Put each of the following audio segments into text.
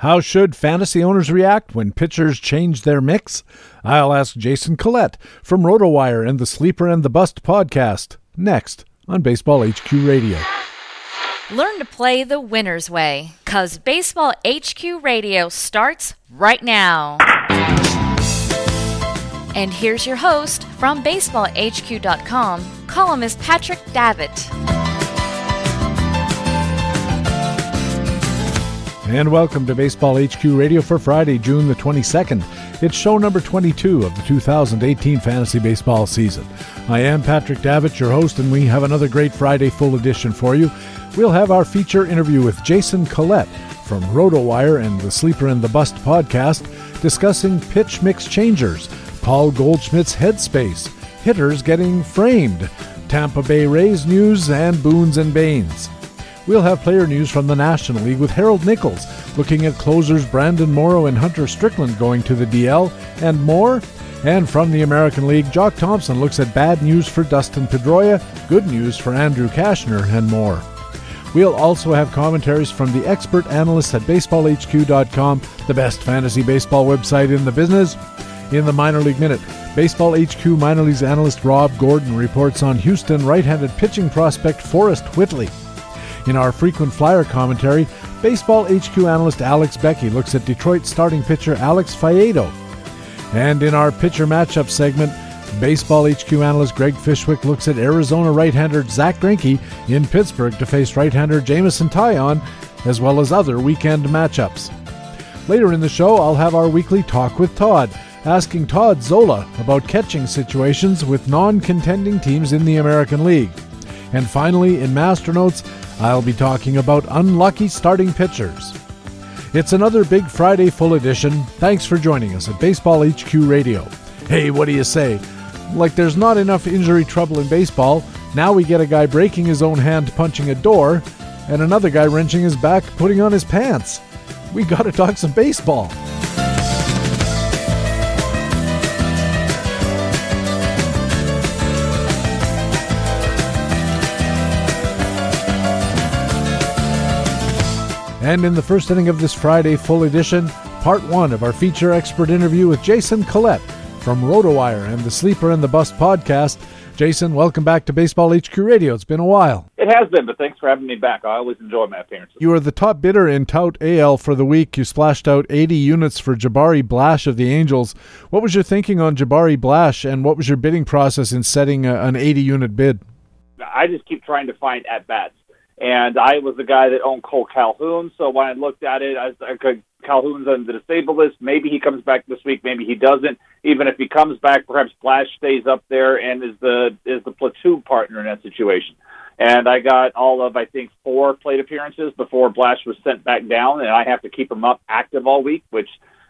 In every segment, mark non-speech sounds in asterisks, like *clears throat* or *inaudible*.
How should fantasy owners react when pitchers change their mix? I'll ask Jason Collette from RotoWire and the Sleeper and the Bust podcast next on Baseball HQ Radio. Learn to play the winner's way, cause Baseball HQ Radio starts right now. And here's your host from BaseballHQ.com, columnist Patrick Davitt. And welcome to Baseball HQ Radio for Friday, June the 22nd. It's show number 22 of the 2018 fantasy baseball season. I am Patrick Davitt, your host, and we have another great Friday full edition for you. We'll have our feature interview with Jason Collette from RotoWire and the Sleeper and the Bust podcast discussing pitch mix changers, Paul Goldschmidt's headspace, hitters getting framed, Tampa Bay Rays news, and boons and banes. We'll have player news from the National League with Harold Nichols looking at closers Brandon Morrow and Hunter Strickland going to the DL and more. And from the American League, Jock Thompson looks at bad news for Dustin Pedroia, good news for Andrew Cashner, and more. We'll also have commentaries from the expert analysts at BaseballHQ.com, the best fantasy baseball website in the business. In the Minor League Minute, Baseball HQ Minor Leagues analyst Rob Gordon reports on Houston right handed pitching prospect Forrest Whitley. In our frequent flyer commentary, Baseball HQ analyst Alex Becky looks at Detroit starting pitcher Alex Faedo. And in our pitcher matchup segment, Baseball HQ analyst Greg Fishwick looks at Arizona right-hander Zach Greinke in Pittsburgh to face right-hander Jameson Taillon, as well as other weekend matchups. Later in the show, I'll have our weekly Talk with Todd, asking Todd Zola about catching situations with non-contending teams in the American League. And finally, in Master Notes, I'll be talking about unlucky starting pitchers. It's another big Friday full edition. Thanks for joining us at Baseball HQ Radio. Hey, what do you say? Like there's not enough injury trouble in baseball, now we get a guy breaking his own hand punching a door, and another guy wrenching his back putting on his pants. We gotta talk some baseball. And in the first inning of this Friday full edition, part one of our feature expert interview with Jason Collette from RotoWire and the Sleeper and the Bust podcast. Jason, welcome back to Baseball HQ Radio. It's been a while. It has been, but thanks for having me back. I always enjoy my appearances. You were the top bidder in Tout AL for the week. You splashed out 80 units for Jabari Blash of the Angels. What was your thinking on Jabari Blash, and what was your bidding process in setting a, an 80 unit bid? I just keep trying to find at bats. And I was the guy that owned Cole Calhoun, so when I looked at it, I, I could Calhoun's on the disabled list. Maybe he comes back this week. Maybe he doesn't. Even if he comes back, perhaps Blash stays up there and is the is the platoon partner in that situation. And I got all of I think four plate appearances before Blash was sent back down, and I have to keep him up active all week, which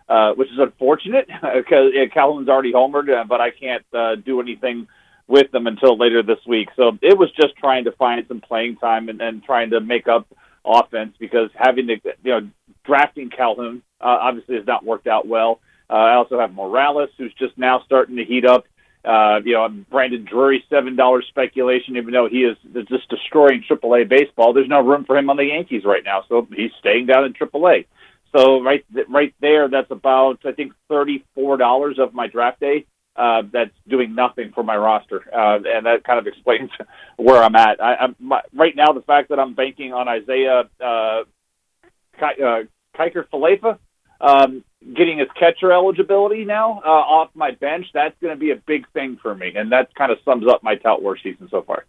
uh, which is unfortunate *laughs* because Calhoun's already homered, uh, but I can't uh, do anything with them until later this week. So it was just trying to find some playing time and, and trying to make up offense because having to you know drafting Calhoun uh, obviously has not worked out well. Uh, I also have Morales who's just now starting to heat up. Uh, you know, Brandon Drury, seven dollars speculation. Even though he is just destroying AAA baseball, there's no room for him on the Yankees right now, so he's staying down in AAA. So right, right there, that's about I think thirty four dollars of my draft day uh, that's doing nothing for my roster, uh, and that kind of *laughs* explains where I'm at. I, I'm my, right now. The fact that I'm banking on Isiah uh, uh, Kiner-Falefa um, getting his catcher eligibility now uh, off my bench, that's going to be a big thing for me, and that kind of sums up my tout war season so far.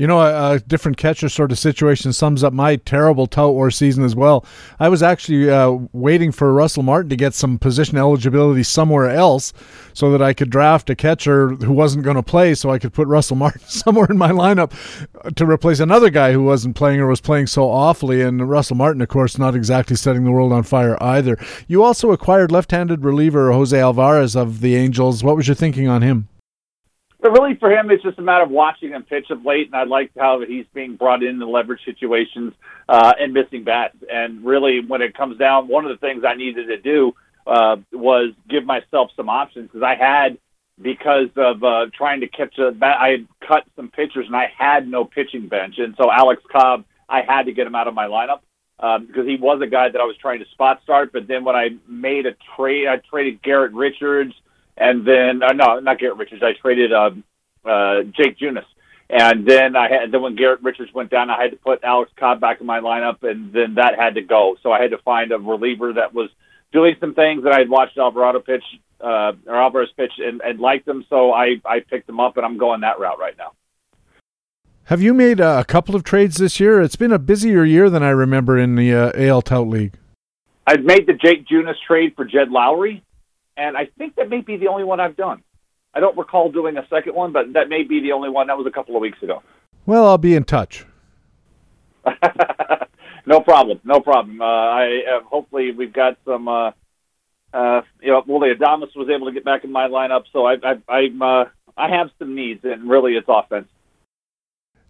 You know, a, a, different catcher sort of situation sums up my terrible tout war season as well. I was actually uh, waiting for Russell Martin to get some position eligibility somewhere else so that I could draft a catcher who wasn't going to play so I could put Russell Martin *laughs* somewhere in my lineup to replace another guy who wasn't playing or was playing so awfully. And Russell Martin, of course, not exactly setting the world on fire either. You also acquired left handed reliever Jose Alvarez of the Angels. What was your thinking on him? But really, for him, it's just a matter of watching him pitch of late, and I like how he's being brought into leverage situations uh, and missing bats. And really, when it comes down, one of the things I needed to do uh, was give myself some options because I had because of uh, trying to catch a bat. I had cut some pitchers, and I had no pitching bench, and so Alex Cobb, I had to get him out of my lineup. um, because he was a guy that I was trying to spot start. But then when I made a trade, I traded Garrett Richards, and then uh, no, not Garrett Richards. I traded uh, uh, Jake Junis. And then I had then when Garrett Richards went down, I had to put Alex Cobb back in my lineup, and then that had to go. So I had to find a reliever that was doing some things that I had watched Alvarado pitch uh, or Alvarez pitch and, and liked them. So I I picked them up, and I'm going that route right now. Have you made a couple of trades this year? It's been a busier year than I remember in the uh, AL Tout League. I've made the Jake Junis trade for Jed Lowrie, and I think that may be the only one I've done. I don't recall doing a second one, but that may be the only one. That was a couple of weeks ago. Well, I'll be in touch. *laughs* no problem. No problem. Uh, I uh, hopefully we've got some. Uh, uh, you know, Willy Adames was able to get back in my lineup, so I, I, I'm uh, I have some needs, and really it's offense.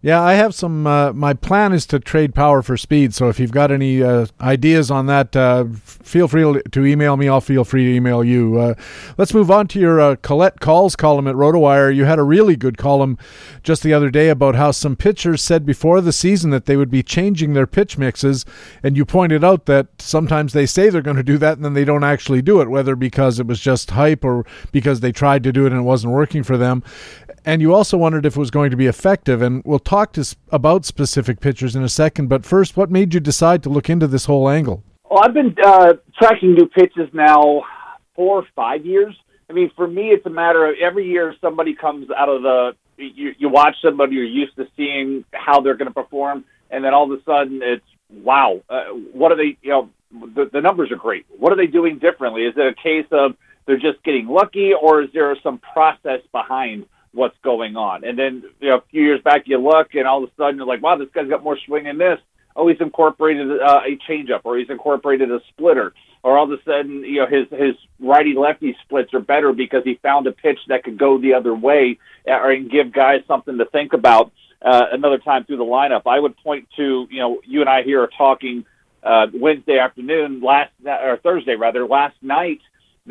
Yeah, I have some. Uh, my plan is to trade power for speed. So if you've got any uh, ideas on that, uh, feel free to email me. I'll feel free to email you. Uh, let's move on to your uh, Collette Calls column at RotoWire. You had a really good column just the other day about how some pitchers said before the season that they would be changing their pitch mixes, and you pointed out that sometimes they say they're going to do that and then they don't actually do it, whether because it was just hype or because they tried to do it and it wasn't working for them and you also wondered if it was going to be effective. And we'll talk to, about specific pitchers in a second. But first, what made you decide to look into this whole angle? Well, I've been uh, tracking new pitches now four or five years. I mean, for me, it's a matter of every year somebody comes out of the. You, you watch somebody you're used to seeing how they're going to perform, and then all of a sudden it's wow. Uh, what are they? You know, the, the numbers are great. What are they doing differently? Is it a case of they're just getting lucky, or is there some process behind what's going on. And then you know, a few years back, you look, and all of a sudden you're like, wow, this guy's got more swing in this. Oh, he's incorporated uh, a changeup, or he's incorporated a splitter, or all of a sudden, you know, his his righty lefty splits are better because he found a pitch that could go the other way, uh, or and give guys something to think about uh, another time through the lineup. I would point to, you know, you and I here are talking uh, Wednesday afternoon, last or Thursday rather, last night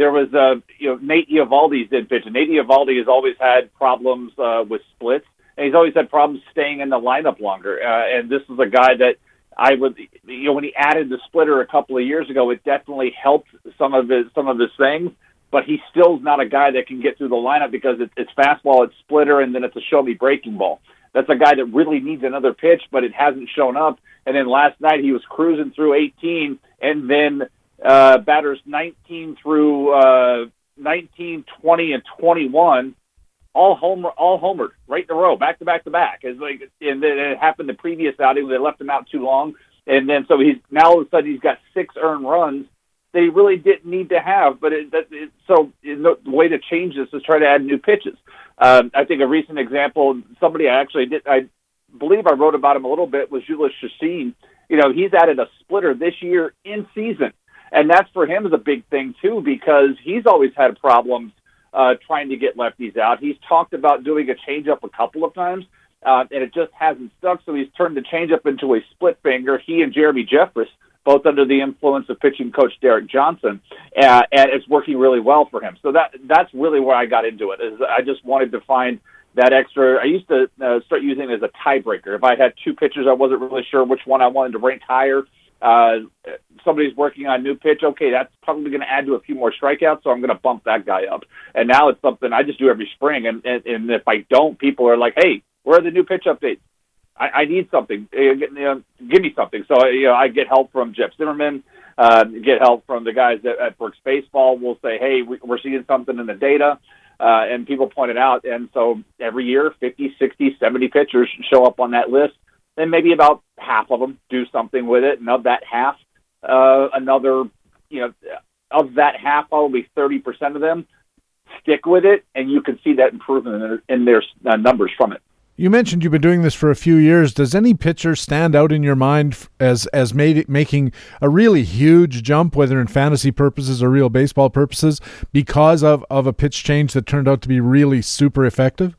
there was uh, you know Nate Eovaldi's in pitch, and Nate Eovaldi has always had problems uh, with splits, and he's always had problems staying in the lineup longer. Uh, and this is a guy that I would you know when he added the splitter a couple of years ago, it definitely helped some of his some of his things. But he still's not a guy that can get through the lineup because it's, it's fastball, it's splitter, and then it's a show me breaking ball. That's a guy that really needs another pitch, but it hasn't shown up. And then last night he was cruising through 18, and then uh, batters 19 through uh, 19, 20, and 21, all homer, all homered right in a row, back to back to back. It's like, and then it happened the previous outing. They left him out too long, and then so he's now all of a sudden he's got six earned runs that he really didn't need to have. But it, it, so the way to change this is try to add new pitches. Um, I think a recent example, somebody I actually did, I believe I wrote about him a little bit was Jhoulys Chacin. You know, he's added a splitter this year in season and that's for him is a big thing too because he's always had problems uh, trying to get lefties out. He's talked about doing a changeup a couple of times, uh, and it just hasn't stuck. So he's turned the changeup into a split finger. He and Jeremy Jeffress, both under the influence of pitching coach Derek Johnson, uh, and it's working really well for him. So that that's really where I got into it. Is I just wanted to find that extra. I used to uh, start using it as a tiebreaker. If I had two pitchers, I wasn't really sure which one I wanted to rank higher uh, somebody's working on a new pitch. Okay, that's probably going to add to a few more strikeouts, so I'm going to bump that guy up. And now it's something I just do every spring. And, and, and if I don't, people are like, "Hey, where are the new pitch updates? I, I need something. Uh, you know, give me something." So you know, I get help from Jeff Zimmerman. Uh, get help from the guys at, at Brooks Baseball. We'll say, "Hey, we, we're seeing something in the data." Uh, and people point it out. And so every year, 50, 60, 70 pitchers show up on that list then maybe about half of them do something with it, and of that half, uh, another, you know, of that half, probably thirty percent of them stick with it, and you can see that improvement in their, in their uh, numbers from it. You mentioned you've been doing this for a few years. Does any pitcher stand out in your mind as as made making a really huge jump, whether in fantasy purposes or real baseball purposes, because of, of a pitch change that turned out to be really super effective?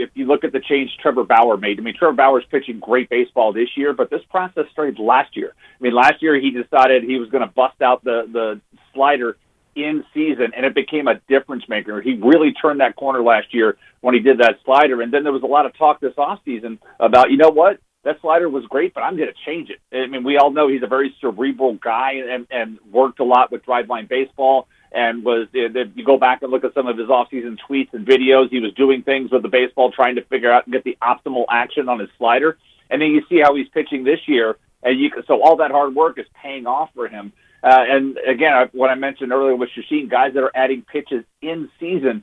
If you look at the change Trevor Bauer made, I mean, Trevor Bauer's pitching great baseball this year, but this process started last year. I mean, last year he decided he was going to bust out the the slider in season, and it became a difference maker. He really turned that corner last year when he did that slider, and then there was a lot of talk this off season about, you know what, that slider was great, but I'm going to change it. I mean, we all know he's a very cerebral guy and, and worked a lot with Driveline baseball and was you go back and look at some of his offseason tweets and videos, he was doing things with the baseball, trying to figure out and get the optimal action on his slider. And then you see how he's pitching this year, and you so all that hard work is paying off for him. Uh, and again, what I mentioned earlier with Chacín, guys that are adding pitches in season,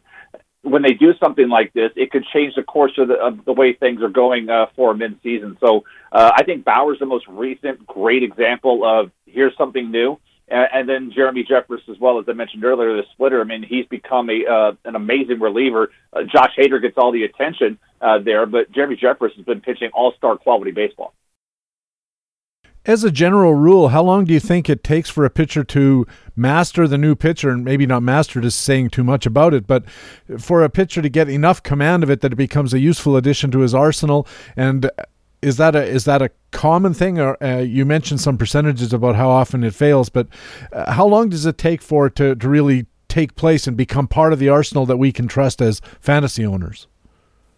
when they do something like this, it could change the course of the, of the way things are going uh, for mid season. So uh, I think Bauer's the most recent great example of here's something new. And, then Jeremy Jeffress, as well as I mentioned earlier, the splitter. I mean, he's become a uh, an amazing reliever. Uh, Josh Hader gets all the attention uh, there, but Jeremy Jeffress has been pitching all star quality baseball. As a general rule, how long do you think it takes for a pitcher to master the new pitcher? And maybe not master is saying too much about it, but for a pitcher to get enough command of it that it becomes a useful addition to his arsenal. And is that a is that a common thing? Or uh, you mentioned some percentages about how often it fails, but uh, how long does it take for it to, to really take place and become part of the arsenal that we can trust as fantasy owners?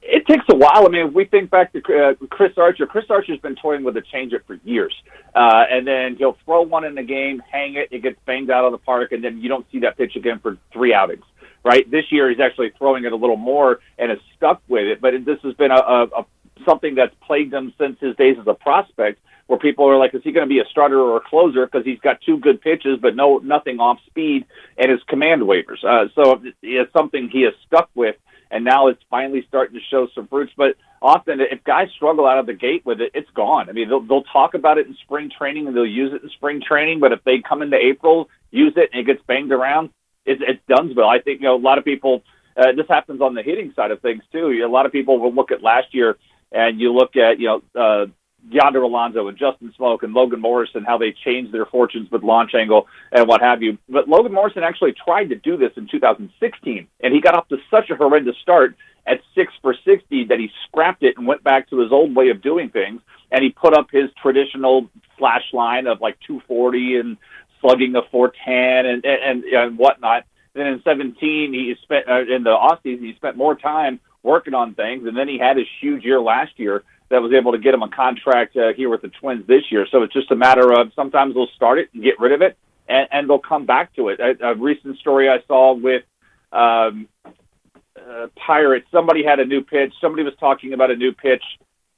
it takes a while. I mean, if we think back to uh, Chris Archer, Chris Archer's been toying with a changeup for years, uh, and then he'll throw one in the game, hang it, it gets banged out of the park, and then you don't see that pitch again for three outings. Right this year, he's actually throwing it a little more and is stuck with it. But this has been a, a, a something that's plagued him since his days as a prospect, where people are like, is he going to be a starter or a closer? Because he's got two good pitches, but no nothing off speed, and his command wavers. Uh, so it's something he has stuck with and now it's finally starting to show some fruits. But often, if guys struggle out of the gate with it, it's gone. I mean, they'll, they'll talk about it in spring training and they'll use it in spring training, but if they come into April, use it, and it gets banged around, it's, it's Dunsville. I think you know a lot of people. Uh, this happens on the hitting side of things too. A lot of people will look at last year and you look at you know uh, Yonder Alonso and Justin Smoak and Logan Morrison, how they changed their fortunes with launch angle and what have you. But Logan Morrison actually tried to do this in 2016, and he got off to such a horrendous start at six for 60 that he scrapped it and went back to his old way of doing things. And he put up his traditional slash line of like 240 and slugging a 410 and, and, and whatnot. Then in 17, he spent uh, in the off season, he spent more time working on things, and then he had his huge year last year that was able to get him a contract uh, here with the Twins this year. So it's just a matter of sometimes they'll start it and get rid of it, and, and they'll come back to it. A, a recent story I saw with um, uh, Pirates, somebody had a new pitch. Somebody was talking about a new pitch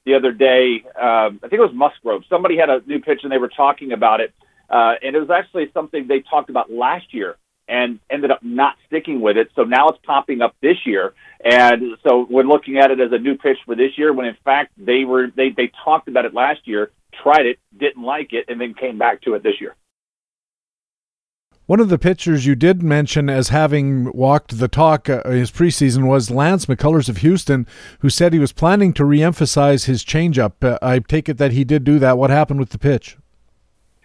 the other day. Um, I think it was Musgrove. Somebody had a new pitch and they were talking about it, uh, and it was actually something they talked about last year and ended up not sticking with it. So now it's popping up this year. And so we're looking at it as a new pitch for this year when in fact they were they, they talked about it last year, tried it, didn't like it, and then came back to it this year. One of the pitchers you did mention as having walked the talk uh, his preseason was Lance McCullers of Houston, who said he was planning to reemphasize his changeup. Uh, I take it that he did do that. What happened with the pitch?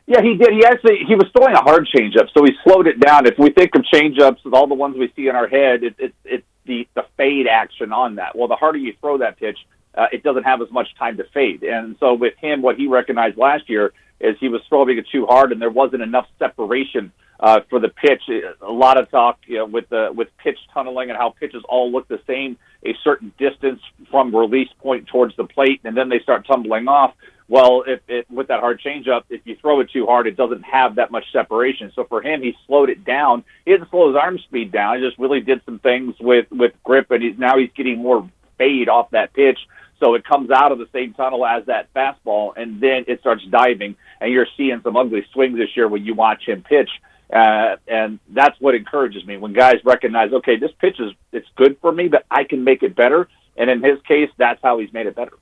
Yeah, he did. He actually he was throwing a hard changeup, so he slowed it down. If we think of changeups, as all the ones we see in our head, it's it, it's the the fade action on that. Well, the harder you throw that pitch, uh, it doesn't have as much time to fade. And so with him, what he recognized last year is he was throwing it too hard, and there wasn't enough separation uh, for the pitch. A lot of talk you know, with the with pitch tunneling and how pitches all look the same, a certain distance from release point towards the plate, and then they start tumbling off. Well, if it with that hard changeup, if you throw it too hard, it doesn't have that much separation. So for him, he slowed it down. He didn't slow his arm speed down. He just really did some things with with grip, and he's now he's getting more fade off that pitch. So it comes out of the same tunnel as that fastball, and then it starts diving. And you're seeing some ugly swings this year when you watch him pitch. Uh, and that's what encourages me when guys recognize, okay, this pitch is it's good for me, but I can make it better. And in his case, that's how he's made it better.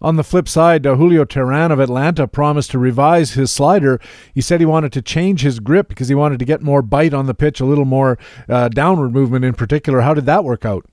On the flip side, uh, Julio Teheran of Atlanta promised to revise his slider. He said he wanted to change his grip because he wanted to get more bite on the pitch, a little more uh, downward movement in particular. How did that work out?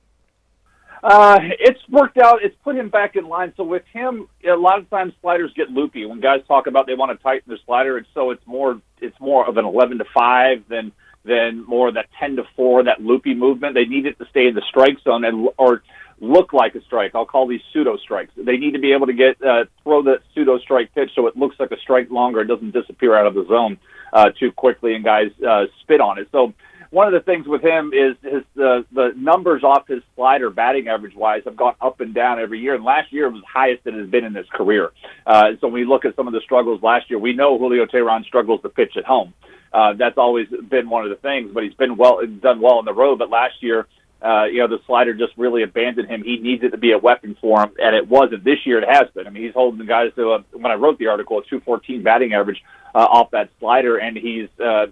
Uh, it's worked out. It's put him back in line. So with him, a lot of times sliders get loopy. When guys talk about they want to tighten their slider, and so it's more it's more of an eleven to five than than more of that ten to four, that loopy movement. They need it to stay in the strike zone and or look like a strike. I'll call these pseudo strikes. They need to be able to get uh, throw the pseudo strike pitch so it looks like a strike longer. It doesn't disappear out of the zone uh, too quickly, and guys uh, spit on it. So one of the things with him is his the the numbers off his slider batting average wise have gone up and down every year. And last year was highest it has been in his career. Uh, so when we look at some of the struggles last year, we know Julio Teheran struggles to pitch at home. Uh, that's always been one of the things. But he's been well done well on the road. But last year. Uh, you know, the slider just really abandoned him. He needs it to be a weapon for him, and it wasn't. This year it has been. I mean, he's holding the guys to, a, when I wrote the article, a 214 batting average uh, off that slider, and he's uh,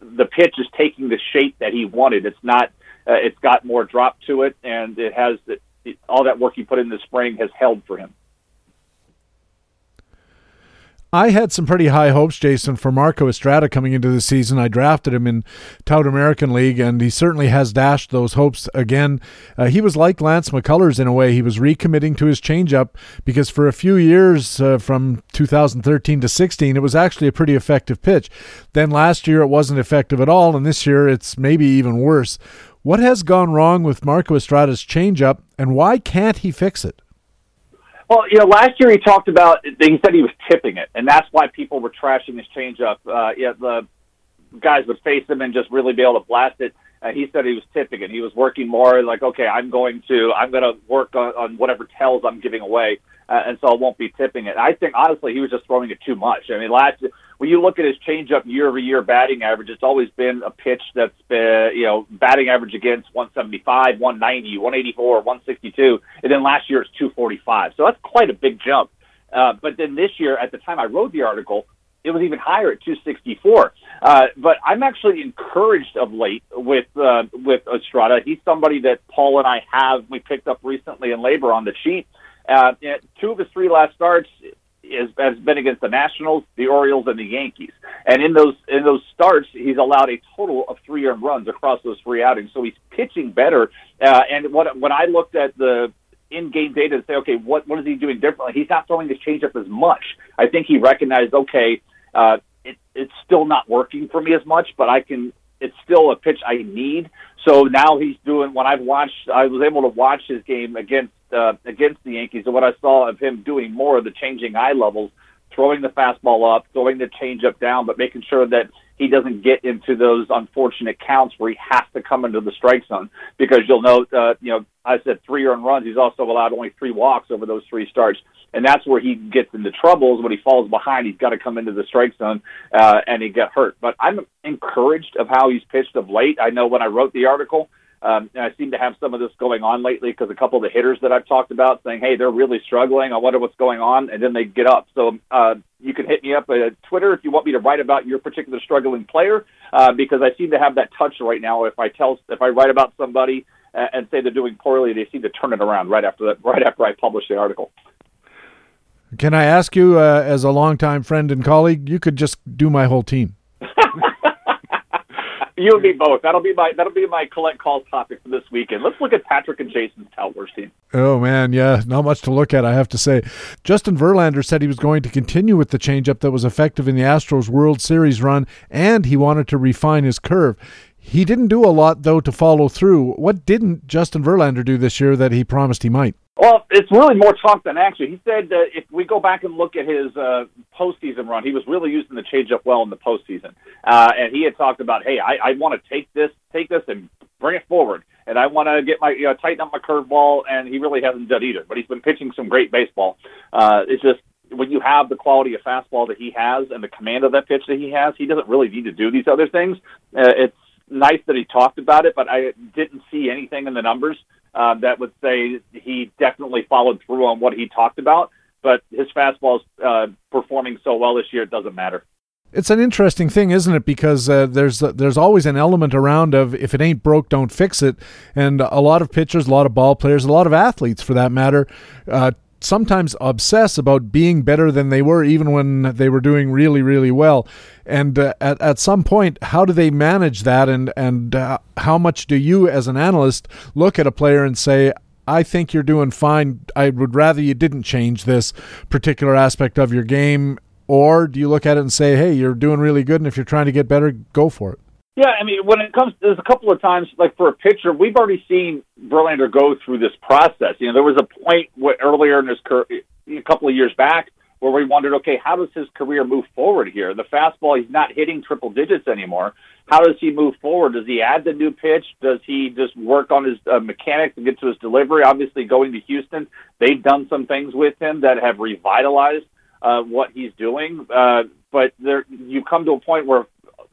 the pitch is taking the shape that he wanted. It's not. Uh, it's got more drop to it, and it has it, all that work he put in the spring has held for him. I had some pretty high hopes, Jason, for Marco Estrada coming into the season. I drafted him in Tout American League, and he certainly has dashed those hopes again. Uh, he was like Lance McCullers in a way. He was recommitting to his changeup because for a few years, uh, from 2013 to 16, it was actually a pretty effective pitch. Then last year, it wasn't effective at all, and this year, it's maybe even worse. What has gone wrong with Marco Estrada's changeup, and why can't he fix it? Well, you know, last year he talked about he said he was tipping it, and that's why people were trashing his changeup. Uh, yeah, the guys would face him and just really be able to blast it. Uh, he said he was tipping it. He was working more like, okay, I'm going to, I'm going to work on, on whatever tells I'm giving away, uh, and so I won't be tipping it. I think honestly, he was just throwing it too much. I mean, last when you look at his changeup year over year batting average, it's always been a pitch that's been, you know, batting average against 175, 190, 184, 162, and then last year it's 245. So that's quite a big jump. Uh, but then this year, at the time I wrote the article, it was even higher at 264. Uh, but I'm actually encouraged of late with uh, with Estrada. He's somebody that Paul and I have we picked up recently in LABR on the sheet. Uh, two of his three last starts is, has been against the Nationals, the Orioles, and the Yankees. And in those in those starts, he's allowed a total of three earned runs across those three outings. So he's pitching better. Uh, and when I looked at the in-game data to say, okay, what what is he doing differently? He's not throwing his changeup as much. I think he recognized, okay, uh, it, it's still not working for me as much, but I can. It's still a pitch I need. So now he's doing. When I've watched, I was able to watch his game against uh, against the Yankees, and what I saw of him doing more of the changing eye levels, throwing the fastball up, throwing the changeup down, but making sure that he doesn't get into those unfortunate counts where he has to come into the strike zone. Because you'll note, uh, you know, I said three earned runs. He's also allowed only three walks over those three starts, and that's where he gets into troubles when he falls behind. He's got to come into the strike zone, uh, and he get hurt. But I'm encouraged of how he's pitched of late. I know when I wrote the article. Um, and I seem to have some of this going on lately because a couple of the hitters that I've talked about saying, "Hey, they're really struggling. I wonder what's going on," and then they get up. So uh, you can hit me up at Twitter if you want me to write about your particular struggling player, uh, because I seem to have that touch right now. If I tell, if I write about somebody uh, and say they're doing poorly, they seem to turn it around right after that, right after I publish the article. Can I ask you, uh, as a longtime friend and colleague, you could just do my whole team? You and me both. That'll be my that'll be my Collette Calls topic for this weekend. Let's look at Patrick and Jason's Tout Wars team. Oh man, yeah, not much to look at, I have to say. Justin Verlander said he was going to continue with the changeup that was effective in the Astros World Series run, and he wanted to refine his curve. He didn't do a lot though to follow through. What didn't Justin Verlander do this year that he promised he might? Well, it's really more talk than action. He said that if we go back and look at his uh, postseason run, he was really using the changeup well in the postseason, uh, and he had talked about, hey, I, I want to take this, take this, and bring it forward, and I want to get my, you know, tighten up my curveball, and he really hasn't done either. But he's been pitching some great baseball. Uh, it's just when you have the quality of fastball that he has and the command of that pitch that he has, he doesn't really need to do these other things. Uh, it's nice that he talked about it, but I didn't see anything in the numbers uh, that would say he definitely followed through on what he talked about. But his fastball is uh, performing so well this year, it doesn't matter. It's an interesting thing, isn't it? Because uh, there's uh, there's always an element around of if it ain't broke, don't fix it. And a lot of pitchers, a lot of ball players, a lot of athletes, for that matter, uh, sometimes obsess about being better than they were, even when they were doing really, really well. And uh, at at some point, how do they manage that? And and uh, how much do you, as an analyst, look at a player and say, I think you're doing fine. I would rather you didn't change this particular aspect of your game. Or do you look at it and say, hey, you're doing really good, and if you're trying to get better, go for it? Yeah, I mean, when it comes, there's a couple of times, like for a pitcher, we've already seen Verlander go through this process. You know, there was a point where, earlier in his career, a couple of years back, where we wondered, okay, how does his career move forward here? The fastball, he's not hitting triple digits anymore. How does he move forward? Does he add the new pitch? Does he just work on his uh, mechanics and get to his delivery? Obviously, going to Houston, they've done some things with him that have revitalized uh, what he's doing. Uh, but there, you come to a point where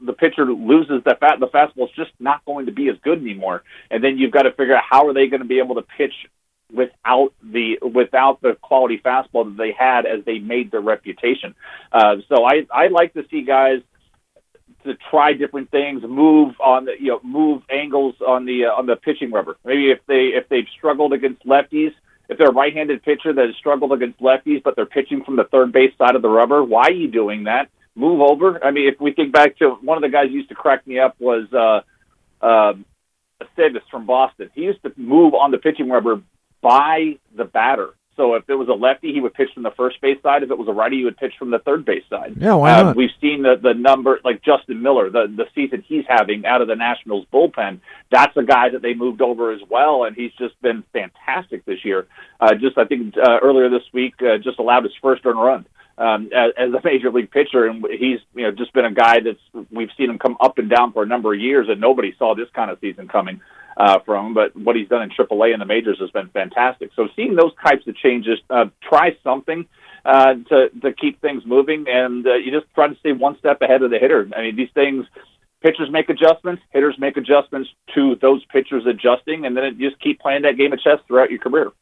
the pitcher loses the fat, the fastball is just not going to be as good anymore. And then you've got to figure out how are they going to be able to pitch without the without the quality fastball that they had as they made their reputation. Uh, so I I like to see guys to try different things, move on the you know move angles on the uh, on the pitching rubber. Maybe if they if they've struggled against lefties, if they're a right-handed pitcher that has struggled against lefties, but they're pitching from the third base side of the rubber, why are you doing that? Move over. I mean, if we think back to one of the guys used to crack me up was uh, uh, Davis from Boston. He used to move on the pitching rubber by the batter. So if it was a lefty, he would pitch from the first base side. If it was a righty, he would pitch from the third base side. Yeah, why not? Uh, we've seen the the number like Justin Miller, the the season he's having out of the Nationals bullpen. That's a guy that they moved over as well, and he's just been fantastic this year. Uh, just I think uh, earlier this week, uh, just allowed his first earned run um, as, as a major league pitcher, and he's you know just been a guy that's we've seen him come up and down for a number of years, and nobody saw this kind of season coming uh, from. But what he's done in AAA and the majors has been fantastic. So seeing those types of changes, uh, try something uh, to to keep things moving, and uh, you just try to stay one step ahead of the hitter. I mean, these things. Pitchers make adjustments, hitters make adjustments to those pitchers adjusting, and then it, just keep playing that game of chess throughout your career.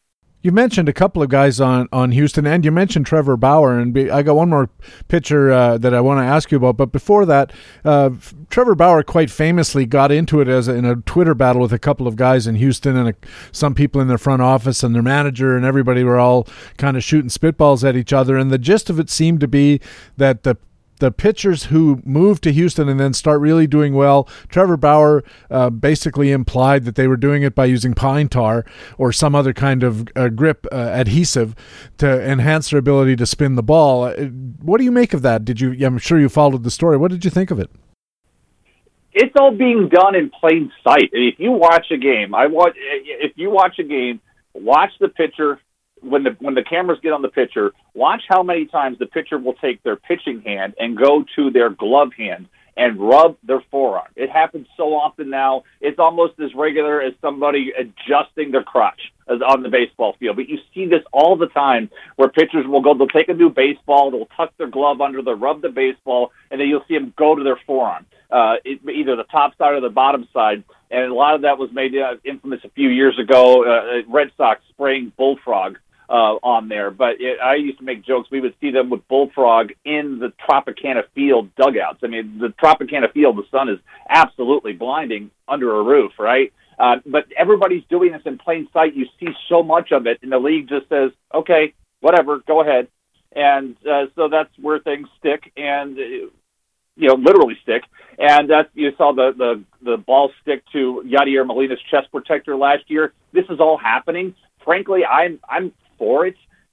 You mentioned a couple of guys on, on Houston, and you mentioned Trevor Bauer, and be, I got one more pitcher uh, that I want to ask you about. But before that, uh, Trevor Bauer quite famously got into it as a, in a Twitter battle with a couple of guys in Houston, and a, some people in their front office and their manager, and everybody were all kind of shooting spitballs at each other. And the gist of it seemed to be that the the pitchers who move to Houston and then start really doing well. Trevor Bauer uh, basically implied that they were doing it by using pine tar or some other kind of uh, grip uh, adhesive to enhance their ability to spin the ball. Uh, what do you make of that? Did you? I'm sure you followed the story. What did you think of it? It's all being done in plain sight. If you watch a game, I watch. If you watch a game, watch the pitcher when the when the cameras get on the pitcher, watch how many times the pitcher will take their pitching hand and go to their glove hand and rub their forearm. It happens so often now; it's almost as regular as somebody adjusting their crotch on the baseball field. But you see this all the time, where pitchers will go, they'll take a new baseball, they'll tuck their glove under, they'll rub the baseball, and then you'll see them go to their forearm, uh, either the top side or the bottom side. And a lot of that was made uh, infamous a few years ago. Uh, Red Sox spraying bullfrog uh, on there. But it, I used to make jokes. We would see them with bullfrog in the Tropicana Field dugouts. I mean, the Tropicana Field, the sun is absolutely blinding under a roof, right? Uh, but everybody's doing this in plain sight. You see so much of it, and the league just says, "Okay, whatever, go ahead." And uh, so that's where things stick, and uh, you know, literally stick. And that you saw the the the ball stick to Yadier Molina's chest protector last year. This is all happening. Frankly, I'm I'm for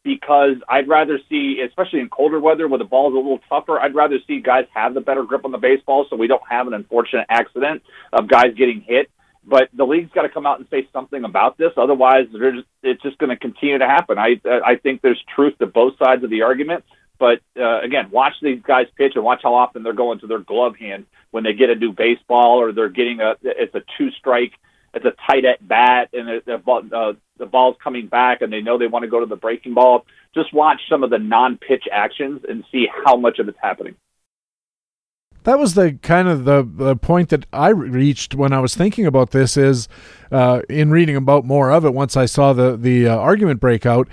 because I'd rather see, especially in colder weather where the ball's a little tougher, I'd rather see guys have the better grip on the baseball so we don't have an unfortunate accident of guys getting hit. But the league's got to come out and say something about this. Otherwise, just, it's just going to continue to happen. I I think there's truth to both sides of the argument. But uh, again, watch these guys pitch and watch how often they're going to their glove hand when they get a new baseball or they're getting a it's a two strike it's a tight at bat and the, the, uh, the ball's coming back and they know they want to go to the breaking ball. Just watch some of the non-pitch actions and see how much of it's happening. That was the kind of the, the point that I reached when I was thinking about this. Is uh, in reading about more of it once I saw the the uh, argument breakout.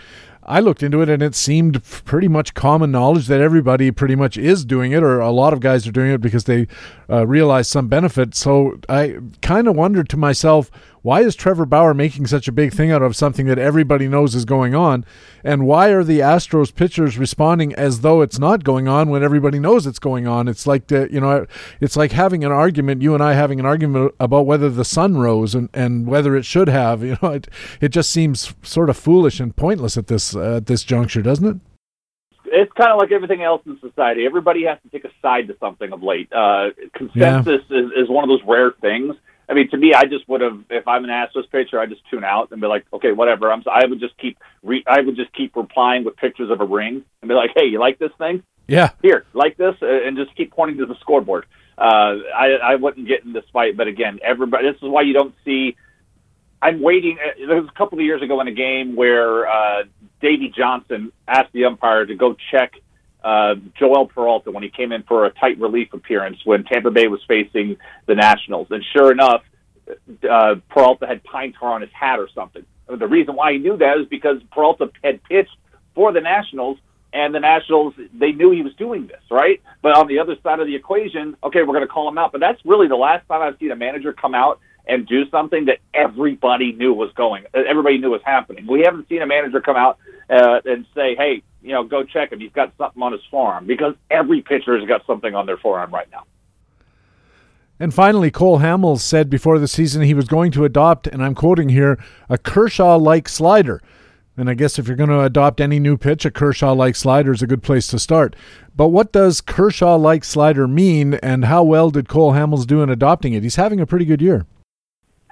I looked into it and it seemed pretty much common knowledge that everybody pretty much is doing it, or a lot of guys are doing it because they uh, realize some benefit. So I kind of wondered to myself, why is Trevor Bauer making such a big thing out of something that everybody knows is going on? And why are the Astros pitchers responding as though it's not going on when everybody knows it's going on? It's like the, you know, it's like having an argument, you and I having an argument about whether the sun rose and, and whether it should have. *laughs* You know, it it just seems sort of foolish and pointless at this uh, at this juncture, doesn't it? it's kind of like everything else in society. Everybody has to take a side to something of late. Uh, consensus yeah. is, is one of those rare things I mean, to me, I just would have if I'm an Astros pitcher, I just tune out and be like, okay, whatever. I'm. I would just keep. Re, I would just keep replying with pictures of a ring and be like, hey, you like this thing? Yeah. Here, like this, uh, and just keep pointing to the scoreboard. Uh, I, I wouldn't get in this fight, but again, everybody. This is why you don't see. I'm waiting. Uh, there was a couple of years ago in a game where uh, Davey Johnson asked the umpire to go check uh, Joel Peralta when he came in for a tight relief appearance when Tampa Bay was facing the Nationals, and sure enough, uh, Peralta had pine tar on his hat or something. The reason why he knew that is because Peralta had pitched for the Nationals and the Nationals they knew he was doing this, right? But on the other side of the equation, okay, we're going to call him out. But that's really the last time I've seen a manager come out and do something that everybody knew was going, everybody knew was happening. We haven't seen a manager come out uh, and say, "Hey, you know, go check him. He's got something on his forearm," because every pitcher has got something on their forearm right now. And finally, Cole Hamels said before the season he was going to adopt, and I'm quoting here, a Kershaw like slider. And I guess if you're going to adopt any new pitch, a Kershaw like slider is a good place to start. But what does Kershaw like slider mean, and how well did Cole Hamels do in adopting it? He's having a pretty good year.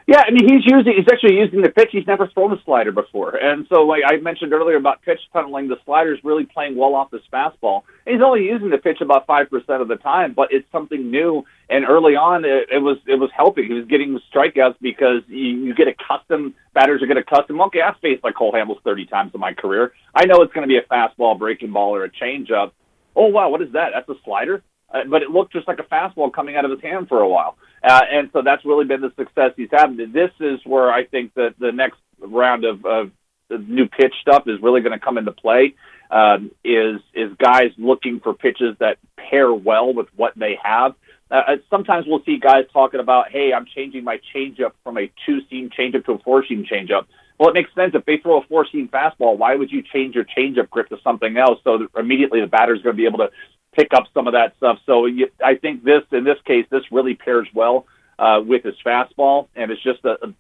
Yeah, I mean he's using he's actually using the pitch. He's never thrown a slider before, and so like I mentioned earlier about pitch tunneling, the slider's really playing well off his fastball. He's only using the pitch about five percent of the time, but it's something new. And early on, it, it was it was helping. He was getting strikeouts because you, you get accustomed. Batters are get accustomed. Okay, I've faced like Cole Hamels thirty times in my career. I know it's going to be a fastball, breaking ball, or a changeup. Oh wow, what is that? That's a slider uh, but it looked just like a fastball coming out of his hand for a while. Uh, and so that's really been the success he's had. This is where I think that the next round of, of new pitch stuff is really going to come into play. Um, is is guys looking for pitches that pair well with what they have. Uh, uh sometimes we'll see guys talking about, "Hey, I'm changing my changeup from a two-seam changeup to a four-seam changeup." Well, it makes sense if they throw a four-seam fastball. Why would you change your changeup grip to something else so that immediately the batter's going to be able to pick up some of that stuff. So you, I think this, in this case, this really pairs well uh, with his fastball, and it's just a, a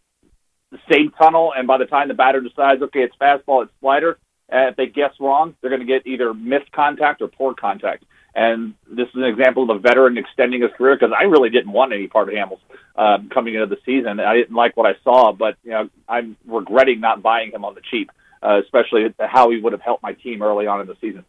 the same tunnel. And by the time the batter decides, okay, it's fastball, it's slider, uh, if they guess wrong, they're going to get either missed contact or poor contact. And this is an example of a veteran extending his career because I really didn't want any part of Hamels uh, coming into the season. I didn't like what I saw, but you know I'm regretting not buying him on the cheap, uh, especially how he would have helped my team early on in the season.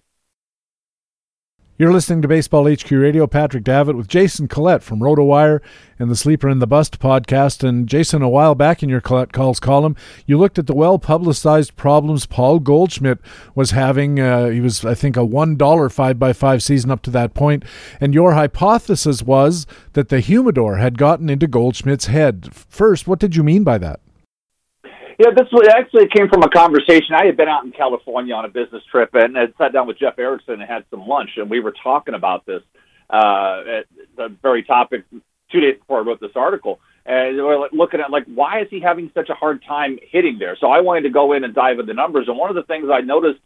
You're listening to Baseball HQ Radio. Patrick Davitt with Jason Collette from RotoWire and the Sleeper and the Bust podcast. And Jason, a while back in your Collette Calls column, you looked at the well publicized problems Paul Goldschmidt was having. Uh, he was, I think, a $1 5 by 5 season up to that point. And your hypothesis was that the humidor had gotten into Goldschmidt's head. First, what did you mean by that? Yeah, this was, actually came from a conversation. I had been out in California on a business trip and had sat down with Jeff Erickson and had some lunch, and we were talking about this uh, at the very topic two days before I wrote this article. And we we're looking at like why is he having such a hard time hitting there? So I wanted to go in and dive into the numbers. And one of the things I noticed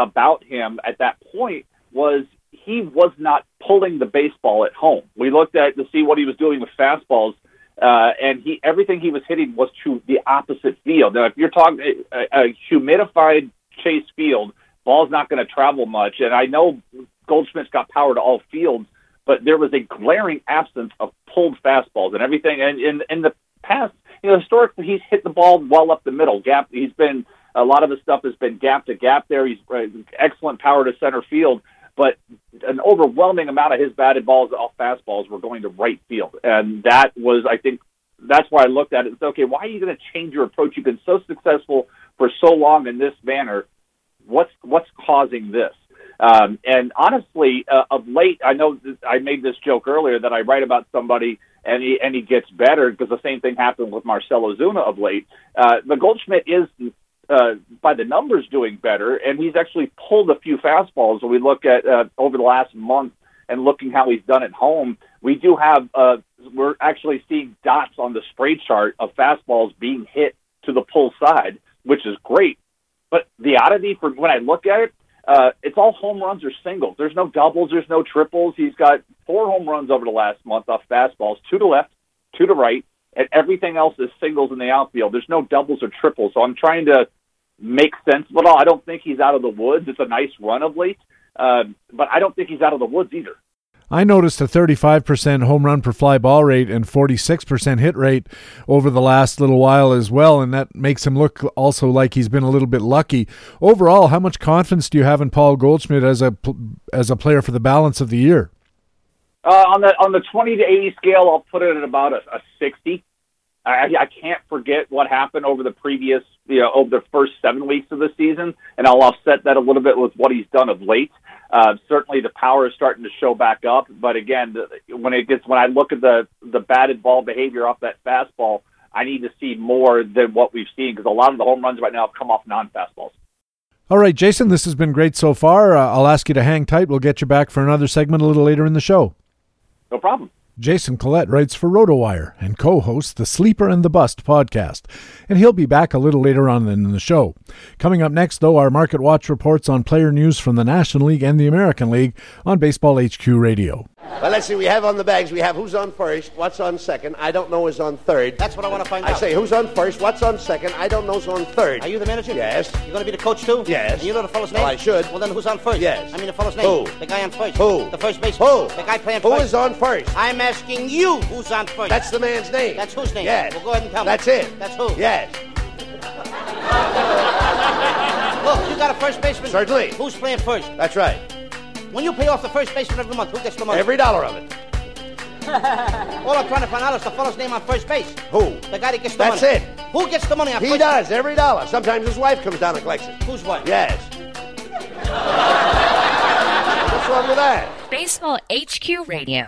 about him at that point was he was not pulling the baseball at home. We looked at to see what he was doing with fastballs uh, and he everything he was hitting was to the opposite field. Now, if you're talking a, a humidified Chase Field, ball's not going to travel much. And I know Goldschmidt's got power to all fields, but there was a glaring absence of pulled fastballs and everything. And in in the past, you know, historically, he's hit the ball well up the middle. Gap. He's been a lot of his stuff has been gap to gap. There, he's uh, excellent power to center field but an overwhelming amount of his batted balls off fastballs were going to right field, and that was, I think, that's why I looked at it and said, okay, why are you going to change your approach? You've been so successful for so long in this manner. What's what's causing this? Um, and honestly, uh, of late, I know I made this joke earlier that I write about somebody and he and he gets better because the same thing happened with Marcell Ozuna of late. Uh, the Goldschmidt is uh, by the numbers doing better, and he's actually pulled a few fastballs. When we look at uh, over the last month and looking how he's done at home, we do have uh, we're actually seeing dots on the spray chart of fastballs being hit to the pull side, which is great. But the oddity for when I look at it, uh, it's all home runs or singles. There's no doubles, there's no triples. He's got four home runs over the last month off fastballs, two to left, two to right, and everything else is singles in the outfield. There's no doubles or triples. So I'm trying to make sense it all. I don't think he's out of the woods. It's a nice run of late, uh, but I don't think he's out of the woods either. I noticed a 35% home run per fly ball rate and 46% hit rate over the last little while as well, and that makes him look also like he's been a little bit lucky. Overall, how much confidence do you have in Paul Goldschmidt as a as a player for the balance of the year? Uh, on the on the 20 to 80 scale, I'll put it at about a, a 60. I, I can't forget what happened over the previous, you know, over the first seven weeks of the season, and I'll offset that a little bit with what he's done of late. Uh, certainly, the power is starting to show back up, but again, when it gets when I look at the the batted ball behavior off that fastball, I need to see more than what we've seen because a lot of the home runs right now have come off non fastballs. All right, Jason, this has been great so far. Uh, I'll ask you to hang tight. We'll get you back for another segment a little later in the show. No problem. Jason Collette writes for RotoWire and co hosts the Sleeper and the Bust podcast, and he'll be back a little later on in the show. Coming up next, though, our Market Watch reports on player news from the National League and the American League on Baseball HQ Radio. Well, let's see. We have on the bags. We have who's on first, what's on second. I don't know who's on third. That's what I want to find I out. I say who's on first, what's on second. I don't know who's on third. Are you the manager? Yes. You're going to be the coach too? Yes. And you know the fellow's name? Well, I should. Well, then who's on first? Yes. I mean the fellow's name. Who? The guy on first. Who? The first baseman. Who? The guy playing first. Who is on first? I'm asking you who's on first. That's the man's name. That's whose name? Yes. Well, go ahead and tell me. That's it. That's who? Yes. *laughs* Look, you got a first baseman. Certainly. Who's playing first? That's right. When you pay off the first baseman every month, who gets the money? Every dollar of it. *laughs* All I'm trying to find out is the fellow's name on first base. Who? The guy that gets the That's money. That's it. Who gets the money on He first does, every dollar. Sometimes his wife comes down and collects it. Who's wife? Yes. What's wrong with that? Baseball HQ Radio.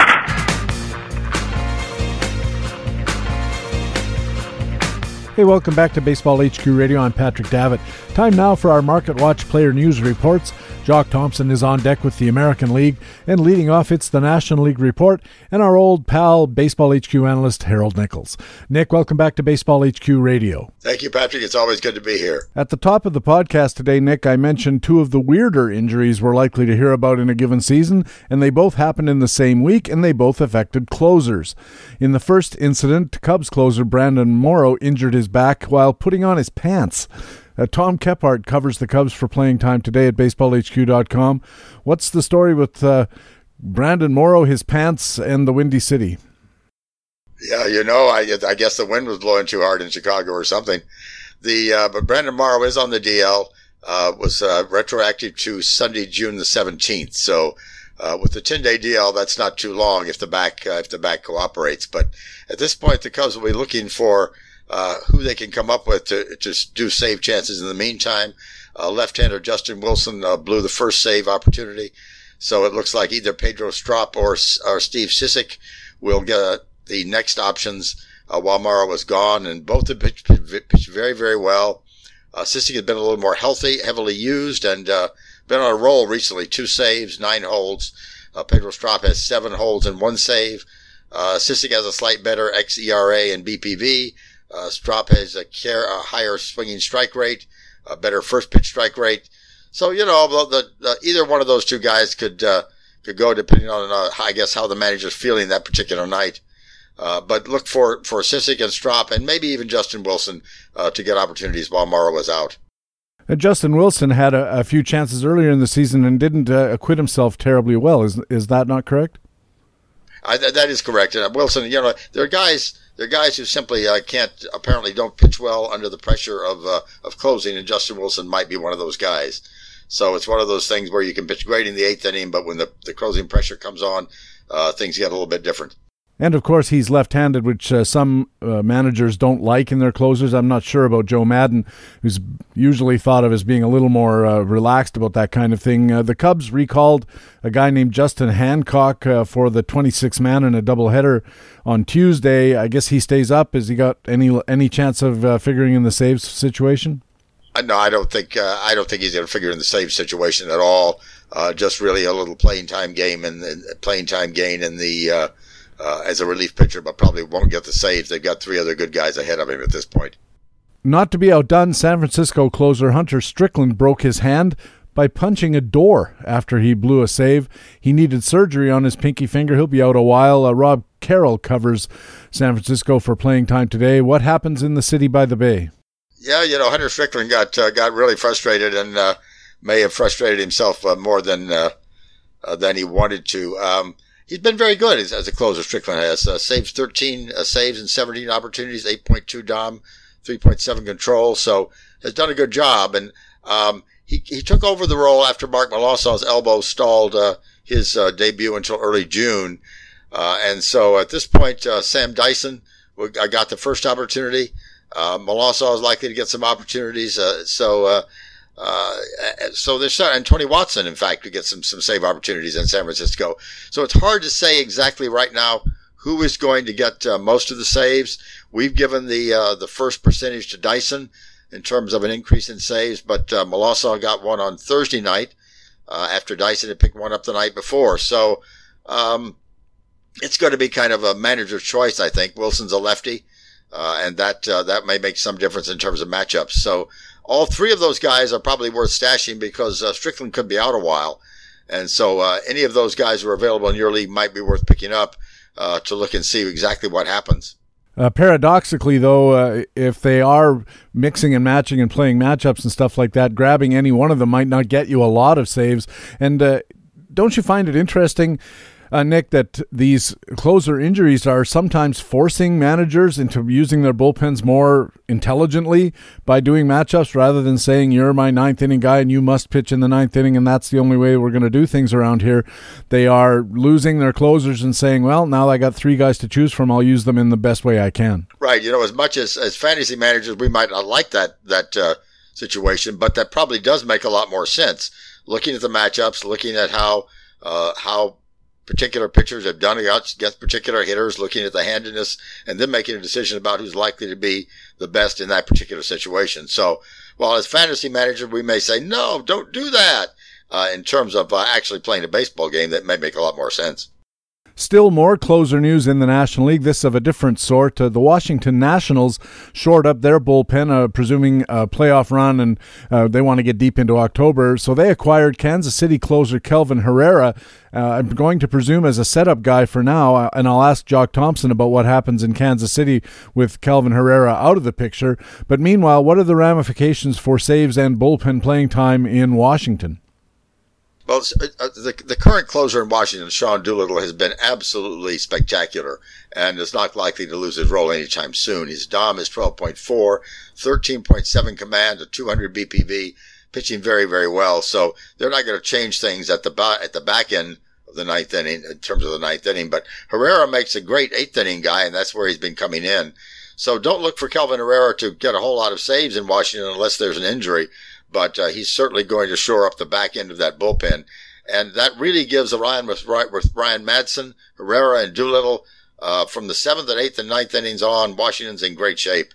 Hey, welcome back to Baseball HQ Radio. I'm Patrick Davitt. Time now for our Market Watch player news reports. Jock Thompson is on deck with the American League, and leading off, it's the National League report and our old pal, Baseball HQ analyst Harold Nichols. Nick, welcome back to Baseball HQ Radio. Thank you, Patrick. It's always good to be here. At the top of the podcast today, Nick, I mentioned two of the weirder injuries we're likely to hear about in a given season, and they both happened in the same week, and they both affected closers. In the first incident, Cubs closer Brandon Morrow injured his back while putting on his pants. Uh, Tom Kephart covers the Cubs for playing time today at baseballhq.com. What's the story with uh, Brandon Morrow, his pants, and the Windy City? Yeah, you know, I, I guess the wind was blowing too hard in Chicago or something. The uh, but Brandon Morrow is on the DL. Uh, was uh, retroactive to Sunday, June the seventeenth. So uh, with the ten day DL, that's not too long if the back uh, if the back cooperates. But at this point, the Cubs will be looking for uh, who they can come up with to to do save chances. In the meantime, uh, left-hander Justin Wilson uh, blew the first save opportunity. So it looks like either Pedro Strop or or Steve Cishek will get uh, the next options uh, while Morrow was gone, and both have pitched, pitched very very well. Uh, Cishek has been a little more healthy, heavily used, and uh, been on a roll recently. Two saves, nine holds. Uh, Pedro Strop has seven holds and one save. Uh, Cishek has a slight better xERA and BPV. Uh, Strop has a, care, a higher swinging strike rate, a better first pitch strike rate. So you know, the, the, either one of those two guys could uh, could go depending on uh, I guess how the manager's feeling that particular night. Uh, but look for for Cishek and Strop and maybe even Justin Wilson uh, to get opportunities while Morrow was out. Uh, Justin Wilson had a, a, few chances earlier in the season and didn't uh, acquit himself terribly well. Is is that not correct? I, th- that is correct. And Wilson, you know, there are guys. There are guys who simply uh, can't, apparently, don't pitch well under the pressure of uh, of closing, and Justin Wilson might be one of those guys. So it's one of those things where you can pitch great in the eighth inning, but when the, the closing pressure comes on, uh, things get a little bit different. And of course, he's left-handed, which uh, some uh, managers don't like in their closers. I'm not sure about Joe Maddon, who's usually thought of as being a little more uh, relaxed about that kind of thing. Uh, the Cubs recalled a guy named Justin Hancock uh, for the 26 man in a doubleheader on Tuesday. I guess he stays up. Has he got any any chance of uh, figuring in the saves situation? No, I don't think I don't think he's going to figure in the save situation at all. just really a little playing time game and, and playing time gain in the uh, as a relief pitcher, but probably won't get the saves. They've got three other good guys ahead of him at this point. Not to be outdone, San Francisco closer Hunter Strickland broke his hand by punching a door after he blew a save. He needed surgery on his pinky finger. He'll be out a while. Uh, Rob Carroll covers San Francisco for playing time today. What happens in the city by the bay? Yeah, you know, Hunter Strickland got uh, got really frustrated and uh, may have frustrated himself uh, more than uh, than he wanted to. Um, he's been very good as, as a closer. Strickland has uh, saved 13 uh, saves and 17 opportunities, 8.2 dom, 3.7 control. So has done a good job. And um, he he took over the role after Mark Melancon's elbow stalled uh, his uh, debut until early June. Uh, and so at this point, uh, Sam Dyson got the first opportunity. Uh, is likely to get some opportunities. so uh, so there's and Tony Watson, in fact, could get some some save opportunities in San Francisco. So it's hard to say exactly right now who is going to get uh, most of the saves. We've given the uh, the first percentage to Dyson in terms of an increase in saves, but uh, got one on Thursday night uh, after Dyson had picked one up the night before. So um, it's going to be kind of a manager's choice, I think. Wilson's a lefty, uh, and that that may make some difference in terms of matchups. So all three of those guys are probably worth stashing because uh, Strickland could be out a while. And so uh, any of those guys who are available in your league might be worth picking up uh, to look and see exactly what happens. Uh, paradoxically, though, uh, if they are mixing and matching and playing matchups and stuff like that, grabbing any one of them might not get you a lot of saves. And uh, don't you find it interesting? Uh, Nick, that these closer injuries are sometimes forcing managers into using their bullpens more intelligently by doing matchups rather than saying, You're my ninth inning guy and you must pitch in the ninth inning, and that's the only way we're going to do things around here. They are losing their closers and saying, Well, now I got three guys to choose from. I'll use them in the best way I can. Right. You know, as much as, as fantasy managers, we might not like that, that uh, situation, but that probably does make a lot more sense. Looking at the matchups, looking at how uh, how particular pitchers have done against particular hitters, looking at the handedness, and then making a decision about who's likely to be the best in that particular situation. So, while as fantasy manager, we may say, no, don't do that. Uh, in terms of uh, actually playing a baseball game, that may make a lot more sense. Still more closer news in the National League, this of a different sort. Uh, the Washington Nationals shored up their bullpen, uh, presuming a playoff run, and uh, they want to get deep into October. So they acquired Kansas City closer Kelvin Herrera. Uh, I'm going to presume as a setup guy for now, uh, and I'll ask Jock Thompson about what happens in Kansas City with Kelvin Herrera out of the picture. But meanwhile, what are the ramifications for saves and bullpen playing time in Washington? Well, uh, uh, the, the current closer in Washington, Sean Doolittle, has been absolutely spectacular and is not likely to lose his role anytime soon. His DOM is 12.4, 13.7 command, a 200 BPV, pitching very, very well. So they're not going to change things at the, ba- at the back end of the ninth inning in terms of the ninth inning. But Herrera makes a great eighth inning guy, and that's where he's been coming in. So don't look for Kelvin Herrera to get a whole lot of saves in Washington unless there's an injury but uh, he's certainly going to shore up the back end of that bullpen. And that really gives Ryan with, with Ryan Madson, Herrera, and Doolittle uh, from the seventh and eighth and ninth innings on. Washington's in great shape.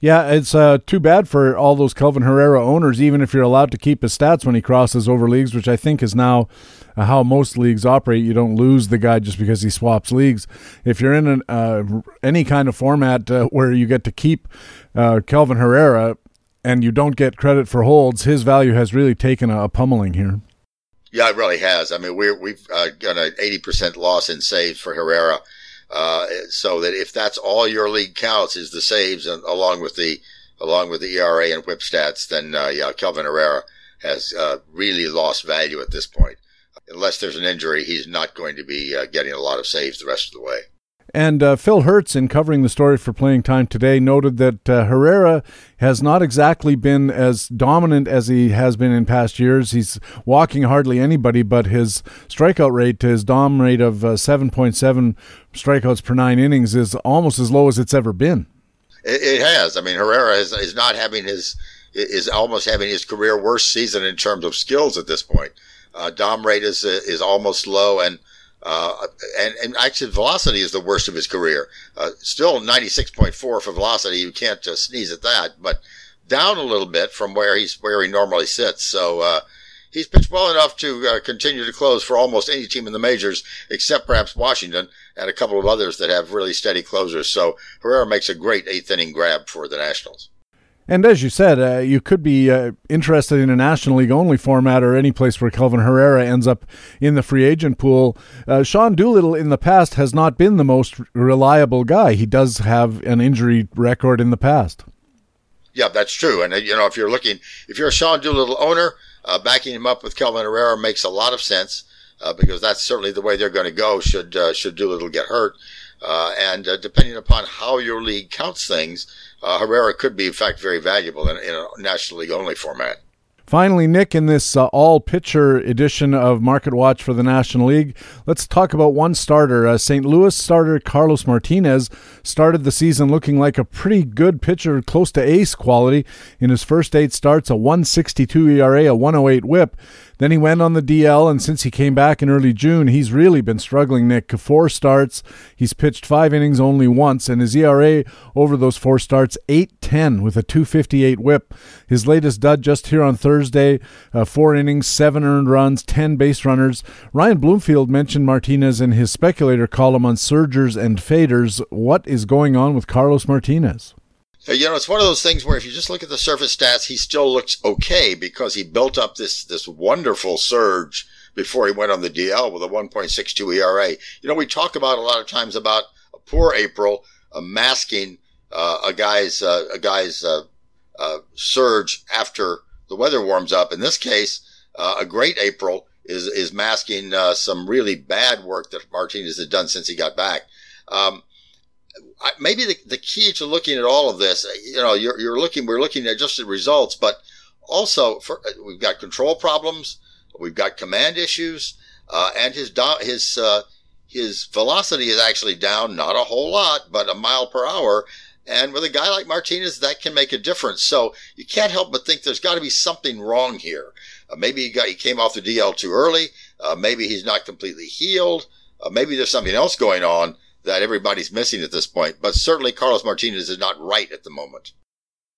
Yeah, it's uh, too bad for all those Kelvin Herrera owners, even if you're allowed to keep his stats when he crosses over leagues, which I think is now how most leagues operate. You don't lose the guy just because he swaps leagues. If you're in an, uh, any kind of format uh, where you get to keep uh, Kelvin Herrera, and you don't get credit for holds, his value has really taken a, a pummeling here. Yeah, it really has. I mean, we're, we've uh, got an 80% loss in saves for Herrera. Uh, so that if that's all your league counts is the saves and along with the, along with the ERA and whip stats, then, uh, yeah, Kelvin Herrera has, uh, really lost value at this point. Unless there's an injury, he's not going to be uh, getting a lot of saves the rest of the way. And uh, Phil Hertz, in covering the story for Playing Time today, noted that uh, Herrera has not exactly been as dominant as he has been in past years. He's walking hardly anybody, but his strikeout rate, his dom rate of uh, 7.7 strikeouts per nine innings, is almost as low as it's ever been. It, it has. I mean, Herrera is, is not having his is almost having his career worst season in terms of skills at this point. Uh, dom rate is is almost low, and uh, and, and actually, velocity is the worst of his career. Uh, still 96.4 for velocity. You can't uh, sneeze at that, but down a little bit from where he's where he normally sits. So uh, he's pitched well enough to uh, continue to close for almost any team in the majors, except perhaps Washington and a couple of others that have really steady closers. So Herrera makes a great eighth inning grab for the Nationals. And as you said, uh, you could be uh, interested in a National League only format or any place where Kelvin Herrera ends up in the free agent pool. Uh, Sean Doolittle in the past has not been the most reliable guy. He does have an injury record in the past. Yeah, that's true. And, uh, you know, if you're looking, if you're a Sean Doolittle owner, uh, backing him up with Kelvin Herrera makes a lot of sense. uh, because that's certainly the way they're going to go. Should should Doolittle get hurt, uh, and uh, depending upon how your league counts things, uh, Herrera could be in fact very valuable in, in a National League only format. Finally, Nick, in this uh, all pitcher edition of Market Watch for the National League, let's talk about one starter. Uh, St. Louis starter Carlos Martinez started the season looking like a pretty good pitcher, close to ace quality. In his first eight starts, a 162 ERA, a 108 whip. Then he went on the DL, and since he came back in early June, he's really been struggling, Nick. Four starts, he's pitched five innings only once, and his ERA over those four starts, 810 with a 258 whip. His latest dud just here on Thursday, uh, four innings, seven earned runs, 10 base runners. Ryan Bloomfield mentioned Martinez in his speculator column on surgers and faders. What is going on with Carlos Martinez? You know, it's one of those things where if you just look at the surface stats, he still looks okay because he built up this this wonderful surge before he went on the DL with a 1.62 ERA. You know, we talk about a lot of times about a poor April uh, masking uh, a guy's uh, a guy's uh, uh, surge after the weather warms up. In this case, uh, a great April is is masking some really bad work that Martinez has done since he got back. Um, maybe the, the key to looking at all of this, you know, you're, you're looking, we're looking at just the results, but also for, we've got control problems, we've got command issues, uh, and his, his, uh, his velocity is actually down, not a whole lot, but a mile per hour. And with a guy like Martinez, that can make a difference. So you can't help but think there's got to be something wrong here. Uh, maybe he got, he came off the DL too early. Uh, maybe he's not completely healed. Uh, maybe there's something else going on that everybody's missing at this point. But certainly Carlos Martinez is not right at the moment.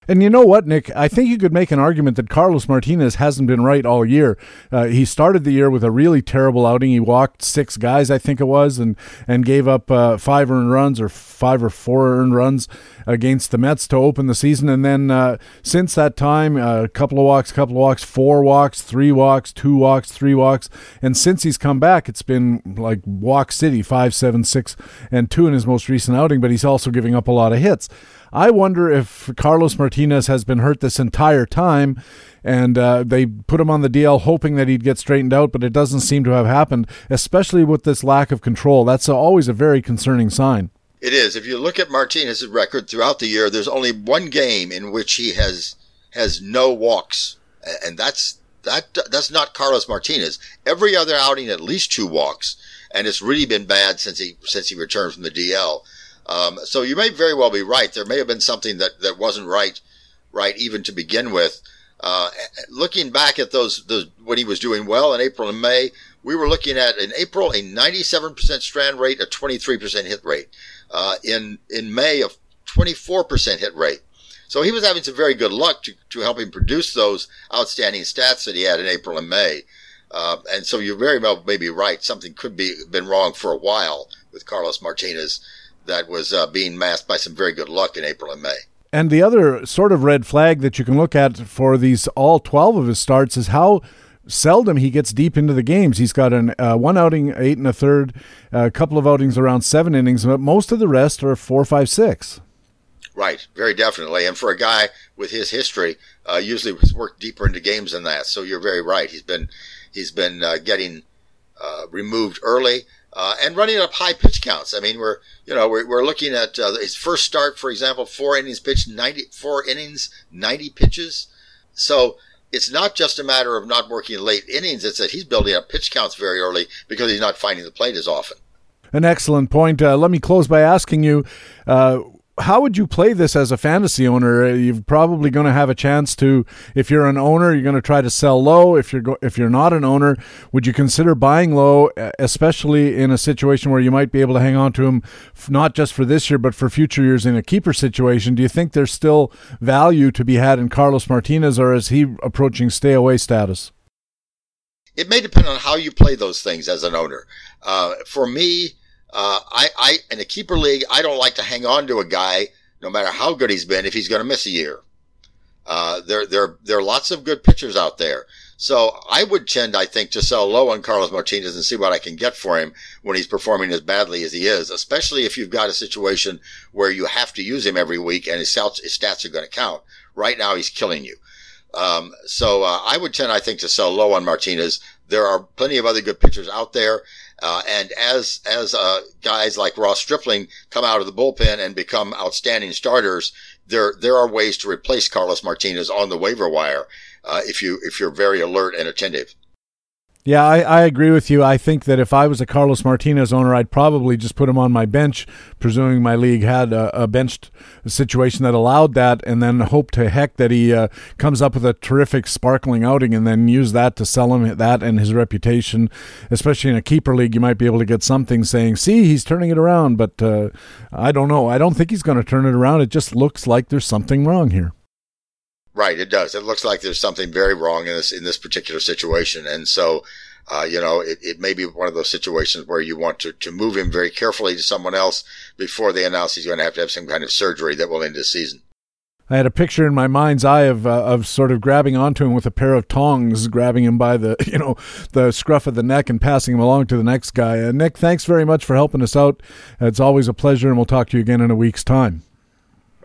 And you know what, Nick? I think you could make an argument that Carlos Martinez hasn't been right all year. Uh, he started the year with a really terrible outing. He walked six guys, I think it was, and and gave up uh, five earned runs or five or four earned runs against the Mets to open the season. And then uh, since that time, uh, a couple of walks, couple of walks, four walks, three walks, two walks, three walks. And since he's come back, it's been like walk city, five, seven, six, and two in his most recent outing. But he's also giving up a lot of hits. I wonder if Carlos Martinez has been hurt this entire time and uh, they put him on the DL hoping that he'd get straightened out, but it doesn't seem to have happened, especially with this lack of control. That's always a very concerning sign. It is. If you look at Martinez's record throughout the year, there's only one game in which he has has no walks, and that's that that's not Carlos Martinez. Every other outing, at least two walks, and it's really been bad since he since he returned from the DL. Um, so you may very well be right. There may have been something that, that wasn't right, right even to begin with. Uh, looking back at those, those when he was doing well in April and May, we were looking at in April a 97% strand rate, a 23% hit rate. Uh, in in May, a 24% hit rate. So he was having some very good luck to, to help him produce those outstanding stats that he had in April and May. Uh, and so you're very well may be right. Something could be been wrong for a while with Carlos Martinez that was uh, being masked by some very good luck in April and May. And the other sort of red flag that you can look at for these all 12 of his starts is how seldom he gets deep into the games. He's got an uh, one outing, eight and a third, a couple of outings around seven innings, but most of the rest are four, five, six. Right, very definitely. And for a guy with his history, uh, usually worked deeper into games than that. So you're very right. He's been he's been uh, getting uh, removed early uh, and running up high pitch counts. I mean, we're you know we're, we're looking at uh, his first start, for example, four innings pitched, ninety four innings, ninety pitches. So it's not just a matter of not working late innings; it's that he's building up pitch counts very early because he's not finding the plate as often. An excellent point. Uh, let me close by asking you uh, how would you play this as a fantasy owner? Uh, you're probably going to have a chance to, if you're an owner, you're going to try to sell low. If you're go, if you're not an owner, would you consider buying low, especially in a situation where you might be able to hang on to him, not just for this year but for future years in a keeper situation? Do you think there's still value to be had in Carlos Martinez, or is he approaching stay away status? It may depend on how you play those things as an owner. Uh, for me, uh, I, I, in a keeper league, I don't like to hang on to a guy, no matter how good he's been, if he's going to miss a year. Uh, there, there, there are lots of good pitchers out there. So I would tend, I think, to sell low on Carlos Martinez and see what I can get for him when he's performing as badly as he is, especially if you've got a situation where you have to use him every week and his stats, are going to count. Right now, he's killing you. Um, so uh, I would tend, I think, to sell low on Martinez. there are plenty of other good pitchers out there. Uh, and as as uh, guys like Ross Stripling come out of the bullpen and become outstanding starters, there there are ways to replace Carlos Martinez on the waiver wire uh, if you if you're very alert and attentive. Yeah, I, I agree with you. I think that if I was a Carlos Martinez owner, I'd probably just put him on my bench, presuming my league had a, a benched situation that allowed that, and then hope to heck that he uh, comes up with a terrific, sparkling outing, and then use that to sell him that and his reputation. Especially in a keeper league, you might be able to get something saying, "See, he's turning it around." But uh, I don't know. I don't think he's going to turn it around. It just looks like there's something wrong here. Right, it does. It looks like there's something very wrong in this in this particular situation, and so uh, you know it, it may be one of those situations where you want to to move him very carefully to someone else before they announce he's going to have to have some kind of surgery that will end his season. I had a picture in my mind's eye of uh, of sort of grabbing onto him with a pair of tongs, grabbing him by the *laughs* you know the scruff of the neck and passing him along to the next guy. Uh, Nick, thanks very much for helping us out. It's always a pleasure, and we'll talk to you again in a week's time.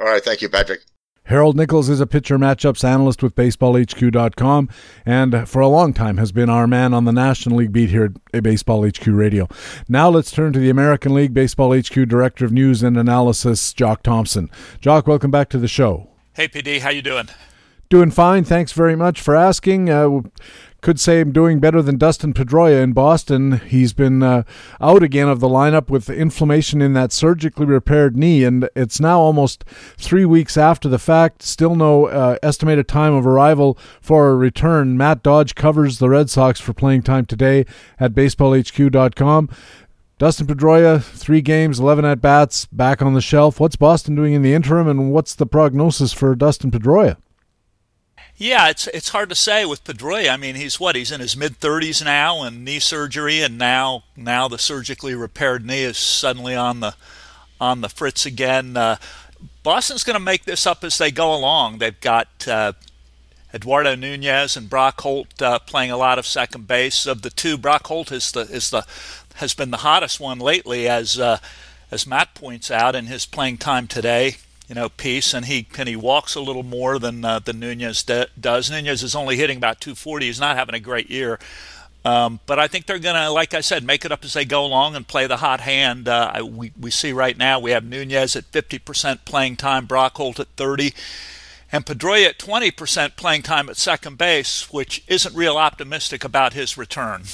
All right, thank you, Patrick. Harold Nichols is a pitcher matchups analyst with BaseballHQ.com and for a long time has been our man on the National League beat here at Baseball HQ Radio. Now let's turn to the American League Baseball HQ Director of News and Analysis, Jock Thompson. Jock, welcome back to the show. Hey, PD, how you doing? Doing fine. Thanks very much for asking. Uh, could say I'm doing better than Dustin Pedroia in Boston. He's been uh, out again of the lineup with inflammation in that surgically repaired knee, and it's now almost three weeks after the fact. Still no uh, estimated time of arrival for a return. Matt Dodge covers the Red Sox for playing time today at baseballhq.com. Dustin Pedroia, three games, 11 at bats, back on the shelf. What's Boston doing in the interim, and what's the prognosis for Dustin Pedroia? Yeah, it's it's hard to say with Pedroia. I mean, he's what? He's in his mid 30s now, and knee surgery, and now now the surgically repaired knee is suddenly on the on the fritz again. Uh, Boston's going to make this up as they go along. They've got uh, Eduardo Nunez and Brock Holt uh, playing a lot of second base. Of the two, Brock Holt is the is the has been the hottest one lately, as uh, as Matt points out in his playing time today you know, piece, and he and he walks a little more than uh, than Nunez de- does. Nunez is only hitting about 240. He's not having a great year, um, but I think they're going to, like I said, make it up as they go along and play the hot hand. Uh, we we see right now we have Nunez at 50% playing time, Brock Holt at 30. And Pedroia at 20% playing time at second base, which isn't real optimistic about his return.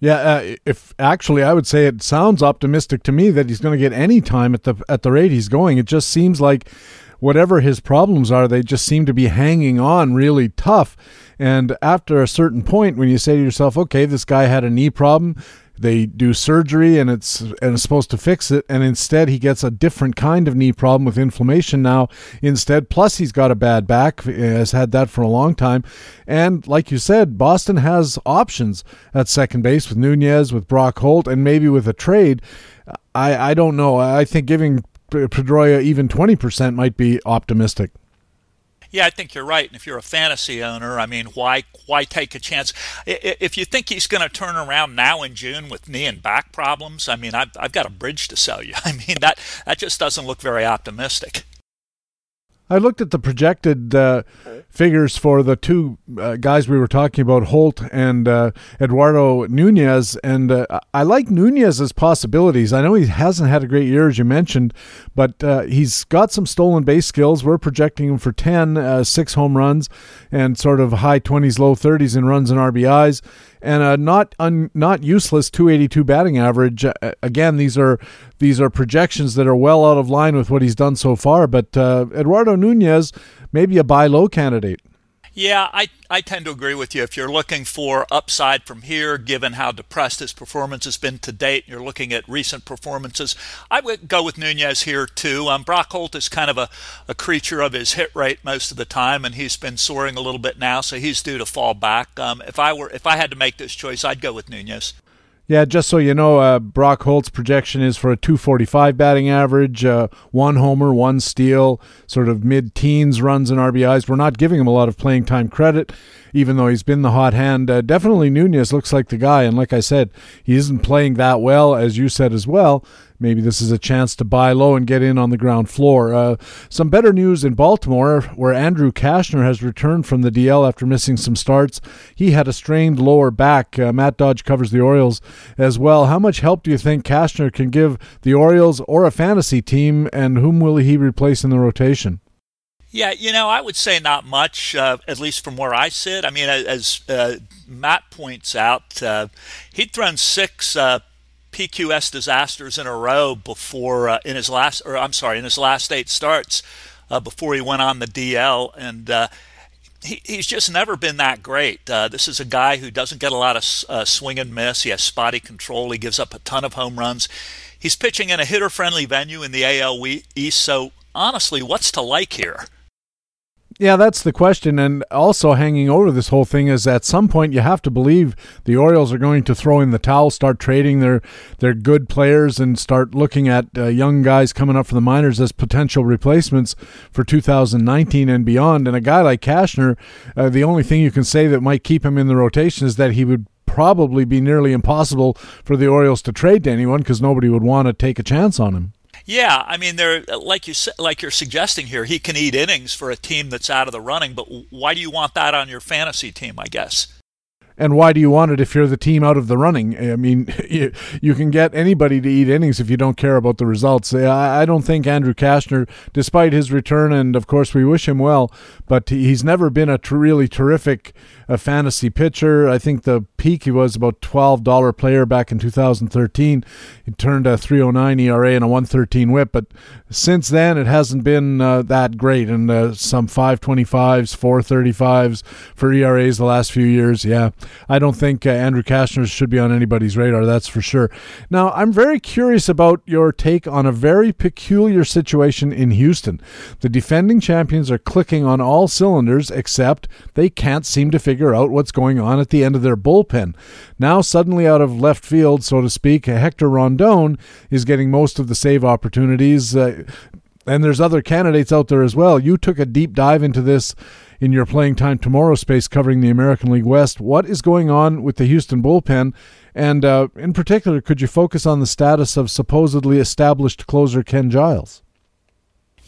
Yeah, uh, if actually, I would say it sounds optimistic to me that he's going to get any time at the at the rate he's going. It just seems like whatever his problems are, they just seem to be hanging on really tough. And after a certain point, when you say to yourself, "Okay, this guy had a knee problem," they do surgery and it's and it's supposed to fix it and instead he gets a different kind of knee problem with inflammation now. Instead plus he's got a bad back has had that for a long time. And like you said Boston has options at second base with Nunez with Brock Holt and maybe with a trade. I I don't know. I think giving Pedroia even 20% might be optimistic yeah, I think you're right. And if you're a fantasy owner, I mean, why why take a chance? If you think he's going to turn around now in June with knee and back problems, I mean, I've, I've got a bridge to sell you. *laughs* I mean, that that just doesn't look very optimistic. I looked at the projected uh, figures for the two uh, guys we were talking about, Holt and uh, Eduardo Nunez, and uh, I like Nunez's possibilities. I know he hasn't had a great year, as you mentioned, but uh, he's got some stolen base skills. We're projecting him for 10, uh, six home runs, and sort of high 20s, low 30s in runs and RBIs and a not un, not useless 282 batting average. Uh, again, these are these are projections that are well out of line with what he's done so far. But uh, Eduardo Nunez, maybe a buy low candidate. Yeah, I, I tend to agree with you. If you're looking for upside from here, given how depressed his performance has been to date, and you're looking at recent performances, I would go with Nunez here too. Um, Brock Holt is kind of a, a creature of his hit rate most of the time, and he's been soaring a little bit now, so he's due to fall back. Um, if I were if I had to make this choice, I'd go with Nunez. Yeah, just so you know, uh, Brock Holt's projection is for a 245 batting average, uh, one homer, one steal, sort of mid teens runs and RBIs. We're not giving him a lot of playing time credit, even though he's been the hot hand. Uh, definitely Nunez looks like the guy. And like I said, he isn't playing that well, as you said as well. Maybe this is a chance to buy low and get in on the ground floor. Uh, some better news in Baltimore, where Andrew Cashner has returned from the DL after missing some starts. He had a strained lower back. Uh, Matt Dodge covers the Orioles as well. How much help do you think Cashner can give the Orioles or a fantasy team, and whom will he replace in the rotation? Yeah, you know, I would say not much, uh, at least from where I sit. I mean, as uh, Matt points out, uh, he'd thrown six uh, PQS disasters in a row before uh, in his last, or I'm sorry, in his last eight starts uh, before he went on the DL, and he, he's just never been that great. this is a guy who doesn't get a lot of swing and miss. He has spotty control. He gives up a ton of home runs. He's pitching in a hitter-friendly venue in the AL East, so honestly, what's to like here? Yeah, that's the question. And also hanging over this whole thing is at some point you have to believe the Orioles are going to throw in the towel, start trading their their good players, and start looking at uh, young guys coming up from the minors as potential replacements for 2019 and beyond. And a guy like Cashner, uh, the only thing you can say that might keep him in the rotation is that he would probably be nearly impossible for the Orioles to trade to anyone because nobody would want to take a chance on him. Yeah, I mean, they're like you like you're suggesting here. He can eat innings for a team that's out of the running, but why do you want that on your fantasy team? I guess. And why do you want it if you're the team out of the running? I mean, *laughs* you, you can get anybody to eat innings if you don't care about the results. I, I don't think Andrew Cashner, despite his return, and of course we wish him well, but he's never been a really terrific a fantasy pitcher. I think the peak he was about twelve dollar player back in 2013. He turned a 309 ERA and a 113 WHIP, but since then it hasn't been uh, that great. And uh, some 525s, 435s for ERAs the last few years. Yeah, I don't think uh, Andrew Cashner should be on anybody's radar. That's for sure. Now I'm very curious about your take on a very peculiar situation in Houston. The defending champions are clicking on all cylinders except they can't seem to figure figure out what's going on at the end of their bullpen. Now, suddenly out of left field, so to speak, Hector Rondon is getting most of the save opportunities. Uh, and there's other candidates out there as well. You took a deep dive into this in your playing time tomorrow space covering the American League West. What is going on with the Houston bullpen? And uh, in particular, could you focus on the status of supposedly established closer Ken Giles?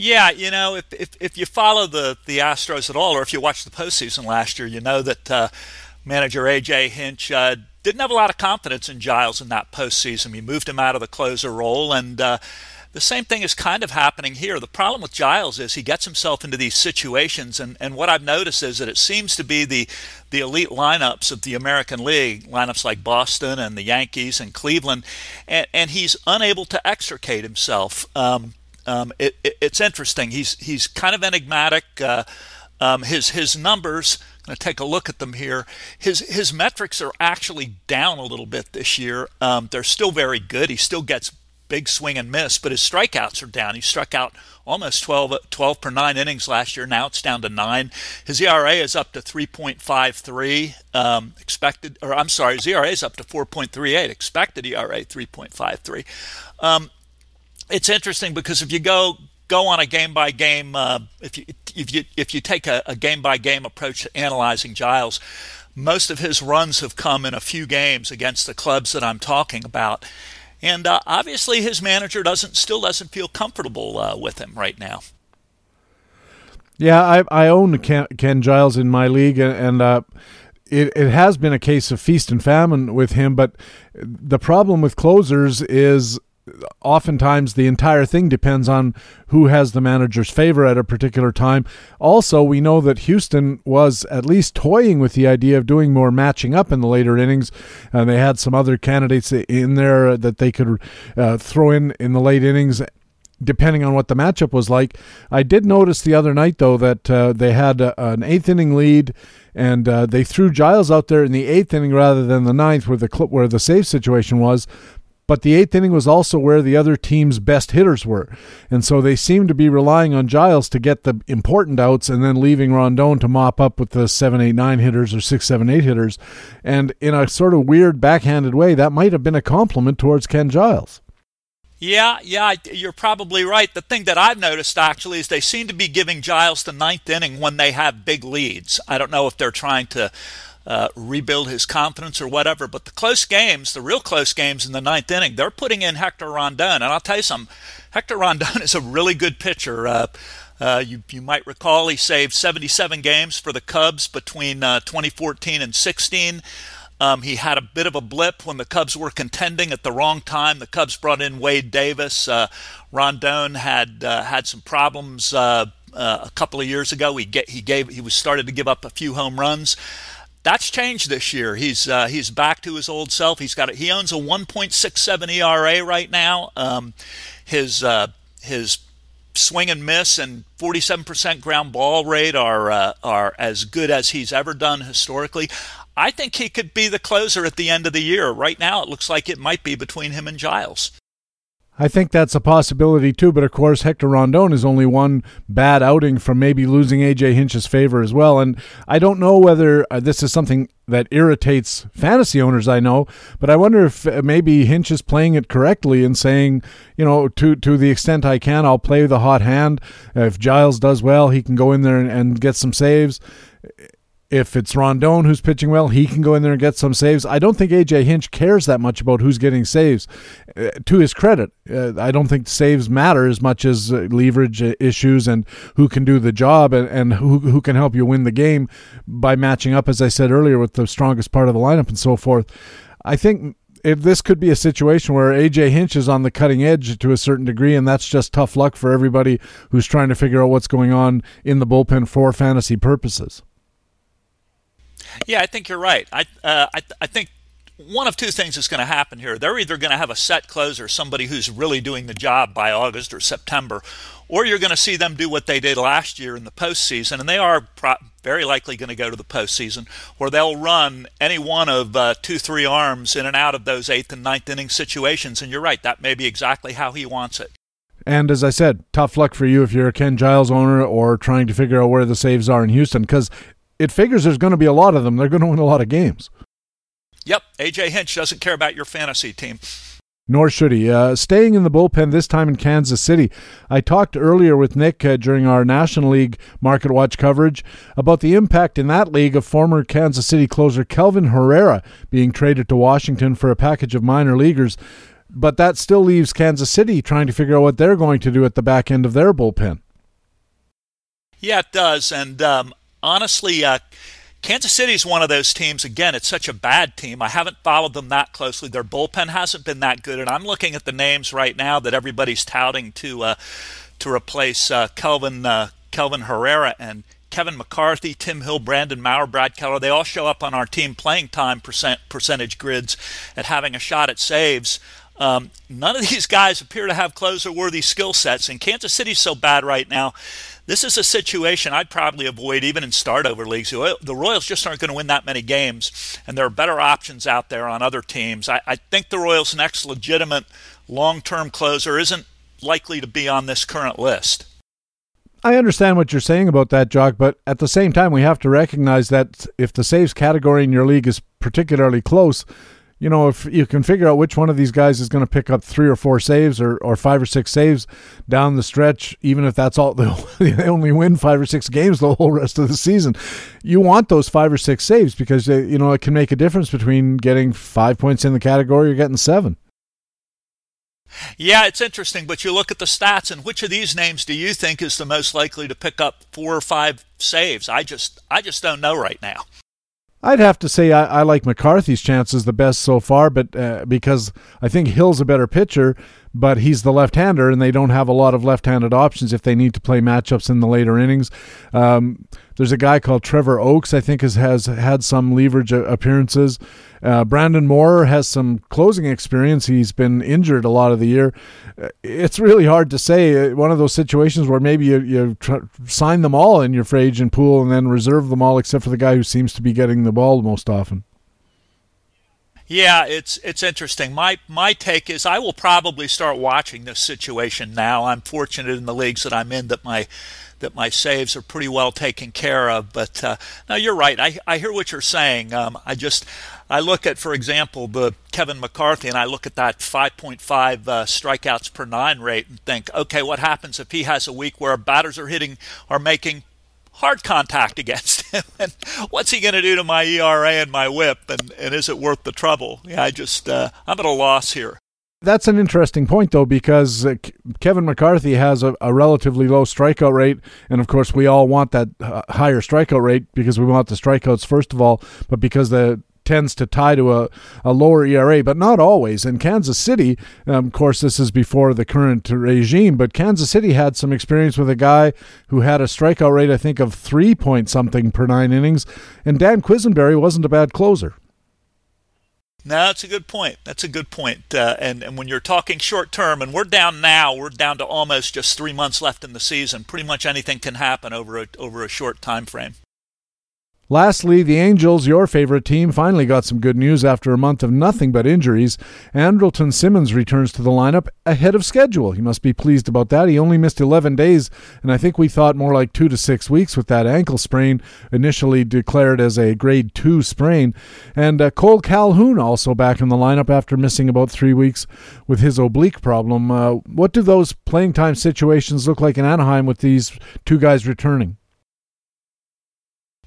Yeah, you know, if, if, if you follow the, the Astros at all, or if you watched the postseason last year, you know that uh, manager A.J. Hinch uh, didn't have a lot of confidence in Giles in that postseason. He moved him out of the closer role, and uh, the same thing is kind of happening here. The problem with Giles is he gets himself into these situations, and, and what I've noticed is that it seems to be the the elite lineups of the American League, lineups like Boston and the Yankees and Cleveland, and, and he's unable to extricate himself. Um, um, it, it, it's interesting. He's he's kind of enigmatic. Uh, um, his his numbers. I'm going to take a look at them here. His his metrics are actually down a little bit this year. Um, they're still very good. He still gets big swing and miss, but his strikeouts are down. He struck out almost 12, 12 per nine innings last year. Now it's down to nine. His ERA is up to 3.53 um, expected, or I'm sorry, his ERA is up to 4.38. Expected ERA 3.53. Um, it's interesting because if you go go on a game by game, if you if you if you take a, a game by game approach to analyzing Giles, most of his runs have come in a few games against the clubs that I'm talking about, and uh, obviously his manager doesn't still doesn't feel comfortable uh, with him right now. Yeah, I I own Ken, Ken Giles in my league, and, and uh, it, it has been a case of feast and famine with him. But the problem with closers is oftentimes the entire thing depends on who has the manager's favor at a particular time. Also, we know that Houston was at least toying with the idea of doing more matching up in the later innings, and they had some other candidates in there that they could uh, throw in in the late innings. Depending on what the matchup was like, I did notice the other night though that uh, they had a, an eighth inning lead, and uh, they threw Giles out there in the eighth inning rather than the ninth, where the clip where the save situation was but the eighth inning was also where the other team's best hitters were. And so they seemed to be relying on Giles to get the important outs and then leaving Rondon to mop up with the 7 8 9 hitters or 6 7 8 hitters. And in a sort of weird backhanded way, that might have been a compliment towards Ken Giles. Yeah, yeah, you're probably right. The thing that I've noticed actually is they seem to be giving Giles the ninth inning when they have big leads. I don't know if they're trying to uh, rebuild his confidence or whatever. But the close games, the real close games in the ninth inning, they're putting in Hector Rondon. And I'll tell you something, Hector Rondon *laughs* is a really good pitcher. Uh, uh, you, you might recall he saved 77 games for the Cubs between uh, 2014 and 16. Um, he had a bit of a blip when the Cubs were contending at the wrong time. The Cubs brought in Wade Davis. Uh, Rondon had had some problems a couple of years ago. He get, he gave he was started to give up a few home runs. That's changed this year. He's uh, he's back to his old self. He's got a, he owns a 1.67 ERA right now. Um, his uh, his swing and miss and 47% ground ball rate are uh, are as good as he's ever done historically. I think he could be the closer at the end of the year. Right now, it looks like it might be between him and Giles. I think that's a possibility too, but of course Hector Rondon is only one bad outing from maybe losing AJ Hinch's favor as well. And I don't know whether uh, this is something that irritates fantasy owners. I know, but I wonder if uh, maybe Hinch is playing it correctly and saying, you know, to to the extent I can, I'll play the hot hand. If Giles does well, he can go in there and, and get some saves if it's Rondon who's pitching well, he can go in there and get some saves. I don't think AJ Hinch cares that much about who's getting saves. Uh, to his credit, uh, I don't think saves matter as much as uh, leverage issues and who can do the job and, and who, who can help you win the game by matching up, as I said earlier, with the strongest part of the lineup and so forth. I think if this could be a situation where AJ Hinch is on the cutting edge to a certain degree, and that's just tough luck for everybody who's trying to figure out what's going on in the bullpen for fantasy purposes. Yeah, I think you're right. I uh, I, I think one of two things is going to happen here. They're either going to have a set closer, somebody who's really doing the job by August or September, or you're going to see them do what they did last year in the postseason, and they are pro- very likely going to go to the postseason, where they'll run any one of uh, two, three arms in and out of those eighth and ninth inning situations. And you're right, that may be exactly how he wants it. And as I said, tough luck for you if you're a Ken Giles owner or trying to figure out where the saves are in Houston, because it figures there's going to be a lot of them. They're going to win a lot of games. Yep, AJ Hinch doesn't care about your fantasy team. Nor should he. Uh, staying in the bullpen this time in Kansas City. I talked earlier with Nick uh, during our National League Market Watch coverage about the impact in that league of former Kansas City closer Kelvin Herrera being traded to Washington for a package of minor leaguers. But that still leaves Kansas City trying to figure out what they're going to do at the back end of their bullpen. Yeah, it does. And um, honestly, uh, Kansas City is one of those teams. Again, it's such a bad team. I haven't followed them that closely. Their bullpen hasn't been that good, and I'm looking at the names right now that everybody's touting to uh, to replace uh, Kelvin uh, Kelvin Herrera and Kevin McCarthy, Tim Hill, Brandon Maurer, Brad Keller. They all show up on our team playing time percent percentage grids at having a shot at saves. Um, none of these guys appear to have closer worthy skill sets, and Kansas City's so bad right now this is a situation I'd probably avoid even in start over leagues. The Royals just aren't going to win that many games, and there are better options out there on other teams. I, I think the Royals' next legitimate long term closer isn't likely to be on this current list. I understand what you're saying about that, Jock, but at the same time, we have to recognize that if the saves category in your league is particularly close, you know, if you can figure out which one of these guys is going to pick up three or four saves or, or five or six saves down the stretch, even if that's all, *laughs* they only win five or six games the whole rest of the season. You want those five or six saves because, they, you know, it can make a difference between getting five points in the category or getting seven. Yeah, it's interesting, but you look at the stats, and which of these names do you think is the most likely to pick up four or five saves? I just, I just don't know right now. I'd have to say I, I, like McCarthy's chances the best so far, but uh, because I think Hill's a better pitcher, but he's the left-hander, and they don't have a lot of left-handed options if they need to play matchups in the later innings. Um, there's a guy called Trevor Oaks, I think, has has had some leverage appearances. Uh, Brandon Maurer has some closing experience. He's been injured a lot of the year. Uh, it's really hard to say. Uh, one of those situations where maybe you, you sign them all in your free agent pool and then reserve them all except for the guy who seems to be getting the ball most often. Yeah, it's it's interesting. My my take is I will probably start watching this situation now. I'm fortunate in the leagues that I'm in that my that my saves are pretty well taken care of. But uh, now you're right. I I hear what you're saying. Um, I just I look at, for example, the Kevin McCarthy, and I look at that 5.5 uh, strikeouts per nine rate, and think, okay, what happens if he has a week where batters are hitting, are making hard contact against him. *laughs* And what's he going to do to my ERA and my WHIP? And, and is it worth the trouble? Yeah, I just uh, I'm at a loss here. That's an interesting point, though, because uh, Kevin McCarthy has a, a, relatively low strikeout rate, and of course, we all want that uh, higher strikeout rate because we want the strikeouts first of all, but because the tends to tie to a, a lower ERA, but not always. In Kansas City, um, of course, this is before the current regime, but Kansas City had some experience with a guy who had a strikeout rate, I think, of three point something per nine innings, and Dan Quisenberry wasn't a bad closer. No, that's a good point. That's a good point. Uh, and and when you're talking short term, and we're down now, we're down to almost just three months left in the season. Pretty much anything can happen over a over a short time frame. Lastly, the Angels, your favorite team, finally got some good news after a month of nothing but injuries. Andrelton Simmons returns to the lineup ahead of schedule. He must be pleased about that. He only missed 11 days, and I think we thought more like two to six weeks with that ankle sprain, initially declared as a grade two sprain. And uh, Cole Calhoun also back in the lineup after missing about three weeks with his oblique problem. Uh, what do those playing time situations look like in Anaheim with these two guys returning?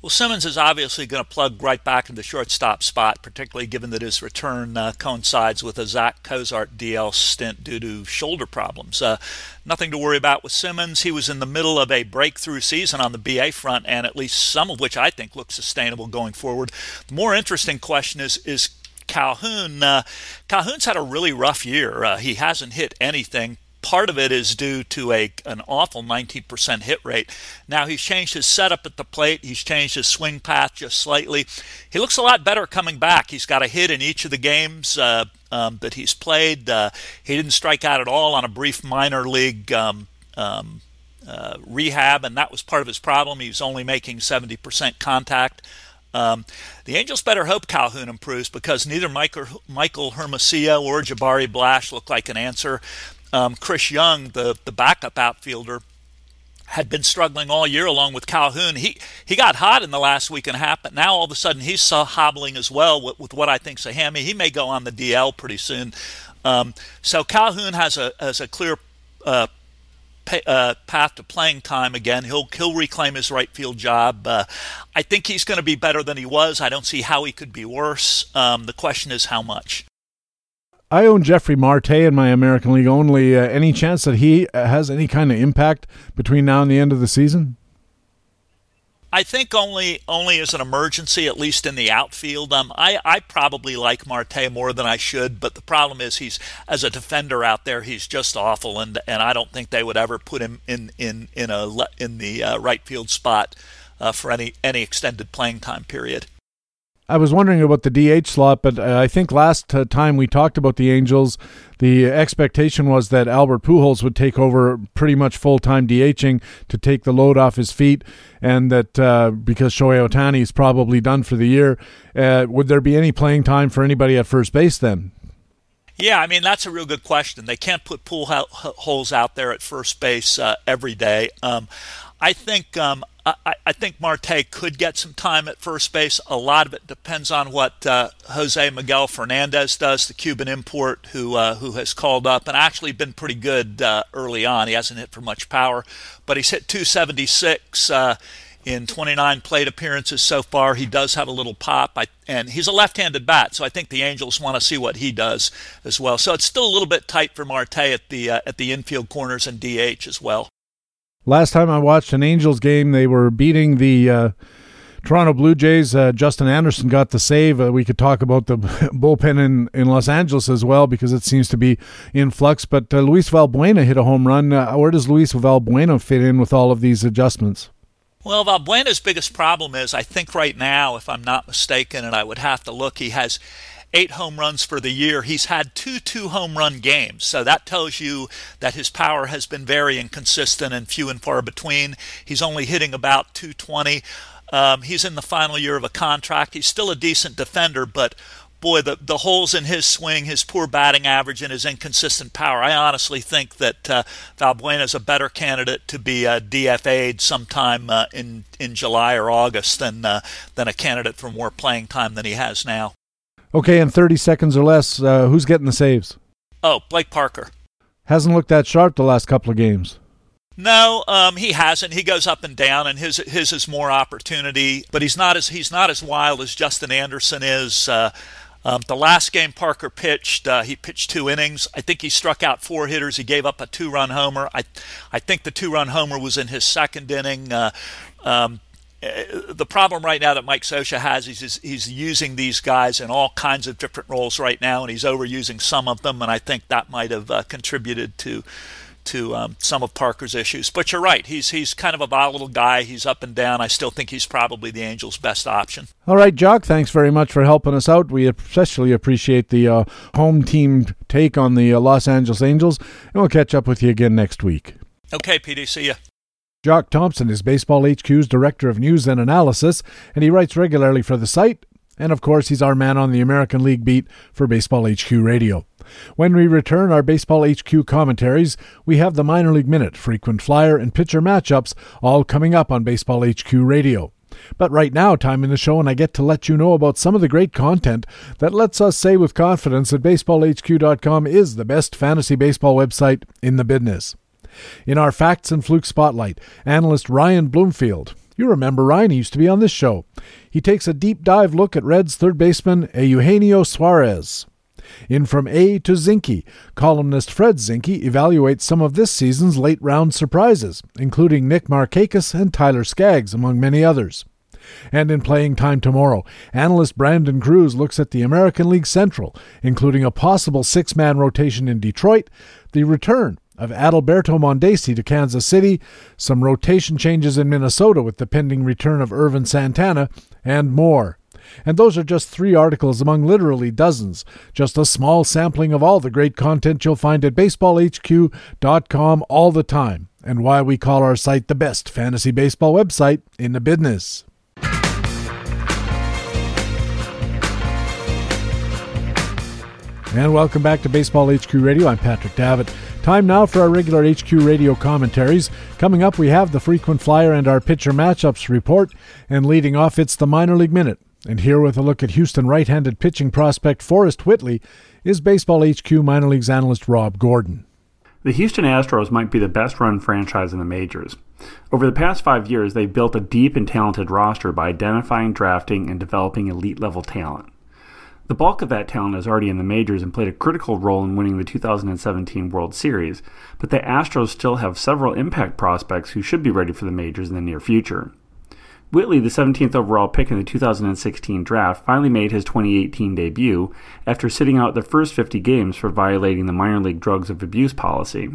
Well, Simmons is obviously going to plug right back in the shortstop spot, particularly given that his return uh, coincides with a Zack Cozart DL stint due to shoulder problems. Uh, nothing to worry about with Simmons. He was in the middle of a breakthrough season on the BA front, and at least some of which I think looks sustainable going forward. The more interesting question is is Calhoun. Uh, Calhoun's had a really rough year. Uh, he hasn't hit anything part of it is due to a an awful 19% hit rate. Now he's changed his setup at the plate. He's changed his swing path just slightly. He looks a lot better coming back. He's got a hit in each of the games uh, um, that he's played. Uh, he didn't strike out at all on a brief minor league. Um, um, uh, rehab, and that was part of his problem. He was only making 70% contact. Um, the Angels better hope Calhoun improves because neither Michael, Michael Hermosillo or Jabari Blash look like an answer. Um, Chris Young, the, the backup outfielder, had been struggling all year along with Calhoun. He he got hot in the last week and a half, but now all of a sudden he's hobbling as well with, with what I think's a hammy. He may go on the DL pretty soon. Um, so Calhoun has a has a clear uh, pay, uh, path to playing time again. He'll he'll reclaim his right field job. Uh, I think he's going to be better than he was. I don't see how he could be worse. Um, the question is how much. I own Jefry Marte in my American League only. Uh, any chance that he uh, has any kind of impact between now and the end of the season? I think only only as an emergency, at least in the outfield. Um, I I probably like Marte more than I should, but the problem is he's as a defender out there, he's just awful, and and I don't think they would ever put him in in in a in the uh, right field spot uh, for any any extended playing time period. I was wondering about the DH slot, but uh, I think last uh, time we talked about the Angels, the expectation was that Albert Pujols would take over pretty much full time DHing to take the load off his feet, and that uh, because Shohei Ohtani is probably done for the year, uh, would there be any playing time for anybody at first base then? Yeah, I mean that's a real good question. They can't put Pujols out there at first base uh, every day. Um, I think um, I, I, think Marte could get some time at first base. A lot of it depends on what uh, Jose Miguel Fernandez does, the Cuban import who uh, who has called up and actually been pretty good uh, early on. He hasn't hit for much power, but he's hit 276 uh, in 29 plate appearances so far. He does have a little pop, I, and he's a left-handed bat, so I think the Angels want to see what he does as well. So it's still a little bit tight for Marte at the uh, at the infield corners and DH as well. Last time I watched an Angels game, they were beating the uh, Toronto Blue Jays. Uh, Justin Anderson got the save. Uh, we could talk about the *laughs* bullpen in, in Los Angeles as well because it seems to be in flux. But uh, Luis Valbuena hit a home run. Uh, where does Luis Valbuena fit in with all of these adjustments? Well, Valbuena's biggest problem is, I think right now, if I'm not mistaken, and I would have to look, he has eight home runs for the year. He's had two two home run games. So that tells you that his power has been very inconsistent and few and far between. He's only hitting about 220. Um, he's in the final year of a contract. He's still a decent defender, but boy, the, the holes in his swing, his poor batting average, and his inconsistent power. I honestly think that uh, Valbuena is a better candidate to be uh, DFA'd sometime uh, in in July or August than uh, than a candidate for more playing time than he has now. Okay, in 30 seconds or less, uh, who's getting the saves? Oh, Blake Parker. Hasn't looked that sharp the last couple of games. No, um, he hasn't. He goes up and down, and his his is more opportunity. But he's not as he's not as wild as Justin Anderson is. Uh, um, the last game Parker pitched, uh, he pitched two innings. I think he struck out four hitters. He gave up a two-run homer. I, I think the two-run homer was in his second inning. Uh, um, the problem right now that Mike Scioscia has is he's, he's using these guys in all kinds of different roles right now, and he's overusing some of them, and I think that might have uh, contributed to to um, some of Parker's issues. But you're right; he's he's kind of a volatile guy. He's up and down. I still think he's probably the Angels' best option. All right, Jock. Thanks very much for helping us out. We especially appreciate the uh, home team take on the uh, Los Angeles Angels, and we'll catch up with you again next week. Okay, PD. See you. Jock Thompson is Baseball HQ's Director of News and Analysis, and he writes regularly for the site. And of course, he's our man on the American League beat for Baseball HQ Radio. When we return our Baseball HQ commentaries, we have the Minor League Minute, frequent flyer, and pitcher matchups all coming up on Baseball HQ Radio. But right now, time in the show, and I get to let you know about some of the great content that lets us say with confidence that BaseballHQ.com is the best fantasy baseball website in the business. In our Facts and Fluke Spotlight, analyst Ryan Bloomfield. You remember Ryan, he used to be on this show. He takes a deep dive look at Reds third baseman Eugenio Suarez. In From A to Zinkie, columnist Fred Zinkie evaluates some of this season's late round surprises, including Nick Markakis and Tyler Skaggs, among many others. And in Playing Time Tomorrow, analyst Brandon Kruse looks at the American League Central, including a possible six man rotation in Detroit, the return of Adalberto Mondesi to Kansas City, some rotation changes in Minnesota with the pending return of Ervin Santana, and more. And those are just three articles among literally dozens, just a small sampling of all the great content you'll find at baseballhq.com all the time, and why we call our site the best fantasy baseball website in the business. And welcome back to Baseball HQ Radio. I'm Patrick Davitt. Time now for our regular HQ radio commentaries. Coming up, we have the frequent flyer and our pitcher matchups report. And leading off, it's the minor league minute. And here with a look at Houston right handed pitching prospect Forrest Whitley is Baseball HQ minor leagues analyst Rob Gordon. The Houston Astros might be the best run franchise in the majors. Over the past five years, they've built a deep and talented roster by identifying, drafting, and developing elite level talent. The bulk of that talent is already in the majors and played a critical role in winning the 2017 World Series, but the Astros still have several impact prospects who should be ready for the majors in the near future. Whitley, the 17th overall pick in the 2016 draft, finally made his 2018 debut after sitting out the first 50 games for violating the minor league drugs of abuse policy.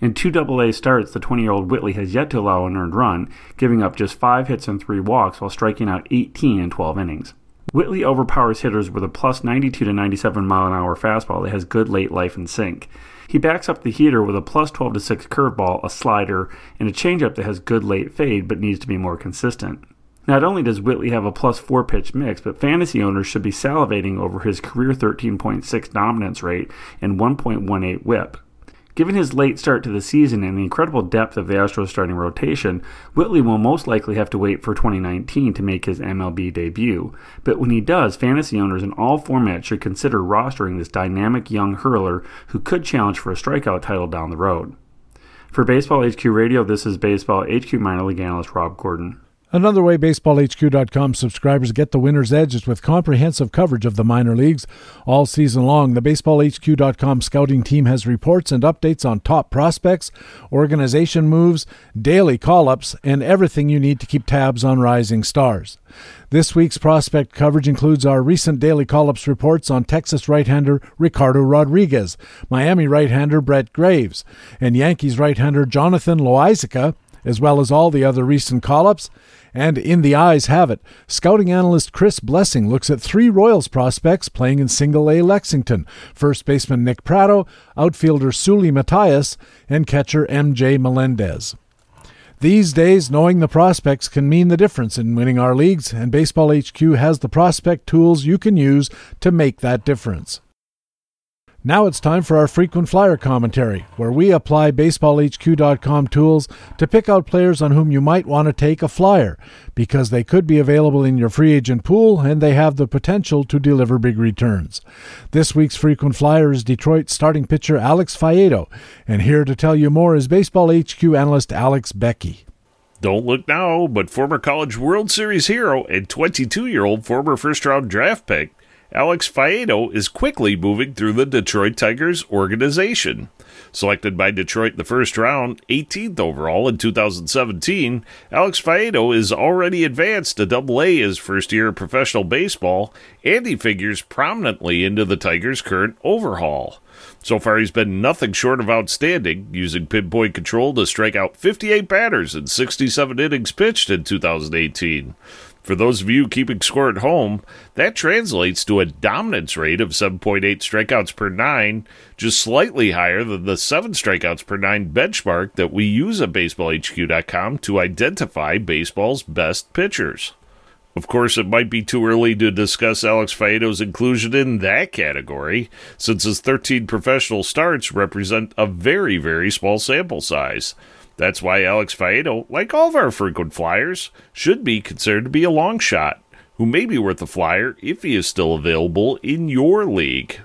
In two AA starts, the 20 year old Whitley has yet to allow an earned run, giving up just five hits and three walks while striking out 18 in 12 innings. Whitley overpowers hitters with a plus 92 to 97 mile an hour fastball that has good late life and sink. He backs up the heater with a plus 12 to 6 curveball, a slider, and a changeup that has good late fade but needs to be more consistent. Not only does Whitley have a plus 4 pitch mix, but fantasy owners should be salivating over his career 13.6 dominance rate and 1.18 whip. Given his late start to the season and the incredible depth of the Astros starting rotation, Whitley will most likely have to wait for 2019 to make his MLB debut. But when he does, fantasy owners in all formats should consider rostering this dynamic young hurler who could challenge for a strikeout title down the road. For Baseball HQ Radio, this is Baseball HQ minor league analyst Rob Gordon. Another way BaseballHQ.com subscribers get the winner's edge is with comprehensive coverage of the minor leagues. All season long, the BaseballHQ.com scouting team has reports and updates on top prospects, organization moves, daily call ups, and everything you need to keep tabs on rising stars. This week's prospect coverage includes our recent daily call ups reports on Texas right hander Ricardo Rodriguez, Miami right hander Brett Graves, and Yankees right hander Jonathan Loaisiga, as well as all the other recent call ups and in the eyes have it. Scouting analyst Chris Blessing looks at three Royals prospects playing in single A Lexington first baseman Nick Pratto, outfielder Seuly Matias, and catcher MJ Melendez. These days, knowing the prospects can mean the difference in winning our leagues, and Baseball HQ has the prospect tools you can use to make that difference. Now it's time for our frequent flyer commentary, where we apply baseballhq.com tools to pick out players on whom you might want to take a flyer, because they could be available in your free agent pool and they have the potential to deliver big returns. This week's frequent flyer is Detroit starting pitcher Alex Faedo, and here to tell you more is Baseball HQ analyst Alex Beckey. Don't look now, but former College World Series hero and 22 year old former first round draft pick Alex Faedo is quickly moving through the Detroit Tigers organization. Selected by Detroit the first round, 18th overall in 2017, Alex Faedo is already advanced to Double A his first year of professional baseball, and he figures prominently into the Tigers' current overhaul. So far, he's been nothing short of outstanding, using pinpoint control to strike out 58 batters in 67 innings pitched in 2018. For those of you keeping score at home, that translates to a dominance rate of 7.8 strikeouts per nine, just slightly higher than the 7 strikeouts per nine benchmark that we use at baseballhq.com to identify baseball's best pitchers. Of course, it might be too early to discuss Alex Faedo's inclusion in that category, since his 13 professional starts represent a very, very small sample size. That's why Alex Faedo, like all of our frequent flyers, should be considered to be a long shot, who may be worth a flyer if he is still available in your league.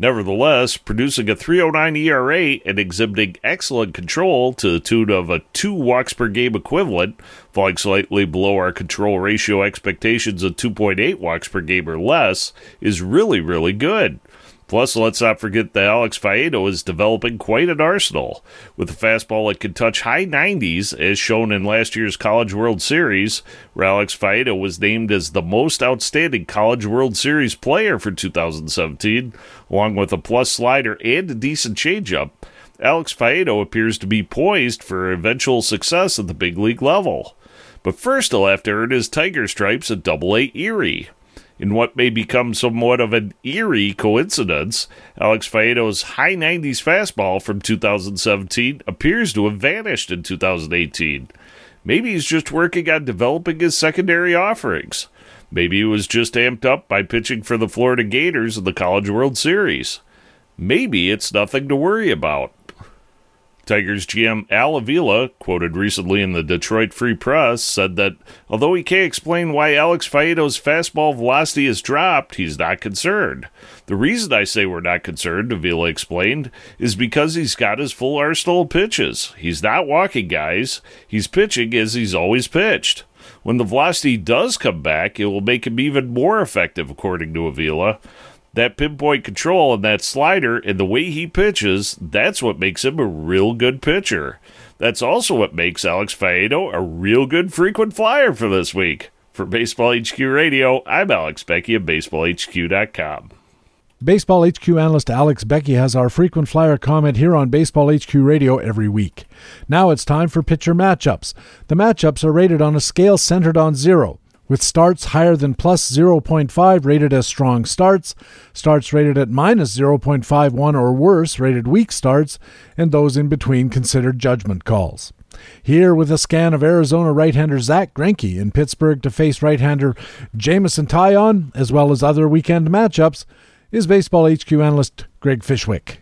Nevertheless, producing a 309 ERA and exhibiting excellent control to the tune of a 2 walks per game equivalent, falling slightly below our control ratio expectations of 2.8 walks per game or less, is really, really good. Plus, let's not forget that Alex Faedo is developing quite an arsenal. With a fastball that can touch high 90s, as shown in last year's College World Series, where Alex Faedo was named as the most outstanding College World Series player for 2017, along with a plus slider and a decent changeup. Alex Faedo appears to be poised for eventual success at the big league level. But first, he'll have to earn his Tiger stripes at Double A Erie. In what may become somewhat of an eerie coincidence, Alex Faedo's high 90s fastball from 2017 appears to have vanished in 2018. Maybe he's just working on developing his secondary offerings. Maybe he was just amped up by pitching for the Florida Gators in the College World Series. Maybe it's nothing to worry about. Tigers GM Al Avila, quoted recently in the Detroit Free Press, said that although he can't explain why Alex Faedo's fastball velocity has dropped, he's not concerned. The reason I say we're not concerned, Avila explained, is because he's got his full arsenal of pitches. He's not walking guys, he's pitching as he's always pitched. When the velocity does come back, it will make him even more effective, according to Avila that pinpoint control and that slider and the way he pitches, that's what makes him a real good pitcher. That's also what makes Alex Faedo a real good frequent flyer for this week. For Baseball HQ Radio, I'm Alex Beckey of BaseballHQ.com. Baseball HQ analyst Alex Beckey has our frequent flyer comment here on Baseball HQ Radio every week. Now it's time for pitcher matchups. The matchups are rated on a scale centered on zero with starts higher than plus 0.5 rated as strong starts, starts rated at minus 0.51 or worse rated weak starts, and those in between considered judgment calls. Here with a scan of Arizona right-hander Zack Greinke in Pittsburgh to face right-hander Jameson Taillon, as well as other weekend matchups, is Baseball HQ analyst Greg Fishwick.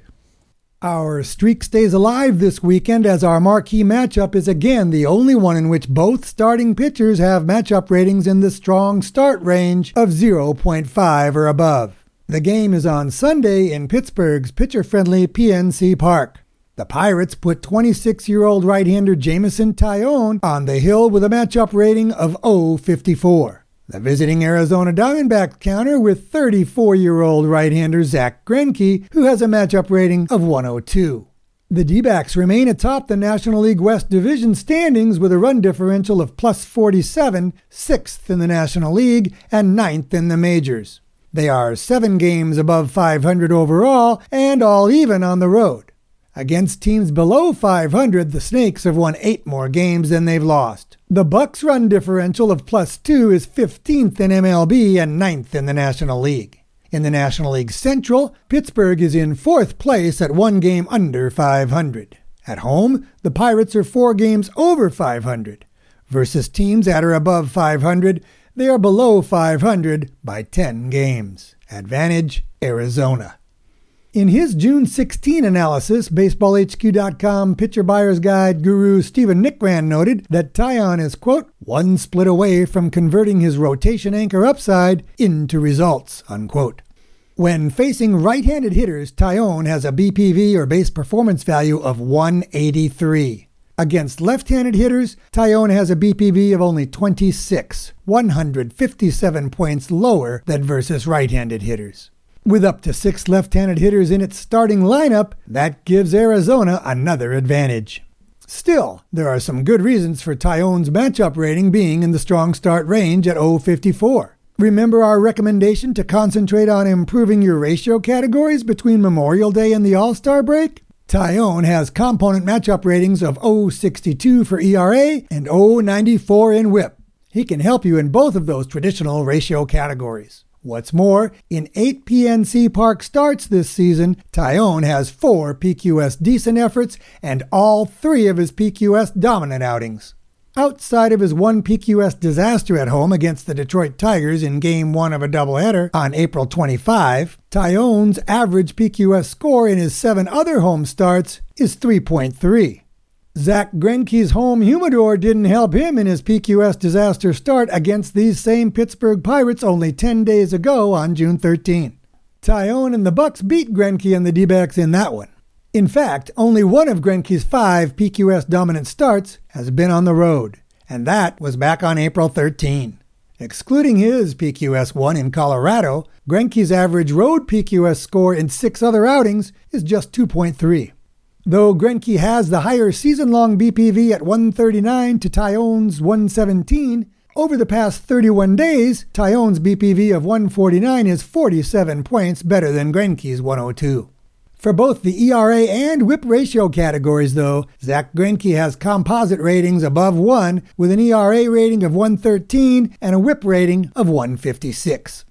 Our streak stays alive this weekend as our marquee matchup is again the only one in which both starting pitchers have matchup ratings in the strong start range of 0.5 or above. The game is on Sunday in Pittsburgh's pitcher friendly PNC Park. The Pirates put 26 year old right hander Jameson Taillon on the hill with a matchup rating of 054. The visiting Arizona Diamondbacks counter with 34 year old right hander Zack Greinke, who has a matchup rating of 102. The D backs remain atop the National League West Division standings with a run differential of plus 47, sixth in the National League, and ninth in the majors. They are seven games above 500 overall and all even on the road. Against teams below 500, the Snakes have won eight more games than they've lost. The Bucks' run differential of plus two is 15th in MLB and 9th in the National League. In the National League Central, Pittsburgh is in fourth place at one game under 500. At home, the Pirates are four games over 500. Versus teams at or above 500, they are below 500 by 10 games. Advantage Arizona. In his June 16 analysis, BaseballHQ.com pitcher buyer's guide guru Stephen Nickrand noted that Taillon is, quote, one split away from converting his rotation anchor upside into results, unquote. When facing right handed hitters, Taillon has a BPV or base performance value of 183. Against left handed hitters, Taillon has a BPV of only 26, 157 points lower than versus right handed hitters. With up to six left handed hitters in its starting lineup, that gives Arizona another advantage. Still, there are some good reasons for Taillon's matchup rating being in the strong start range at 054. Remember our recommendation to concentrate on improving your ratio categories between Memorial Day and the All Star break? Taillon has component matchup ratings of 062 for ERA and 094 in whip. He can help you in both of those traditional ratio categories. What's more, in eight PNC Park starts this season, Taillon has four PQS decent efforts and all three of his PQS dominant outings. Outside of his one PQS disaster at home against the Detroit Tigers in Game 1 of a doubleheader on April 25, Taillon's average PQS score in his seven other home starts is 3.3. Zack Greinke's home humidor didn't help him in his PQS disaster start against these same Pittsburgh Pirates only 10 days ago on June 13. Taillon and the Bucks beat Greinke and the D-backs in that one. In fact, only one of Greinke's five PQS dominant starts has been on the road, and that was back on April 13. Excluding his PQS 1 in Colorado, Greinke's average road PQS score in six other outings is just 2.3. Though Greinke has the higher season long BPV at 139 to Taillon's 117, over the past 31 days, Taillon's BPV of 149 is 47 points better than Greinke's 102. For both the ERA and whip ratio categories, though, Zack Greinke has composite ratings above 1 with an ERA rating of 113 and a whip rating of 156.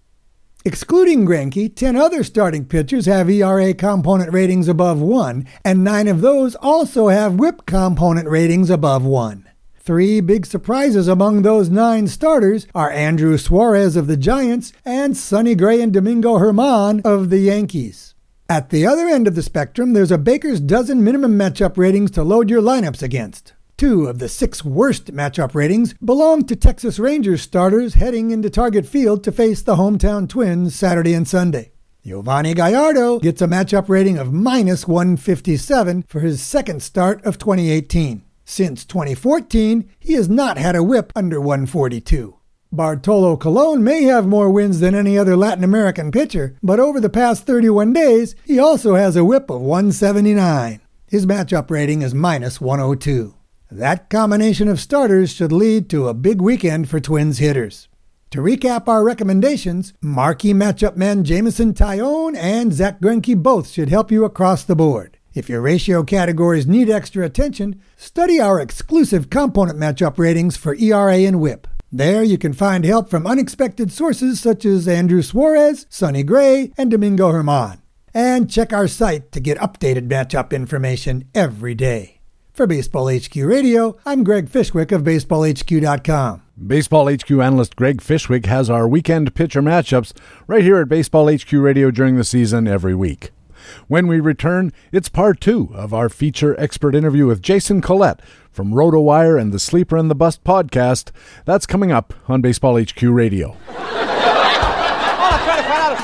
Excluding Greinke, 10 other starting pitchers have ERA component ratings above 1, and 9 of those also have whip component ratings above 1. Three big surprises among those nine starters are Andrew Suarez of the Giants and Sonny Gray and Domingo German of the Yankees. At the other end of the spectrum, there's a baker's dozen minimum matchup ratings to load your lineups against. Two of the six worst matchup ratings belong to Texas Rangers starters heading into Target Field to face the hometown Twins Saturday and Sunday. Yovani Gallardo gets a matchup rating of minus 157 for his second start of 2018. Since 2014, he has not had a whip under 142. Bartolo Colon may have more wins than any other Latin American pitcher, but over the past 31 days, he also has a whip of 179. His matchup rating is minus 102. That combination of starters should lead to a big weekend for Twins hitters. To recap our recommendations, marquee matchup men Jameson Taillon and Zack Greinke both should help you across the board. If your ratio categories need extra attention, study our exclusive component matchup ratings for ERA and WHIP. There you can find help from unexpected sources such as Andrew Suarez, Sonny Gray, and Domingo German. And check our site to get updated matchup information every day. For Baseball HQ Radio, I'm Greg Fishwick of BaseballHQ.com. Baseball HQ analyst Greg Fishwick has our weekend pitcher matchups right here at Baseball HQ Radio during the season every week. When we return, it's part two of our feature expert interview with Jason Collette from RotoWire and the Sleeper and the Bust podcast. That's coming up on Baseball HQ Radio. *laughs*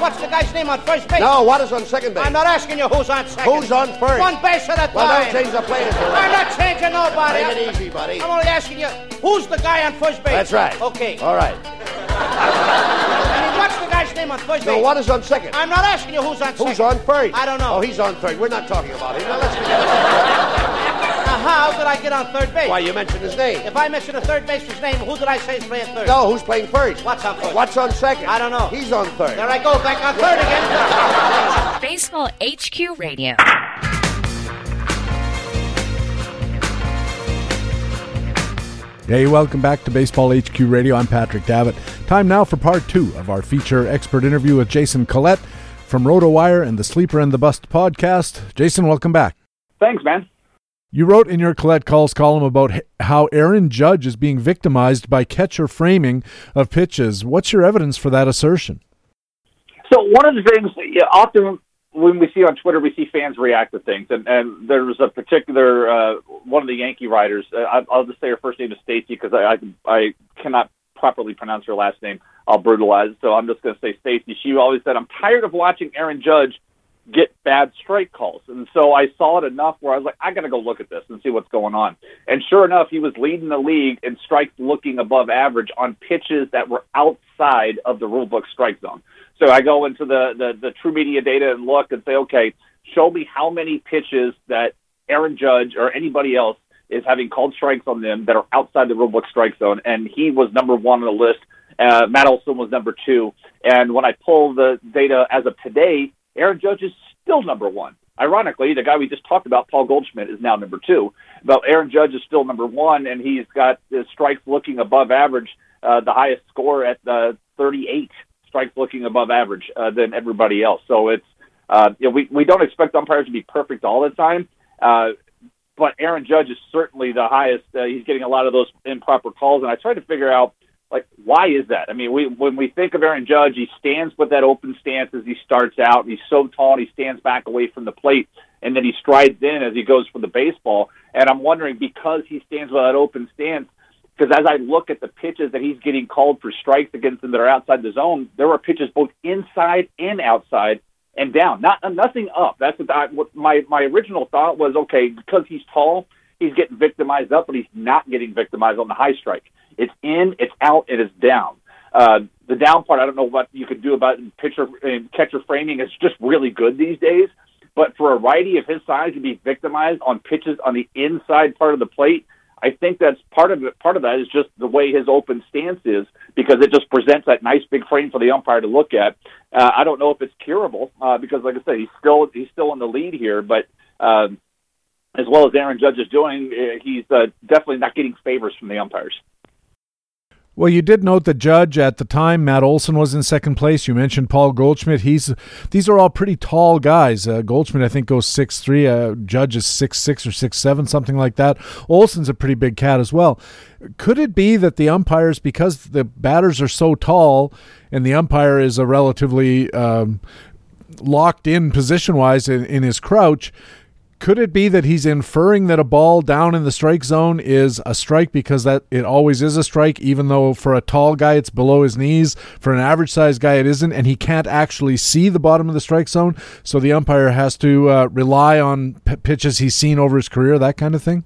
What's the guy's name on first base? No, what is on second base? I'm not asking you who's on second. Who's on first? One base at a time. Well, don't change the plate. I'm not changing nobody. It easy, buddy. I'm only asking you, who's the guy on first base? That's right. Okay. All right. I mean, what's the guy's name on first base? No, what is on second? I'm not asking you who's on second. Who's on first? I don't know. Oh, he's on third. We're not talking about him. Now, let's forget about Now, how did I get on third base? Why, you mentioned his name. If I mention a third baseman's name, who did I say is playing third? No, who's playing first? What's on first? What's on second? I don't know. He's on third. There I go, back on third again. *laughs* Baseball HQ Radio. Hey, welcome back to Baseball HQ Radio. I'm Patrick Davitt. Time now for part two of our feature expert interview with Jason Collette from RotoWire and the Sleeper and the Bust podcast. Jason, welcome back. Thanks, man. You wrote in your Collette Calls column about how Aaron Judge is being victimized by catcher framing of pitches. What's your evidence for that assertion? So one of the things, know, often when we see on Twitter, we see fans react to things, and and there was a particular uh, one of the Yankee writers. Uh, I, I'll just say her first name is Stacy because I, I I cannot properly pronounce her last name. I'll brutalize, so I'm just going to say Stacy. She always said, "I'm tired of watching Aaron Judge get bad strike calls," and so I saw it enough where I was like, "I got to go look at this and see what's going on." And sure enough, he was leading the league in strikes looking above average on pitches that were outside of the rulebook strike zone. So I go into the, the, the TruMedia data and look and say, okay, show me how many pitches that Aaron Judge or anybody else is having called strikes on them that are outside the rulebook strike zone. And he was number one on the list. Uh, Matt Olson was number two. And when I pull the data as of today, Aaron Judge is still number one. Ironically, the guy we just talked about, Paul Goldschmidt, is now number two. But Aaron Judge is still number one, and he's got the strikes looking above average, uh, the highest score at uh, 38 strikes looking above average uh, than everybody else. So it's uh, you know, we we don't expect umpires to be perfect all the time, uh, but Aaron Judge is certainly the highest. Uh, he's getting a lot of those improper calls, and I tried to figure out like why is that? I mean, we when we think of Aaron Judge, he stands with that open stance as he starts out. He's so tall, and he stands back away from the plate, and then he strides in as he goes for the baseball. And I'm wondering because he stands with that open stance because as I look at the pitches that he's getting called for strikes against him that are outside the zone, there were pitches both inside and outside and down, not nothing up. That's what, I, what my my original thought was. Okay, because he's tall, he's getting victimized up, but he's not getting victimized on the high strike. It's in, it's out, it is down. Uh, the down part, I don't know what you could do about it. pitcher and catcher framing. It's just really good these days. But for a righty of his size to be victimized on pitches on the inside part of the plate, I think that's part of it. Part of that is just the way his open stance is because it just presents that nice big frame for the umpire to look at. Uh, I don't know if it's curable uh, because, like I said, he's still he's still in the lead here, but. Um, as well as Aaron Judge is doing, uh, he's uh, definitely not getting favors from the umpires. Well, you did note the Judge at the time, Matt Olson was in second place. You mentioned Paul Goldschmidt. He's these are all pretty tall guys. Uh, Goldschmidt, I think, goes six three. Uh, Judge is six six or six seven, something like that. Olson's a pretty big cat as well. Could it be that the umpires, because the batters are so tall, and the umpire is a relatively um, locked in position wise in, in his crouch? Could it be that he's inferring that a ball down in the strike zone is a strike because that it always is a strike even though for a tall guy it's below his knees. For an average sized guy it isn't and he can't actually see the bottom of the strike zone. So the umpire has to uh, rely on p- pitches he's seen over his career that kind of thing?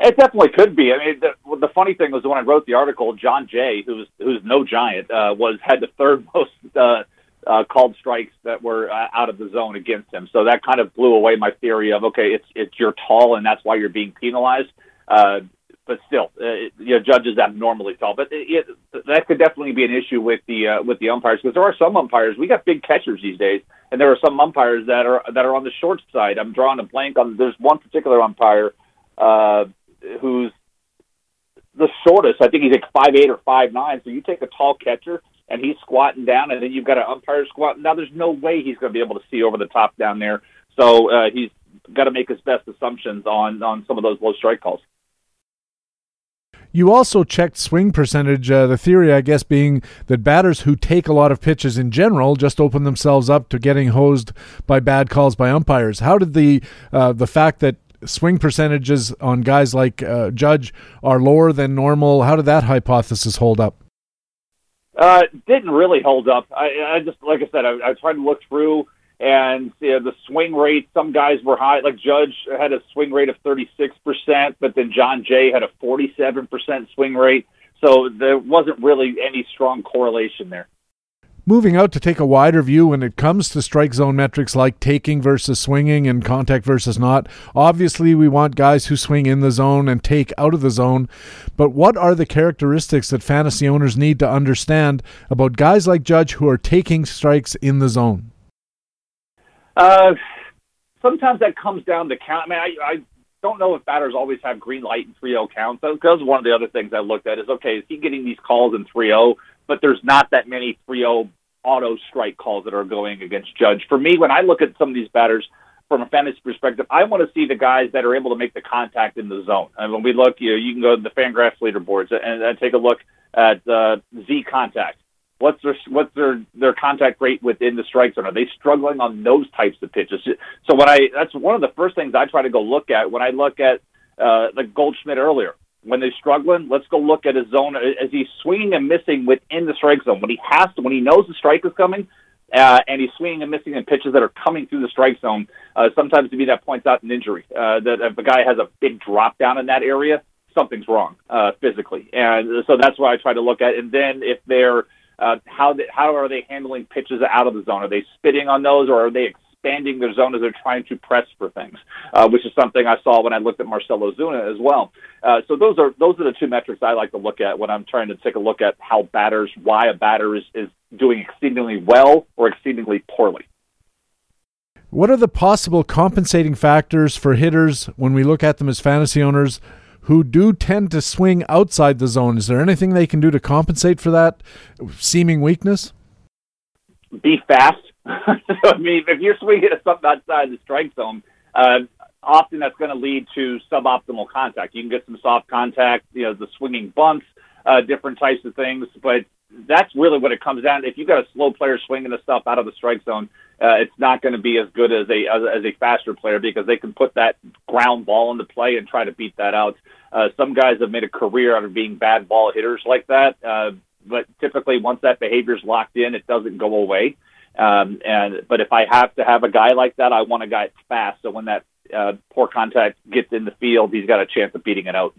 It definitely could be. I mean, the, the funny thing was when I wrote the article, Jon Jay, who's who's no giant, uh, was had the third *laughs* most uh, uh, called strikes that were uh, out of the zone against him. So that kind of blew away my theory of okay, it's it's you're tall and that's why you're being penalized. Uh, but still, uh, you know, Judge's abnormally tall. But it, it, that could definitely be an issue with the uh, with the umpires because there are some umpires. We got big catchers these days, and there are some umpires that are that are on the short side. I'm drawing a blank on. There's one particular umpire uh, who's the shortest. I think he's like five eight or five nine. So you take a tall catcher and he's squatting down, and then you've got an umpire squatting. Now, there's no way he's going to be able to see over the top down there. So uh, he's got to make his best assumptions on on some of those low strike calls. You also checked swing percentage. Uh, the theory, I guess, being that batters who take a lot of pitches in general just open themselves up to getting hosed by bad calls by umpires. How did the uh, the fact that swing percentages on guys like uh, Judge are lower than normal? How did that hypothesis hold up? Uh, didn't really hold up. I, I just, like I said, I, I tried to look through and you know, the swing rate. Some guys were high, like Judge had a swing rate of 36%, but then Jon Jay had a 47% swing rate. So there wasn't really any strong correlation there moving out to take a wider view when it comes to strike zone metrics like taking versus swinging and contact versus not. Obviously, we want guys who swing in the zone and take out of the zone, but what are the characteristics that fantasy owners need to understand about guys like Judge who are taking strikes in the zone? Uh, sometimes that comes down to count. I mean, I, I don't know if batters always have green light and 3-0 counts. That was one of the other things I looked at is, okay, is he getting these calls in 3-0? But there's not that many 3-0 auto strike calls that are going against Judge. For me, when I look at some of these batters from a fantasy perspective, I want to see the guys that are able to make the contact in the zone. And when we look, you know, you can go to the Fangraphs leaderboards and, and take a look at uh, Z contact. What's their what's their their contact rate within the strike zone? Are they struggling on those types of pitches? So when I that's one of the first things I try to go look at when I look at uh, the Goldschmidt earlier. When they're struggling, let's go look at his zone. Is he swinging and missing within the strike zone? When he has to, when he knows the strike is coming, uh, and he's swinging and missing in pitches that are coming through the strike zone. Uh, sometimes to me that points out an injury. Uh, that if a guy has a big drop down in that area, something's wrong uh, physically, and so that's what I try to look at. And then if they're uh, how they, how are they handling pitches out of the zone? Are they spitting on those, or are they expanding their zone as they're trying to press for things? Uh, which is something I saw when I looked at Marcell Ozuna as well. Uh, so those are those are the two metrics I like to look at when I'm trying to take a look at how batters, why a batter is, is doing exceedingly well or exceedingly poorly. What are the possible compensating factors for hitters when we look at them as fantasy owners who do tend to swing outside the zone. Is there anything they can do to compensate for that seeming weakness? Be fast. *laughs* so, I mean, if you're swinging at something outside the strike zone, uh, often that's going to lead to suboptimal contact. You can get some soft contact, you know, the swinging bunts, uh, different types of things, but that's really what it comes down. To. If you've got a slow player swinging the stuff out of the strike zone, uh, it's not going to be as good as a as, as a faster player because they can put that ground ball into play and try to beat that out. Uh, some guys have made a career out of being bad ball hitters like that, uh, but typically once that behavior is locked in, it doesn't go away. Um, and but if I have to have a guy like that, I want a guy that's fast. So when that uh, poor contact gets in the field, he's got a chance of beating it out.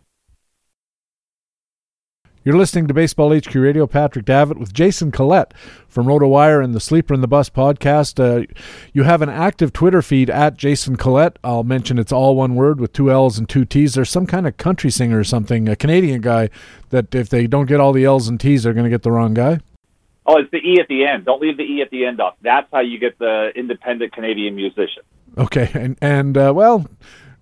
You're listening to Baseball HQ Radio. Patrick Davitt with Jason Collette from RotoWire and the Sleeper in the Bust podcast. Uh, you have an active Twitter feed at Jason Collette. I'll mention it's all one word with two L's and two T's. There's some kind of country singer or something, a Canadian guy, that if they don't get all the L's and T's, they're going to get the wrong guy. Oh, it's the E at the end. Don't leave the E at the end off. That's how you get the independent Canadian musician. Okay, and and uh, well,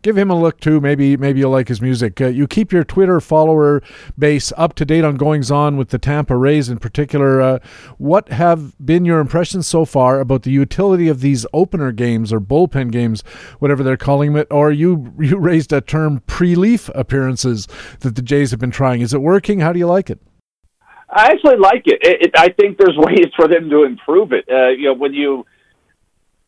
give him a look too. Maybe maybe you'll like his music. Uh, you keep your Twitter follower base up to date on goings on with the Tampa Rays in particular. Uh, what have been your impressions so far about the utility of these opener games or bullpen games, whatever they're calling it? Or you you raised a term pre-leaf appearances that the Jays have been trying. Is it working? How do you like it? I actually like it. it, it I think there's *laughs* ways for them to improve it. Uh, you know, when you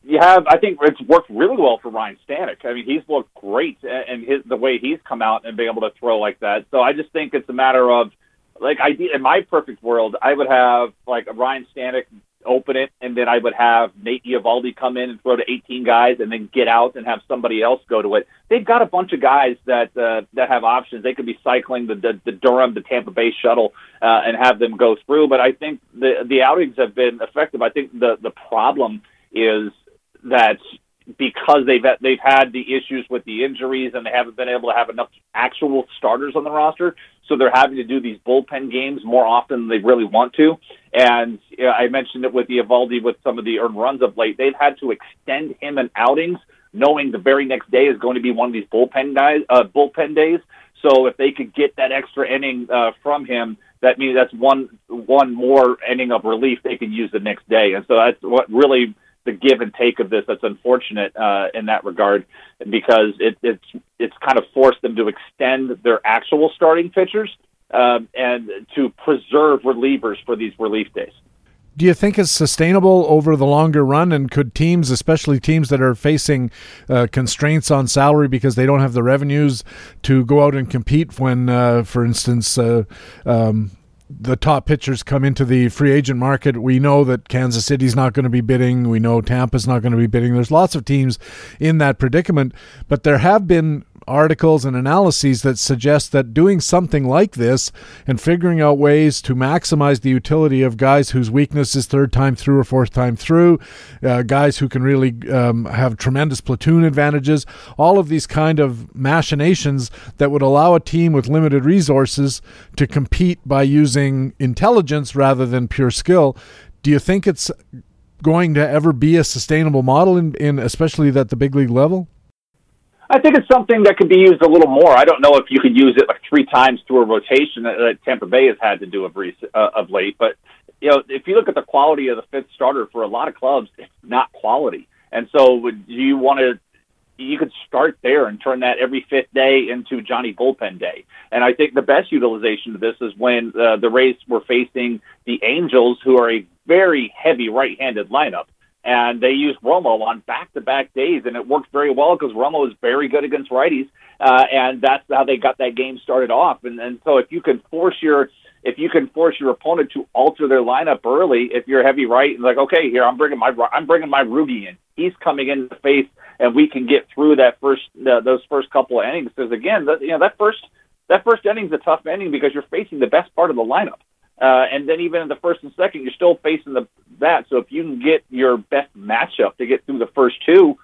you have, I think it's worked really well for Ryan Stanek. I mean, he's looked great, and his the way he's come out and been able to throw like that. So I just think it's a matter of, like, I in my perfect world, I would have like Ryan Stanek open it, and then I would have Nate Eovaldi come in and throw to 18 guys, and then get out and have somebody else go to it. They've got a bunch of guys that uh, that have options. They could be cycling the the, the Durham, the Tampa Bay shuttle, uh, and have them go through. But I think the the outings have been effective. I think the the problem is that because they've they've had the issues with the injuries and they haven't been able to have enough actual starters on the roster, so they're having to do these bullpen games more often than they really want to. And you know, I mentioned it with the Eovaldi with some of the earned runs of late. They've had to extend him in outings, knowing the very next day is going to be one of these bullpen guys, uh, bullpen days. So if they could get that extra inning uh, from him, that means that's one one more inning of relief they can use the next day. And so that's what really the give and take of this that's unfortunate uh, in that regard because it, it's it's kind of forced them to extend their actual starting pitchers uh, and to preserve relievers for these relief days. Do you think it's sustainable over the longer run? And could teams, especially teams that are facing uh, constraints on salary because they don't have the revenues to go out and compete when, uh, for instance, uh, um, the top pitchers come into the free agent market. We know that Kansas City's not going to be bidding. We know Tampa's not going to be bidding. There's lots of teams in that predicament, but there have been articles and analyses that suggest that doing something like this and figuring out ways to maximize the utility of guys whose weakness is third time through or fourth time through, uh, guys who can really um, have tremendous platoon advantages, all of these kind of machinations that would allow a team with limited resources to compete by using intelligence rather than pure skill. Do you think it's going to ever be a sustainable model in, in especially at the big league level? I think it's something that could be used a little more. I don't know if you could use it like three times through a rotation that, that Tampa Bay has had to do of, recent, uh, of late. But you know, if you look at the quality of the fifth starter for a lot of clubs, it's not quality. And so, would you want to you could start there and turn that every fifth day into Johnny bullpen day. And I think the best utilization of this is when uh, the Rays were facing the Angels, who are a very heavy right-handed lineup. And they used Romo on back-to-back days, and it worked very well because Romo is very good against righties, uh, and that's how they got that game started off. And, and so, if you can force your if you can force your opponent to alter their lineup early, if you're heavy right, and like, okay, here I'm bringing my I'm bringing my Ruby in. He's coming in the face, and we can get through that first uh, those first couple of innings. Because again, that, you know that first that first inning's a tough inning because you're facing the best part of the lineup. Uh, and then even in the first and second, you're still facing the that. So if you can get your best matchup to get through the first two,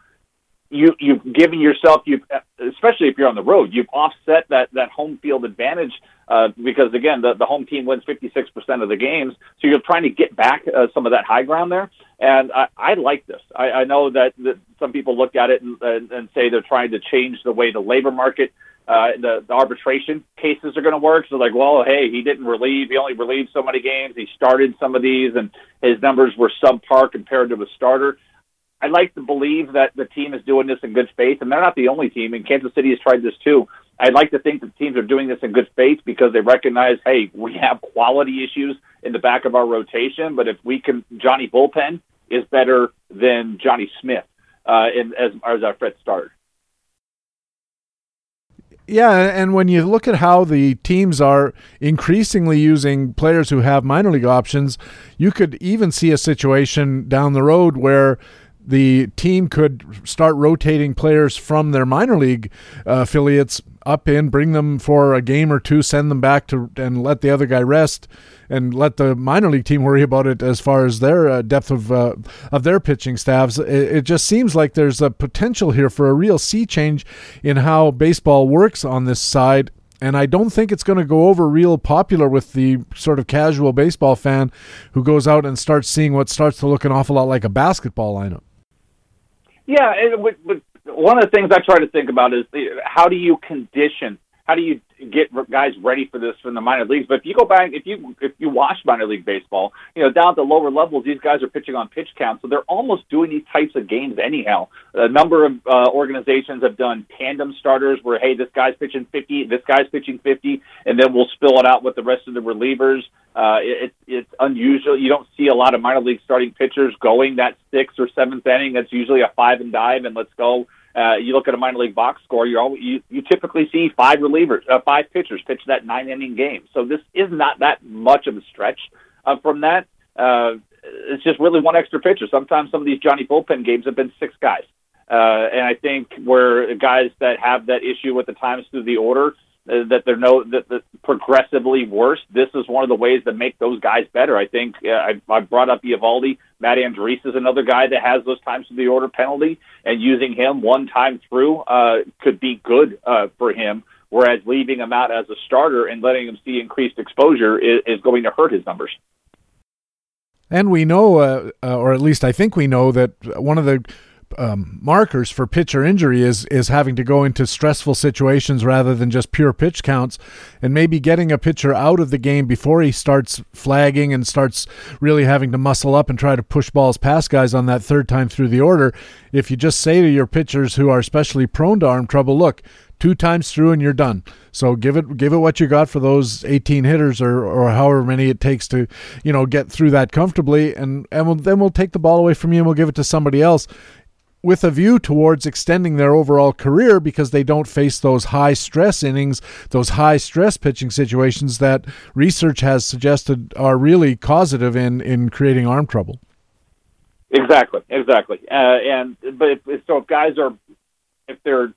you you've given yourself you especially if you're on the road you've offset that that home field advantage uh, because again the the home team wins 56% of the games. So you're trying to get back uh, some of that high ground there. And I, I like this. I, I know that, that some people look at it and, and, and say they're trying to change the way the labor market uh, the, the arbitration cases are going to work. So like, well, hey, he didn't relieve. He only relieved so many games. He started some of these, and his numbers were subpar compared to a starter. I'd like to believe that the team is doing this in good faith, and they're not the only team. And Kansas City has tried this too. I'd like to think that teams are doing this in good faith because they recognize, hey, we have quality issues in the back of our rotation, but if we can, Johnny Bullpen is better than Johnny Smith uh, in, as, as our Fred starter. Yeah, and when you look at how the teams are increasingly using players who have minor league options, you could even see a situation down the road where the team could start rotating players from their minor league uh, affiliates up in, bring them for a game or two, send them back to, and let the other guy rest, and let the minor league team worry about it as far as their uh, depth of uh, of their pitching staffs. It, it, just seems like there's a potential here for a real sea change in how baseball works on this side. And I don't think it's going to go over real popular with the sort of casual baseball fan who goes out and starts seeing what starts to look an awful lot like a basketball lineup. Yeah, with one of the things I try to think about is how do you condition, how do you get guys ready for this from the minor leagues? But if you go back, if you if you watch minor league baseball, you know down at the lower levels, these guys are pitching on pitch count, so they're almost doing these types of games anyhow. A number of uh, organizations have done tandem starters where hey, this guy's pitching 50, this guy's pitching 50, and then we'll spill it out with the rest of the relievers. Uh, it, it's unusual. You don't see a lot of minor league starting pitchers going that sixth or seventh inning. That's usually a five and dive, and let's go. Uh, you look at a minor league box score, you always, you you typically see five relievers, uh, five pitchers pitch that nine inning game. So this is not that much of a stretch uh, from that. Uh, it's just really one extra pitcher. Sometimes some of these Johnny bullpen games have been six guys. Uh, and I think where guys that have that issue with the times through the order, that they're no that, that progressively worse. This is one of the ways that make those guys better. I think uh, I, I brought up Eovaldi. Matt Andriese is another guy that has those times to the order penalty, and using him one time through uh, could be good uh, for him. Whereas leaving him out as a starter and letting him see increased exposure is, is going to hurt his numbers. And we know, uh, uh, or at least I think we know, that one of the um, markers for pitcher injury is is having to go into stressful situations rather than just pure pitch counts, and maybe getting a pitcher out of the game before he starts flagging and starts really having to muscle up and try to push balls past guys on that third time through the order. If you just say to your pitchers who are especially prone to arm trouble, look, two times through and you're done. So give it give it what you got for those 18 hitters or or however many it takes to, you know, get through that comfortably and and we'll, then we'll take the ball away from you and we'll give it to somebody else with a view towards extending their overall career because they don't face those high stress innings, those high stress pitching situations that research has suggested are really causative in, in creating arm trouble. Exactly, exactly. Uh, and but if, so, if guys are if they're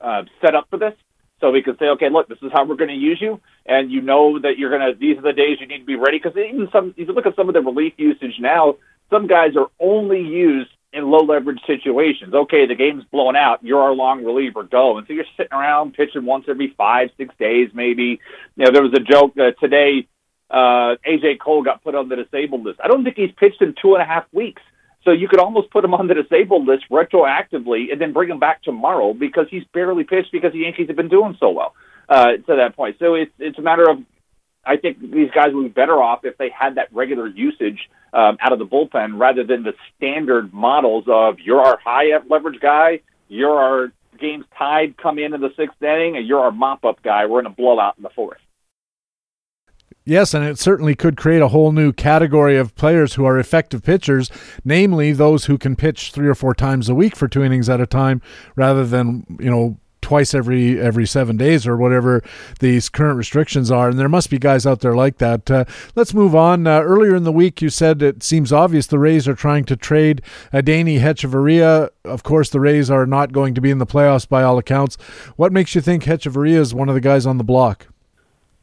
uh, set up for this, so we can say, okay, look, this is how we're going to use you, and you know that you're going to. These are the days you need to be ready because even some. If you look at some of the relief usage now, some guys are only used in low leverage situations. Okay, the game's blown out. You're our long reliever. Go. And so you're sitting around pitching once every five, six days, maybe. You know, there was a joke uh, today. Uh, AJ Cole got put on the disabled list. I don't think he's pitched in two and a half weeks. So you could almost put him on the disabled list retroactively and then bring him back tomorrow because he's barely pitched because the Yankees have been doing so well uh, to that point. So it's it's a matter of I think these guys would be better off if they had that regular usage um, out of the bullpen rather than the standard models of you're our high leverage guy, you're our game's tied, come in in the sixth inning, and you're our mop up guy. We're in a blowout in the fourth. Yes, and it certainly could create a whole new category of players who are effective pitchers, namely those who can pitch three or four times a week for two innings at a time, rather than you know twice every every seven days or whatever these current restrictions are. And there must be guys out there like that. Uh, let's move on. Uh, earlier in the week, you said it seems obvious the Rays are trying to trade Adeiny Hechavarria. Of course, the Rays are not going to be in the playoffs by all accounts. What makes you think Hechavarria is one of the guys on the block?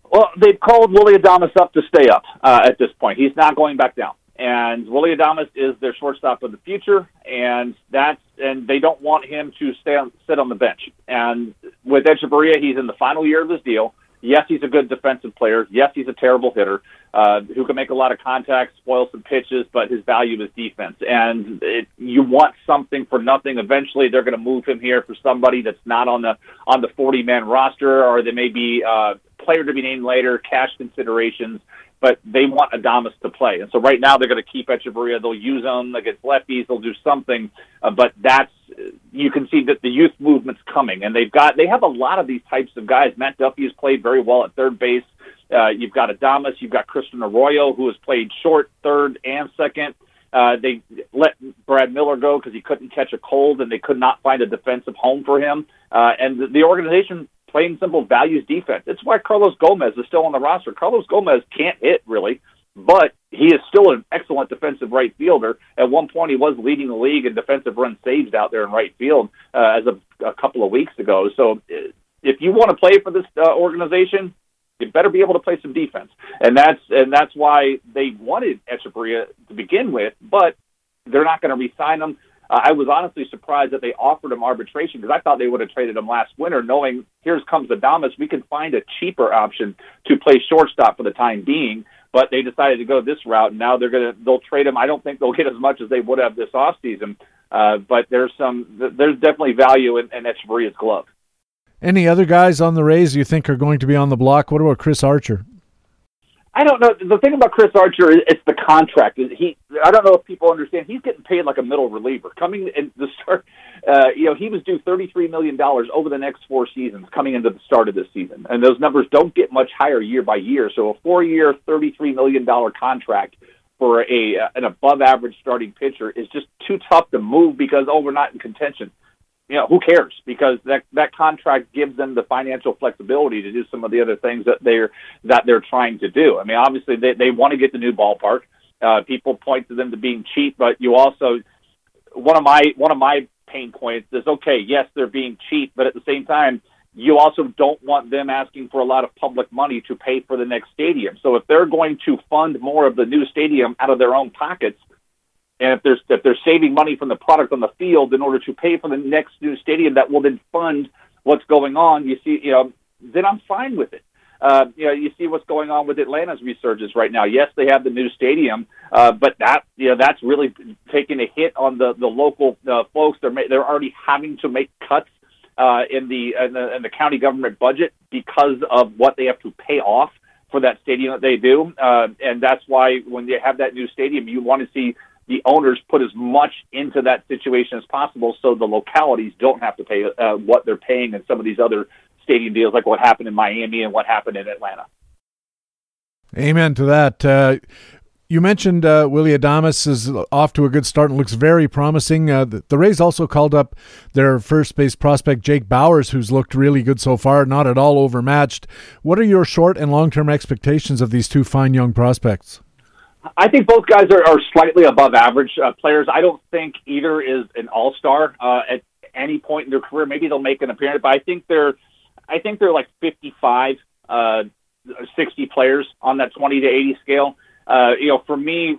Well, they've called Willy Adames up to stay up uh, at this point. He's not going back down. And Willy Adames is their shortstop of the future, and that's and they don't want him to stay on, sit on the bench. And with Hechavarria, he's in the final year of his deal. Yes, he's a good defensive player. Yes, he's a terrible hitter uh, who can make a lot of contacts, spoil some pitches, but his value is defense. And it, you want something for nothing. Eventually, they're going to move him here for somebody that's not on the on the 40 man roster, or they may be uh, player to be named later, cash considerations but they want Adames to play. And so right now they're going to keep Hechavarria. They'll use him against lefties. They'll do something, uh, but that's you can see that the youth movement's coming, and they've got they have a lot of these types of guys. Matt Duffy has played very well at third base. Uh, you've got Adames. You've got Christian Arroyo, who has played short, third, and second. Uh, they let Brad Miller go because he couldn't catch a cold, and they could not find a defensive home for him. Uh, and the organization plain and simple values defense. It's why Carlos Gomez is still on the roster. Carlos Gomez can't hit really, but he is still an excellent defensive right fielder. At one point, he was leading the league in defensive run saves out there in right field uh, as of a couple of weeks ago. So, uh, if you want to play for this uh, organization, you better be able to play some defense, and that's and that's why they wanted Hechavarria to begin with, but they're not going to re-sign him. Uh, I was honestly surprised that they offered him arbitration because I thought they would have traded him last winter, knowing here's comes Adames, we can find a cheaper option to play shortstop for the time being. But they decided to go this route, and now they're gonna they'll trade him. I don't think they'll get as much as they would have this off season, uh, but there's some there's definitely value in, in Hechavarria's glove. Any other guys on the Rays you think are going to be on the block? What about Chris Archer? I don't know. The thing about Chris Archer is it's the contract. He, I don't know if people understand. He's getting paid like a middle reliever. Coming in the start, *laughs* uh, you know, he was due thirty-three million dollars over the next four seasons coming into the start of this season, and those numbers don't get much higher year by year. So a four-year, thirty-three million dollar contract for a an above-average starting pitcher is just too tough to move because oh, we're not in contention you know, who cares? Because that that contract gives them the financial flexibility to do some of the other things that they're that they're trying to do. I mean, obviously they they want to get the new ballpark. Uh, people point to them to being cheap, but you also one of my one of my pain points is okay. Yes, they're being cheap, but at the same time, you also don't want them asking for a lot of public money to pay for the next stadium. So if they're going to fund more of the new stadium out of their own pockets, and if there's if they're saving money from the product on the field in order to pay for the next new stadium that will then fund what's going on, you see, you know, then I'm fine with it. Uh, you know, you see what's going on with Atlanta's resurgence right now. Yes, they have the new stadium, uh, but that you know that's really taking a hit on the the local uh, folks. They're ma- they're already having to make cuts uh, in the, in the in the county government budget because of what they have to pay off for that stadium that they do, uh, and that's why when they have that new stadium, you want to see the owners put as much into that situation as possible so the localities don't have to pay uh, what they're paying in some of these other stadium deals, like what happened in Miami and what happened in Atlanta. Amen to that. Uh, you mentioned uh, Willy Adames is off to a good start and looks very promising. Uh, the, the, Rays also called up their first base prospect, Jake Bauers, who's looked really good so far, not at all overmatched. What are your short and long term expectations of these two fine young prospects? I think both guys are, are slightly above average uh, players. I don't think either is an all star uh, at any point in their career. Maybe they'll make an appearance, but I think they're, I think they're like 55, uh, 60 players on that 20 to 80 scale. Uh, you know, for me,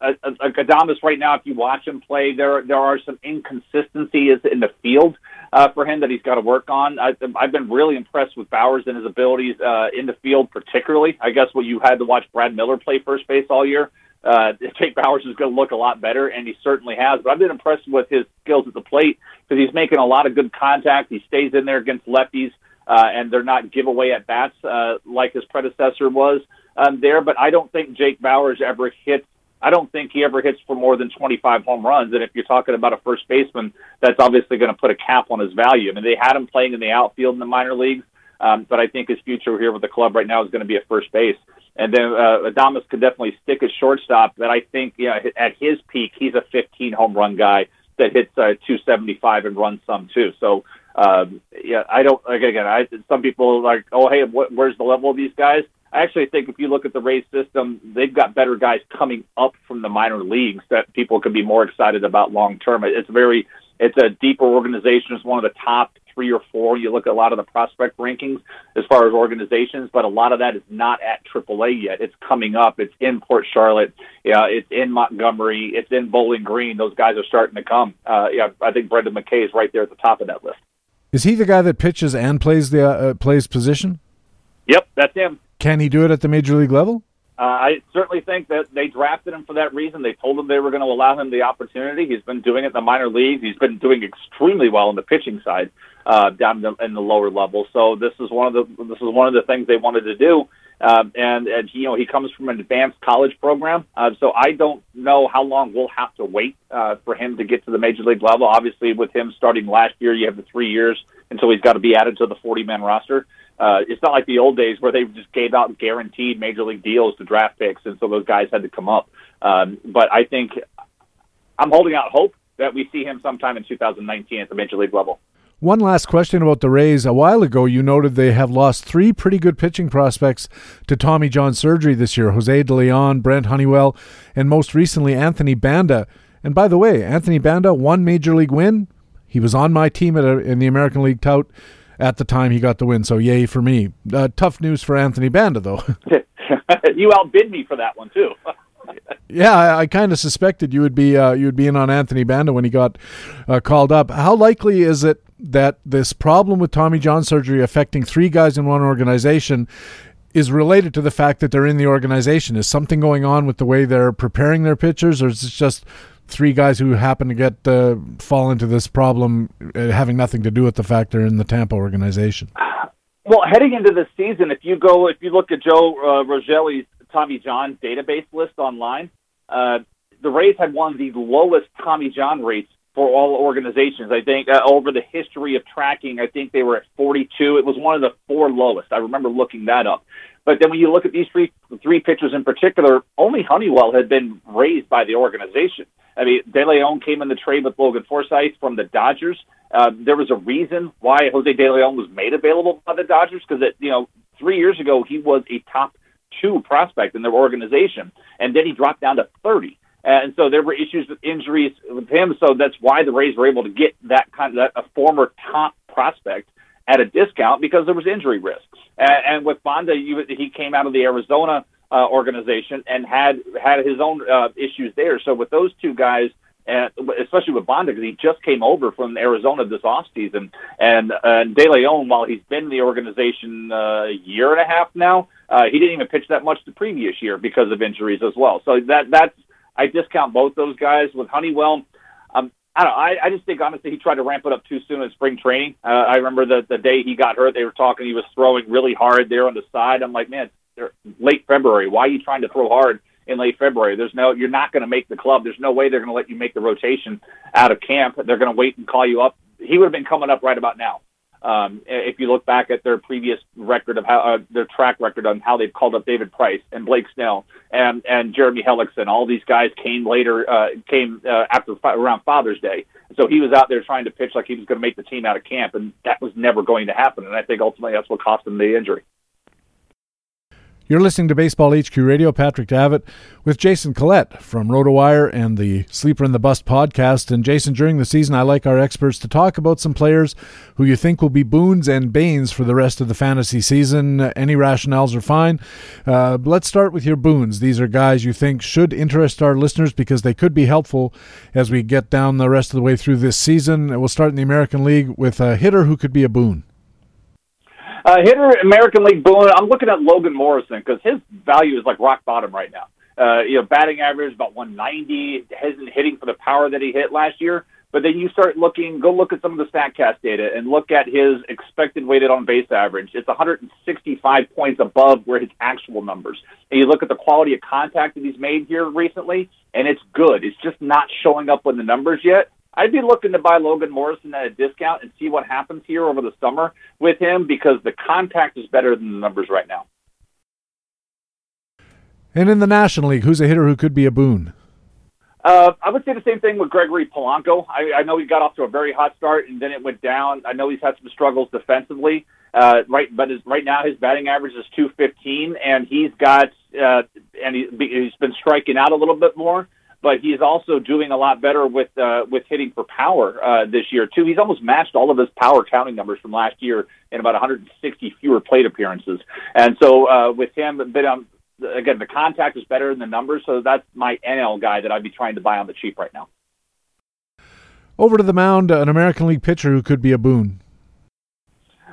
uh, Adames right now, if you watch him play, there there are some inconsistencies in the field uh, for him that he's got to work on. I, I've been really impressed with Bauers and his abilities uh, in the field, particularly. I guess what you had to watch Brad Miller play first base all year. Uh, *laughs* Jake Bauers is going to look a lot better, and he certainly has. But I've been impressed with his skills at the plate because he's making a lot of good contact. He stays in there against lefties, uh, and they're not giveaway at bats uh, like his predecessor was um, there. But I don't think Jake Bauers ever hits I don't think he ever hits for more than 25 home runs. And if you're talking about a first baseman, that's obviously going to put a cap on his value. I mean, they had him playing in the outfield in the minor leagues, um, but I think his future here with the club right now is going to be at first base. And then uh, Adames could definitely stick as shortstop, but I think you know, at his peak, he's a 15 home run guy that hits uh, 275 and runs some too. So um, yeah, I don't like again. I some people are like, oh hey, what, where's the level of these guys? I actually think if you look at the Rays system, they've got better guys coming up from the minor leagues that people could be more excited about long term. It's very, it's a deeper organization. It's one of the top three or four. You look at a lot of the prospect rankings as far as organizations, but a lot of that is not at AAA yet. It's coming up. It's in Port Charlotte. Yeah, it's in Montgomery. It's in Bowling Green. Those guys are starting to come. Uh, yeah, I think Brendan McKay is right there at the top of that list. Is he the guy that pitches and plays the uh, plays position? Yep, that's him. Can he do it at the major league level? Uh, I certainly think that they drafted him for that reason. They told him they were going to allow him the opportunity. He's been doing it in the minor leagues. He's been doing extremely well in the pitching side, uh, down in the, in the lower level. So this is one of the this is one of the things they wanted to do. Um, and, and you know he comes from an advanced college program, uh, so I don't know how long we'll have to wait uh, for him to get to the major league level. Obviously, with him starting last year, you have the three years until he's got to be added to the 40 man roster uh, it's not like the old days where they just gave out guaranteed major league deals to draft picks, and so those guys had to come up. Um, but I think I'm holding out hope that we see him sometime in 2019 at the major league level. One last question about the Rays. A while ago, you noted they have lost three pretty good pitching prospects to Tommy John surgery this year Jose De Leon, Brent Honeywell, and most recently Anthony Banda. And by the way, Anthony Banda, one major league win. He was on my team a, in the American League tout at the time he got the win. So yay for me. Uh, tough news for Anthony Banda, though. *laughs* *laughs* you outbid me for that one too. *laughs* yeah, I, I kind of suspected you would be uh, you would be in on Anthony Banda when he got uh, called up. How likely is it that this problem with Tommy John surgery affecting three guys in one organization is related to the fact that they're in the organization? Is something going on with the way they're preparing their pitchers, or is it just three guys who happen to get uh, fall into this problem uh, having nothing to do with the fact they're in the Tampa organization? Well, heading into the season, if you go, if you look at Joe uh, Roegele's Tommy John database list online, uh, the Rays had one of the lowest Tommy John rates for all organizations. I think uh, over the history of tracking, I think they were at 42. It was one of the four lowest. I remember looking that up. But then when you look at these three three pitchers in particular, only Honeywell had been raised by the organization. I mean, De Leon came in the trade with Logan Forsythe from the Dodgers. Uh, there was a reason why Jose De Leon was made available by the Dodgers because, you know, three years ago he was a top two prospect in their organization, and then he dropped down to 30. And so there were issues with injuries with him. So that's why the Rays were able to get that kind of that, a former top prospect at a discount because there was injury risk. And, and with Banda, you, he came out of the Arizona uh, organization and had had his own uh, issues there. So with those two guys, and especially with Banda, because he just came over from Arizona this off season, and uh, De Leon, while he's been in the organization uh, a year and a half now, uh, he didn't even pitch that much the previous year because of injuries as well. So that that's I discount both those guys with Honeywell. I don't. Know, I, I just think honestly he tried to ramp it up too soon in spring training. Uh, I remember the the day he got hurt, they were talking he was throwing really hard there on the side. I'm like, man, late February. Why are you trying to throw hard in late February? There's no, you're not going to make the club. There's no way they're going to let you make the rotation out of camp. They're going to wait and call you up. He would have been coming up right about now. Um, if you look back at their previous record of how uh, their track record on how they've called up David Price and Blake Snell and and Jeremy Hellickson, all these guys came later, uh, came uh, after around Father's Day. So he was out there trying to pitch like he was going to make the team out of camp, and that was never going to happen. And I think ultimately that's what cost him the injury. You're listening to Baseball HQ Radio. Patrick Davitt with Jason Collette from RotoWire and the Sleeper in the Bust podcast. And Jason, during the season, I like our experts to talk about some players who you think will be boons and banes for the rest of the fantasy season. Any rationales are fine. Uh, let's start with your boons. These are guys you think should interest our listeners because they could be helpful as we get down the rest of the way through this season. We'll start in the American League with a hitter who could be a boon. Uh, hitter, American League boom. I'm looking at Logan Morrison because his value is like rock bottom right now. Uh, you know, batting average about 190, isn't hitting for the power that he hit last year. But then you start looking, go look at some of the StatCast data and look at his expected weighted on base average. It's 165 points above where his actual numbers. And you look at the quality of contact that he's made here recently, and it's good. It's just not showing up in the numbers yet. I'd be looking to buy Logan Morrison at a discount and see what happens here over the summer with him because the contact is better than the numbers right now. And in the National League, who's a hitter who could be a boon? Uh, I would say the same thing with Gregory Polanco. I, I know he got off to a very hot start and then it went down. I know he's had some struggles defensively. Uh, right, but his, right now his batting average is 215, and he's got uh, and he, he's been striking out a little bit more but he's also doing a lot better with uh, with hitting for power uh, this year too. He's almost matched all of his power counting numbers from last year in about 160 fewer plate appearances. And so uh, with him, but um, again, the contact is better than the numbers. So that's my NL guy that I'd be trying to buy on the cheap right now. Over to the mound, an American League pitcher who could be a boon.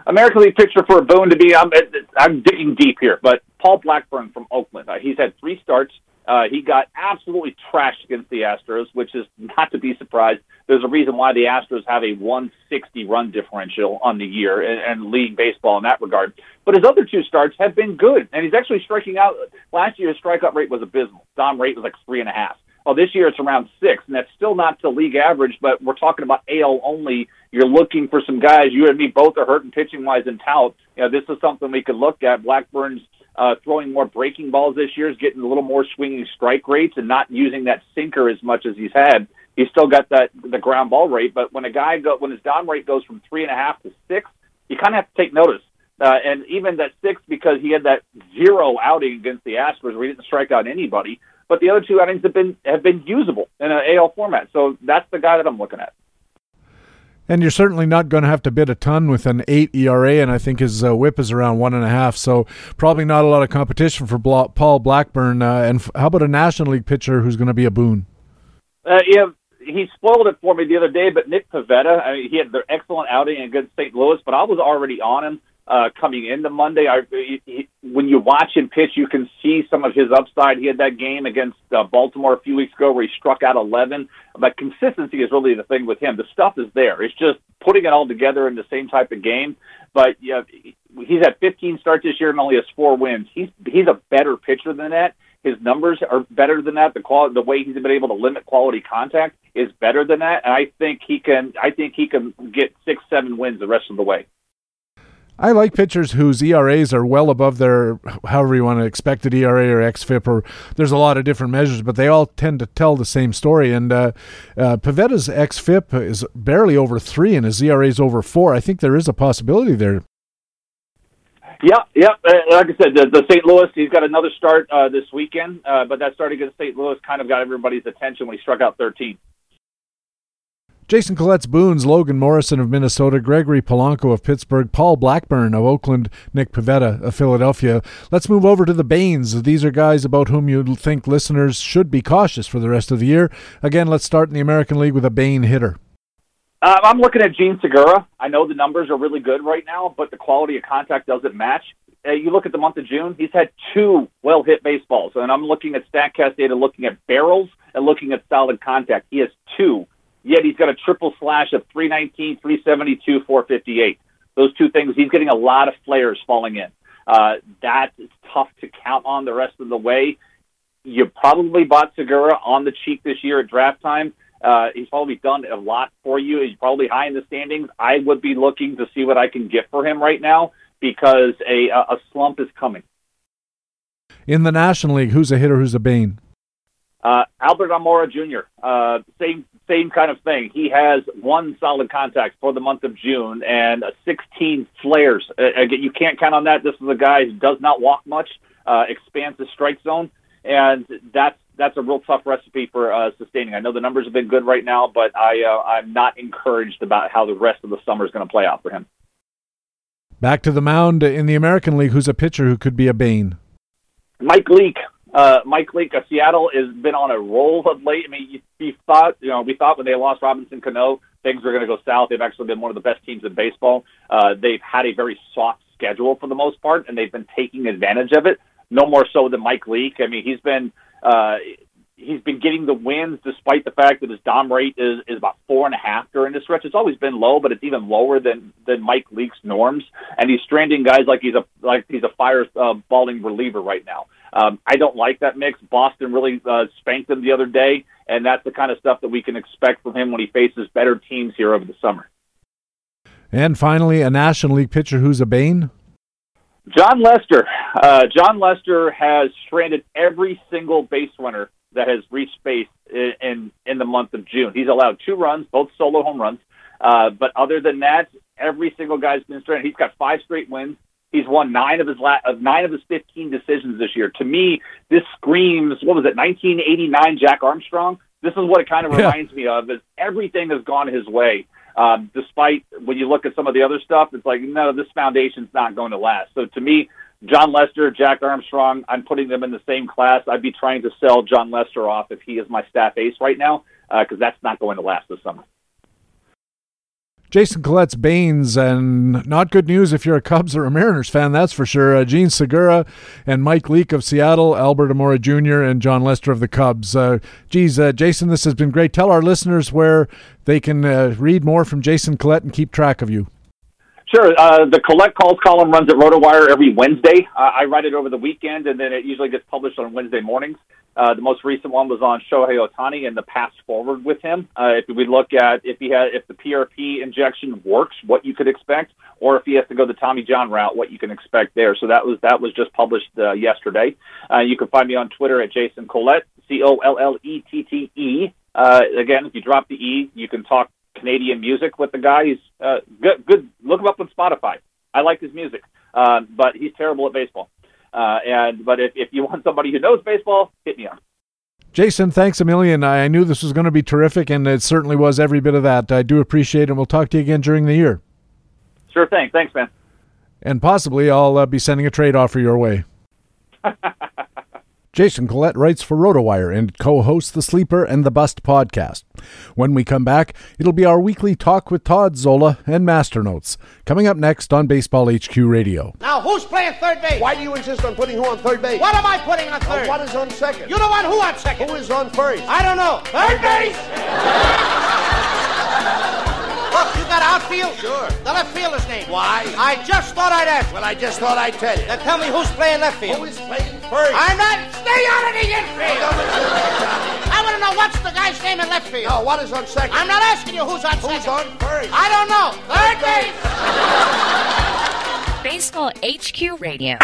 American League pitcher for a boon to be. I'm, I'm digging deep here, but Paul Blackburn from Oakland. Uh, he's had three starts. Uh, he got absolutely trashed against the Astros, which is not to be surprised. There's a reason why the Astros have a 160 run differential on the year and, and leading baseball in that regard. But his other two starts have been good, and he's actually striking out. Last year, his strikeout rate was abysmal. Dom rate was like three and a half. Well, this year it's around six, and that's still not the league average, but we're talking about AL only. You're looking for some guys. You and me both are hurting pitching wise in tout. You know, this is something we could look at. Blackburn's uh, throwing more breaking balls this year, is getting a little more swinging strike rates, and not using that sinker as much as he's had. He's still got that the ground ball rate, but when a guy go when his dom rate goes from three and a half to six, you kind of have to take notice. Uh, and even that six because he had that zero outing against the Astros where he didn't strike out anybody. But the other two outings have been have been usable in an AL format. So that's the guy that I'm looking at. And you're certainly not going to have to bid a ton with an eight ERA, and I think his uh, WHIP is around one and a half. So probably not a lot of competition for Bla- Paul Blackburn. Uh, and f- how about a National League pitcher who's going to be a boon? Uh, yeah, he spoiled it for me the other day. But Nick Pivetta, I mean, he had the excellent outing against St. Louis, but I was already on him uh, coming into Monday. I, he, he, when you watch him pitch, you can see some of his upside. He had that game against uh, Baltimore a few weeks ago where he struck out 11. But consistency is really the thing with him. The stuff is there. It's just putting it all together in the same type of game. But yeah, he's had 15 starts this year and only has four wins. He's he's a better pitcher than that. His numbers are better than that. The quality, the way he's been able to limit quality contact is better than that. And I think he can. I think he can get six, seven wins the rest of the way. I like pitchers whose ERAs are well above their, however you want to expected ERA or xFIP, or there's a lot of different measures, but they all tend to tell the same story. And uh, uh, Pivetta's xFIP is barely over three, and his ERA is over four. I think there is a possibility there. Yeah, yeah. Uh, like I said, the, the St. Louis, he's got another start uh, this weekend, uh, but that start against St. Louis kind of got everybody's attention when he struck out 13. Jason Collette's Boone's, Logan Morrison of Minnesota, Gregory Polanco of Pittsburgh, Paul Blackburn of Oakland, Nick Pivetta of Philadelphia. Let's move over to the Banes. These are guys about whom you think listeners should be cautious for the rest of the year. Again, let's start in the American League with a Bane hitter. Uh, I'm looking at Jean Segura. I know the numbers are really good right now, but the quality of contact doesn't match. Uh, you look at the month of June, he's had two well hit baseballs. And I'm looking at StatCast data, looking at barrels and looking at solid contact. He has two Yet he's got a triple slash of 319, 372, 458. Those two things, he's getting a lot of flares falling in. Uh, that is tough to count on the rest of the way. You probably bought Segura on the cheek this year at draft time. Uh, he's probably done a lot for you. He's probably high in the standings. I would be looking to see what I can get for him right now because a, a slump is coming. In the National League, who's a hitter, who's a bane? Uh, Albert Almora Jr. Uh, same same kind of thing. He has one solid contact for the month of June and 16 flares. Uh, again, you can't count on that. This is a guy who does not walk much, uh, expands the strike zone, and that's that's a real tough recipe for uh, sustaining. I know the numbers have been good right now, but I uh, I'm not encouraged about how the rest of the summer is going to play out for him. Back to the mound in the American League. Who's a pitcher who could be a bane? Mike Leake. Uh, Mike Leake, Seattle has been on a roll of late. I mean, you thought, you know, we thought when they lost Robinson Cano, things were going to go south. They've actually been one of the best teams in baseball. Uh, they've had a very soft schedule for the most part, and they've been taking advantage of it. No more so than Mike Leake. I mean, he's been uh, he's been getting the wins despite the fact that his dom rate is, is about four and a half during this stretch. It's always been low, but it's even lower than than Mike Leake's norms. And he's stranding guys like he's a like he's a fire uh, balling reliever right now. Um, I don't like that mix. Boston really uh, spanked him the other day, and that's the kind of stuff that we can expect from him when he faces better teams here over the summer. And finally, a National League pitcher who's a bane. Jon Lester. Uh, Jon Lester has stranded every single base runner that has reached base in, in, in the month of June. He's allowed two runs, both solo home runs. Uh, but other than that, every single guy's been stranded. He's got five straight wins. He's won nine of his la- of nine of his fifteen decisions this year. To me, this screams what was it, 1989 Jack Armstrong? This is what it kind of Yeah. reminds me of. Is everything has gone his way. Um, despite when you look at some of the other stuff, it's like no, this foundation's not going to last. So to me, Jon Lester, Jack Armstrong, I'm putting them in the same class. I'd be trying to sell Jon Lester off if he is my staff ace right now, because that's not going to last this summer. Jason Collette's Banes, and not good news if you're a Cubs or a Mariners fan, that's for sure. Uh, Jean Segura and Mike Leake of Seattle, Albert Almora Jr., and Jon Lester of the Cubs. Uh, geez, uh, Jason, this has been great. Tell our listeners where they can uh, read more from Jason Collette and keep track of you. Sure. Uh, the Collette Calls column runs at RotoWire every Wednesday. Uh, I write it over the weekend, and then it usually gets published on Wednesday mornings. Uh, the most recent one was on Shohei Ohtani and the pass forward with him. Uh, if we look at if he had if the PRP injection works, what you could expect, or if he has to go the Tommy John route, what you can expect there. So that was that was just published uh, yesterday. Uh, you can find me on Twitter at Jason Collette, C O L L E T T E. Uh, again, if you drop the E, you can talk Canadian music with the guy. He's uh, good. Good. Look him up on Spotify. I like his music, but he's terrible at baseball. Uh, and but if, if you want somebody who knows baseball, hit me up. Jason, thanks a million. I knew this was going to be terrific, and it certainly was every bit of that. I do appreciate it, and we'll talk to you again during the year. Sure thing. Thanks, man. And possibly I'll uh, be sending a trade offer your way. *laughs* Jason Collette writes for RotoWire and co hosts the Sleeper and the Bust podcast. When we come back, it'll be our weekly talk with Todd Zola and Master Notes. Coming up next on Baseball HQ Radio. Now, who's playing third base? Why do you insist on putting who on third base? What am I putting on Uh, third? what is on second? You don't want who on second? Who is on first? I don't know. Third base! Look, *laughs* you got outfield? Sure. The left fielder's name. Why? I just thought I'd ask. Well, I just thought I'd tell you. Then tell me who's playing left field. Who is playing first? I'm not. Stay out of the infield. I want to know what's the guy's name in left field. No, what is on second? I'm not asking you who's on Who's second. on first? I don't know. Third base. *laughs* Baseball HQ Radio.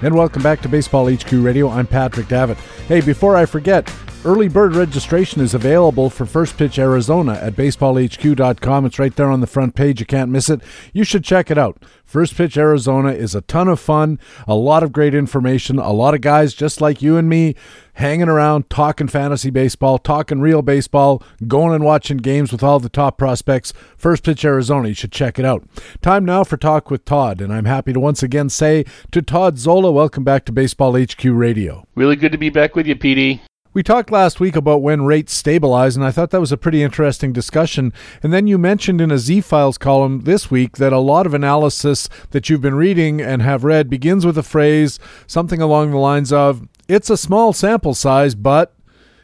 And welcome back to Baseball HQ Radio. I'm Patrick Davitt. Hey, before I forget, early bird registration is available for First Pitch Arizona at baseballhq.com. It's right there on the front page. You can't miss it. You should check it out. First Pitch Arizona is a ton of fun, a lot of great information, a lot of guys just like you and me hanging around talking fantasy baseball, talking real baseball, going and watching games with all the top prospects. First Pitch Arizona, you should check it out. Time now for Talk with Todd, and I'm happy to once again say to Todd Zola, welcome back to Baseball HQ Radio. Really good to be back with you, PD. We talked last week about when rates stabilize, and I thought that was a pretty interesting discussion. And then you mentioned in a Z Files column this week that a lot of analysis that you've been reading and have read begins with a phrase, something along the lines of, it's a small sample size, but.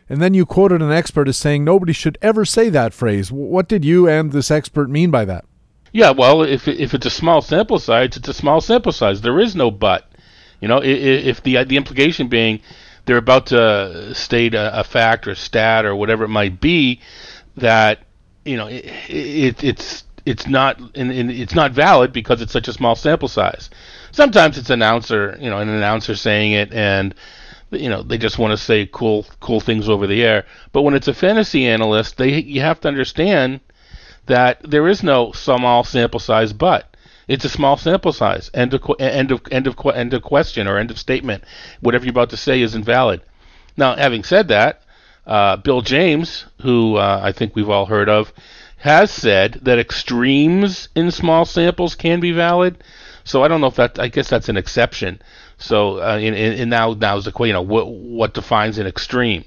And then you quoted an expert as saying nobody should ever say that phrase. What did you and this expert mean by that? Yeah, well, if if it's a small sample size, it's a small sample size. There is no but. You know, if the the implication being they're about to state a, a fact or stat or whatever it might be that you know it, it it's it's not and, and it's not valid because it's such a small sample size. Sometimes it's an announcer, you know, an announcer saying it and you know they just want to say cool cool things over the air. But when it's a fantasy analyst, they you have to understand that there is no small sample size, but it's a small sample size. End of end of end of end of question or end of statement. Whatever you're about to say is invalid. Now, having said that, uh, Bill James, who uh, I think we've all heard of, has said that extremes in small samples can be valid. So I don't know if that. I guess that's an exception. So uh, in, in, in now is the you know what what defines an extreme.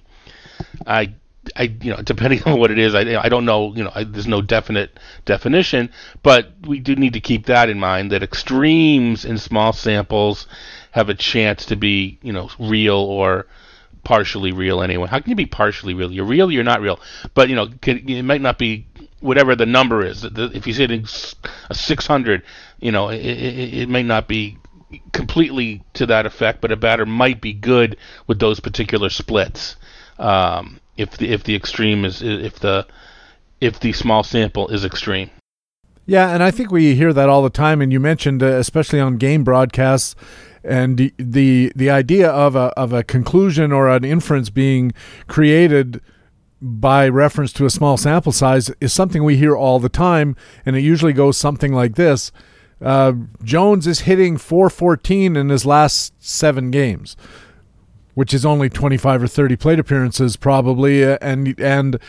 I I you know depending on what it is, I I don't know you know I, there's no definite definition, but we do need to keep that in mind that extremes in small samples have a chance to be you know real or partially real anyway. How can you be partially real? You're real, you're not real. But you know it might not be whatever the number is. If you say a 600, you know it, it, it may not be completely to that effect, but a batter might be good with those particular splits. Um, if the if the extreme is if the if the small sample is extreme. Yeah, and I think we hear that all the time. And you mentioned, uh, especially on game broadcasts, and the, the idea of a of a conclusion or an inference being created by reference to a small sample size is something we hear all the time, and it usually goes something like this: uh, Jones is hitting 414 in his last seven games which is only 25 or 30 plate appearances probably uh, and and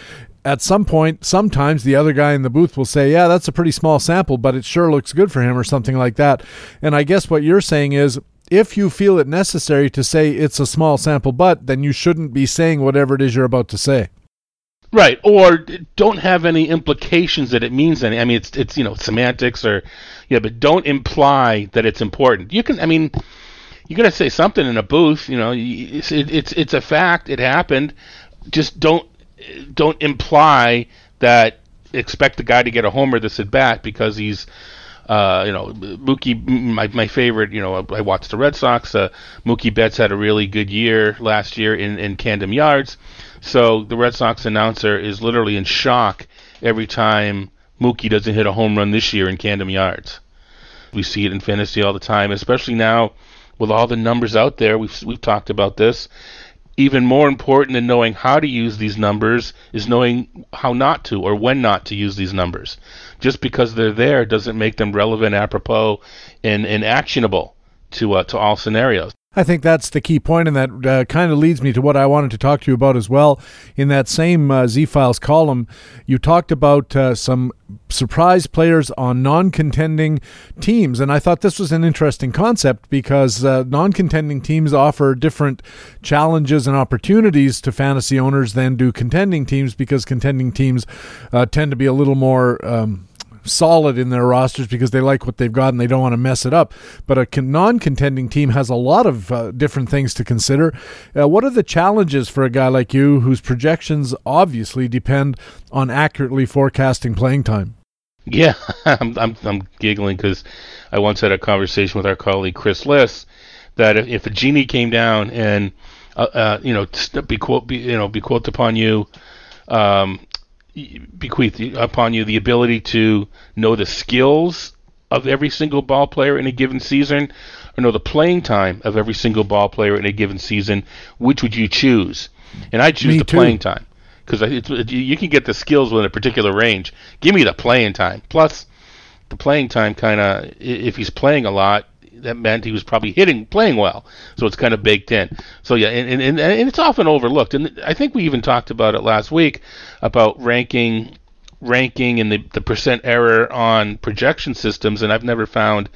at some point sometimes the other guy in the booth will say yeah that's a pretty small sample but it sure looks good for him or something like that and i guess what you're saying is if you feel it necessary to say it's a small sample but then you shouldn't be saying whatever it is you're about to say Right, or don't have any implications that it means any. I mean, it's it's you know semantics or yeah, but don't imply that it's important. You can, I mean, you got to say something in a booth. You know, it's, it's it's a fact. It happened. Just don't don't imply that expect the guy to get a homer this at bat because he's uh, you know, Mookie, my, my favorite, you know, I watched the Red Sox. Uh, Mookie Betts had a really good year last year in, in Camden Yards. So the Red Sox announcer is literally in shock every time Mookie doesn't hit a home run this year in Camden Yards. We see it in fantasy all the time, especially now with all the numbers out there. We've we've talked about this. Even more important than knowing how to use these numbers is knowing how not to or when not to use these numbers. Just because they're there doesn't make them relevant, apropos, and, and actionable to uh, to all scenarios. I think that's the key point, and that uh, kind of leads me to what I wanted to talk to you about as well. In that same uh, Z Files column, you talked about uh, some surprise players on non contending teams, and I thought this was an interesting concept because uh, non contending teams offer different challenges and opportunities to fantasy owners than do contending teams because contending teams uh, tend to be a little more. Um, solid in their rosters because they like what they've got and they don't want to mess it up. But a non contending team has a lot of uh, different things to consider. Uh, what are the challenges for a guy like you whose projections obviously depend on accurately forecasting playing time? Yeah, *laughs* I'm, I'm, I'm giggling because I once had a conversation with our colleague Chris Liss that if, if a genie came down and uh, uh, you know be quote be, you know be quote upon you um, bequeath upon you the ability to know the skills of every single ball player in a given season or know the playing time of every single ball player in a given season, which would you choose? And I choose Me the too. playing time because you can get the skills within a particular range. Give me the playing time. Plus, the playing time kind of, if he's playing a lot, that meant he was probably hitting, playing well. So it's kind of baked in. So yeah, and, and, and it's often overlooked. And I think we even talked about it last week about ranking ranking and the, the percent error on projection systems, and I've never found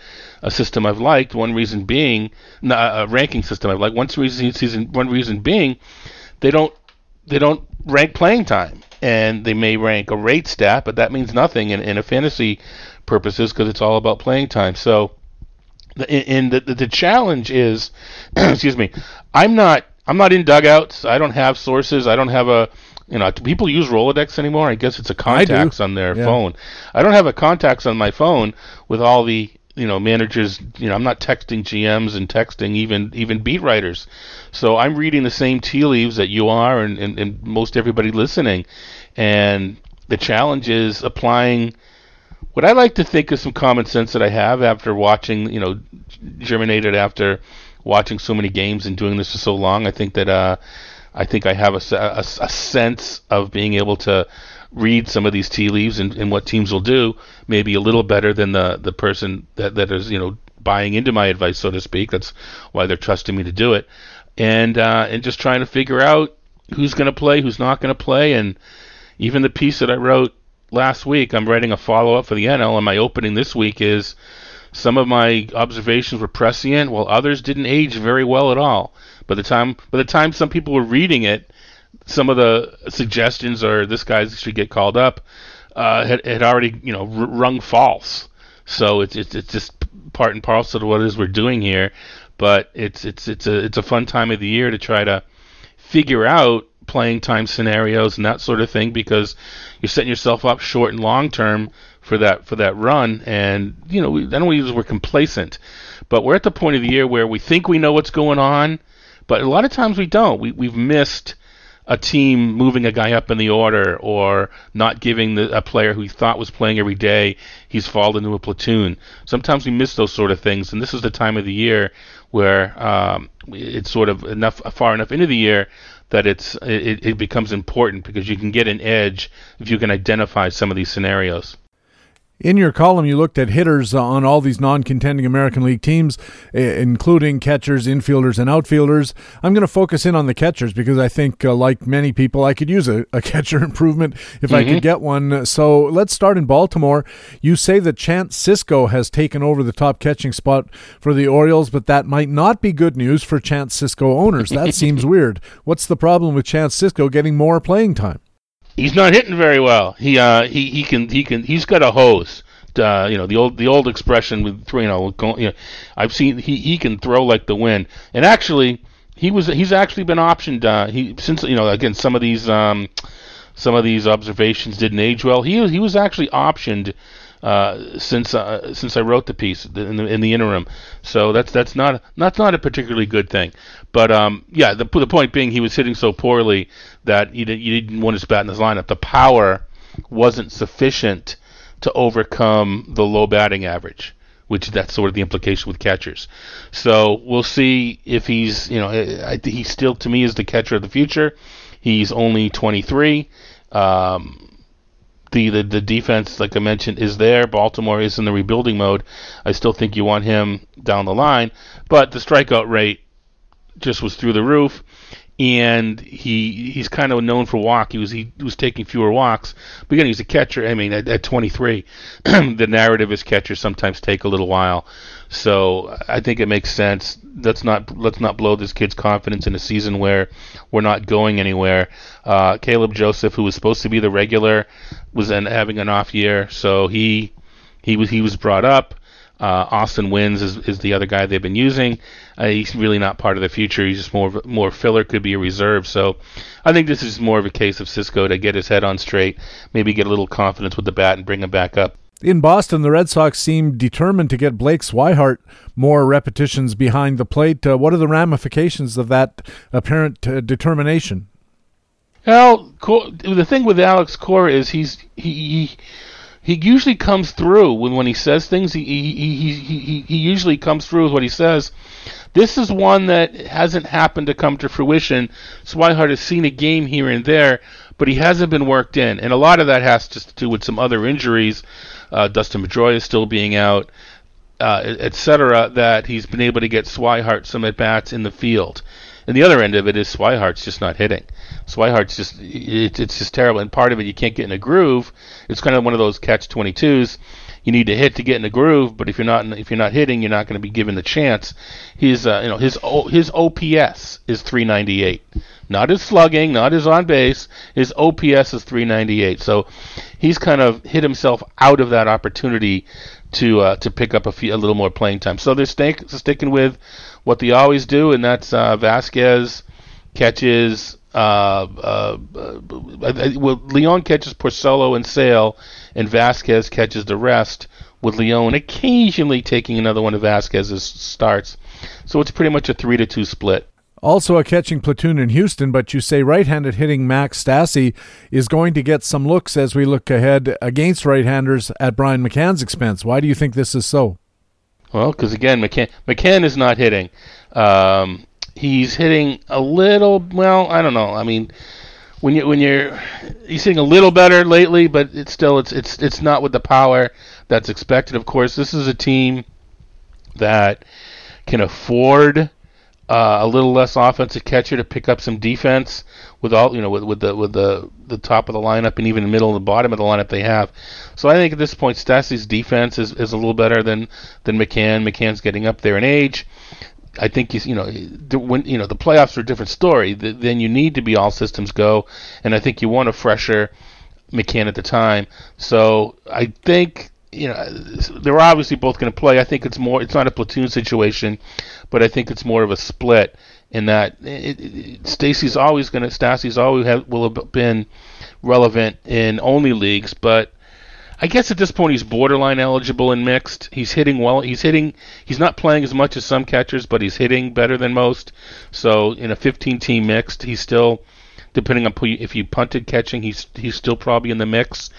a system I've liked. One reason being uh, a ranking system I've liked. One reason, one reason being they don't they don't rank playing time, and they may rank a rate stat, but that means nothing in, in a fantasy purposes because it's all about playing time. So and the, the challenge is, *clears throat* excuse me, I'm not I'm not in dugouts. I don't have sources. I don't have a you know, people use Rolodex anymore. I guess it's a contacts on their Yeah. phone. I don't have a contacts on my phone with all the you know managers. You know, I'm not texting GMs and texting even even beat writers. So I'm reading the same tea leaves that you are and, and, and most everybody listening. And the challenge is applying what I like to think is some common sense that I have after watching, you know, germinated after watching so many games and doing this for so long. I think that uh, I think I have a, a, a sense of being able to read some of these tea leaves and, and what teams will do, maybe a little better than the the person that, that is, you know, buying into my advice, so to speak. That's why they're trusting me to do it, and uh, and just trying to figure out who's going to play, who's not going to play, and even the piece that I wrote last week, I'm writing a follow up for the NL, and my opening this week is some of my observations were prescient, while others didn't age very well at all. By the time by the time some people were reading it, some of the suggestions are this guy should get called up uh, had, had already you know rung false. So it's it's it's just part and parcel to what it is we're doing here. But it's it's it's a it's a fun time of the year to try to figure out playing time scenarios and that sort of thing because you're setting yourself up short and long term for that for that run. And you know, we, I don't use we're complacent, but we're at the point of the year where we think we know what's going on, but a lot of times we don't. We we've missed a team moving a guy up in the order or not giving the, a player who he thought was playing every day he's fallen into a platoon. Sometimes we miss those sort of things, and this is the time of the year where um, it's sort of enough far enough into the year that it's it, it becomes important because you can get an edge if you can identify some of these scenarios. In your column, you looked at hitters on all these non contending American League teams, including catchers, infielders, and outfielders. I'm going to focus in on the catchers because I think, uh, like many people, I could use a, a *laughs* catcher improvement if mm-hmm. I could mm-hmm. get one. So let's start in Baltimore. You say that Chance Sisco has taken over the top catching spot for the Orioles, but that might not be good news for Chance Sisco owners. That seems *laughs* weird. What's the problem with Chance Sisco getting more playing time? He's not hitting very well. He uh he, he can he can he's got a hose. Uh, you know the old the old expression with you know, you know I've seen he, he can throw like the wind. And actually he was he's actually been optioned uh, he since you know again some of these um some of these observations didn't age well. He he was actually optioned uh, since uh, since I wrote the piece in the in the interim. So that's that's not that's not a particularly good thing. But um, yeah, the the point being he was hitting so poorly that you, didn't, you didn't want his bat in his lineup. The power wasn't sufficient to overcome the low batting average which that's sort of the implication with catchers. So we'll see if he's, you know, I, he still to me is the catcher of the future. He's only 23. Um, the, the the defense, like I mentioned, is there. Baltimore is in the rebuilding mode. I still think you want him down the line, but the strikeout rate just was through the roof, and he he's kind of known for walk. He was he was taking fewer walks, but again, he's a catcher. I mean, at, at 23, *clears throat* the narrative is catchers sometimes take a little while. So I think it makes sense. Let's not let's not blow this kid's confidence in a season where we're not going anywhere. Uh, Caleb Joseph, who was supposed to be the regular, was having an off year, so he he was he was brought up. Uh, Austin Wynns is, is the other guy they've been using. Uh, he's really not part of the future. He's just more more filler, could be a reserve. So I think this is more of a case of Sisco to get his head on straight, maybe get a little confidence with the bat and bring him back up. In Boston, the Red Sox seem determined to get Blake Swihart more repetitions behind the plate. Uh, what are the ramifications of that apparent uh, determination? Well, the thing with Alex Cora is he's he, he he usually comes through when when he says things. He he, he he he usually comes through with what he says. This is one that hasn't happened to come to fruition. Swihart has seen a game here and there, but he hasn't been worked in, and a lot of that has to do with some other injuries. Uh, Dustin Pedroia is still being out, uh, etc. That he's been able to get Swihart some at bats in the field. And the other end of it is Swihart's just not hitting. Swihart's just it, it's just terrible. And part of it you can't get in a groove. It's kind of one of those catch 22s. You need to hit to get in the groove, but if you're not if you're not hitting, you're not going to be given the chance. His uh, you know his o, his OPS is 398. Not his slugging, not his on base. His OPS is 398. So he's kind of hit himself out of that opportunity to uh, to pick up a, few, a little more playing time. So they're stay, sticking with what they always do, and that's uh, Vazquez catches. Uh, uh, uh, well, Leon catches Porcello and Sale, and Vazquez catches the rest. With Leon occasionally taking another one of Vazquez's starts, so it's pretty much a three to two split. Also a catching platoon in Houston, but you say right-handed hitting Max Stassi is going to get some looks as we look ahead against right-handers at Brian McCann's expense. Why do you think this is so? Well, because again, McCann McCann is not hitting. Um, he's hitting a little. Well, I don't know. I mean, when you when you're he's hitting a little better lately, but it's still it's it's it's not with the power that's expected. Of course, this is a team that can afford uh, a little less offensive catcher to pick up some defense with all you know with, with the with the the top of the lineup and even the middle and the bottom of the lineup they have. So I think at this point Stassi's defense is, is a little better than than McCann. McCann's getting up there in age. I think you, you know when you know the playoffs are a different story. The, then you need to be all systems go, and I think you want a fresher McCann at the time. So I think you know they're obviously both going to play. I think it's more. It's not a platoon situation, but I think it's more of a split in that it, it, Stassi's always going to Stassi's always have, will have been relevant in only leagues, but I guess at this point he's borderline eligible in mixed. He's hitting well. He's hitting. He's not playing as much as some catchers, but he's hitting better than most. So in a 15-team mixed, he's still, depending on if you punted catching, he's he's still probably in the mix.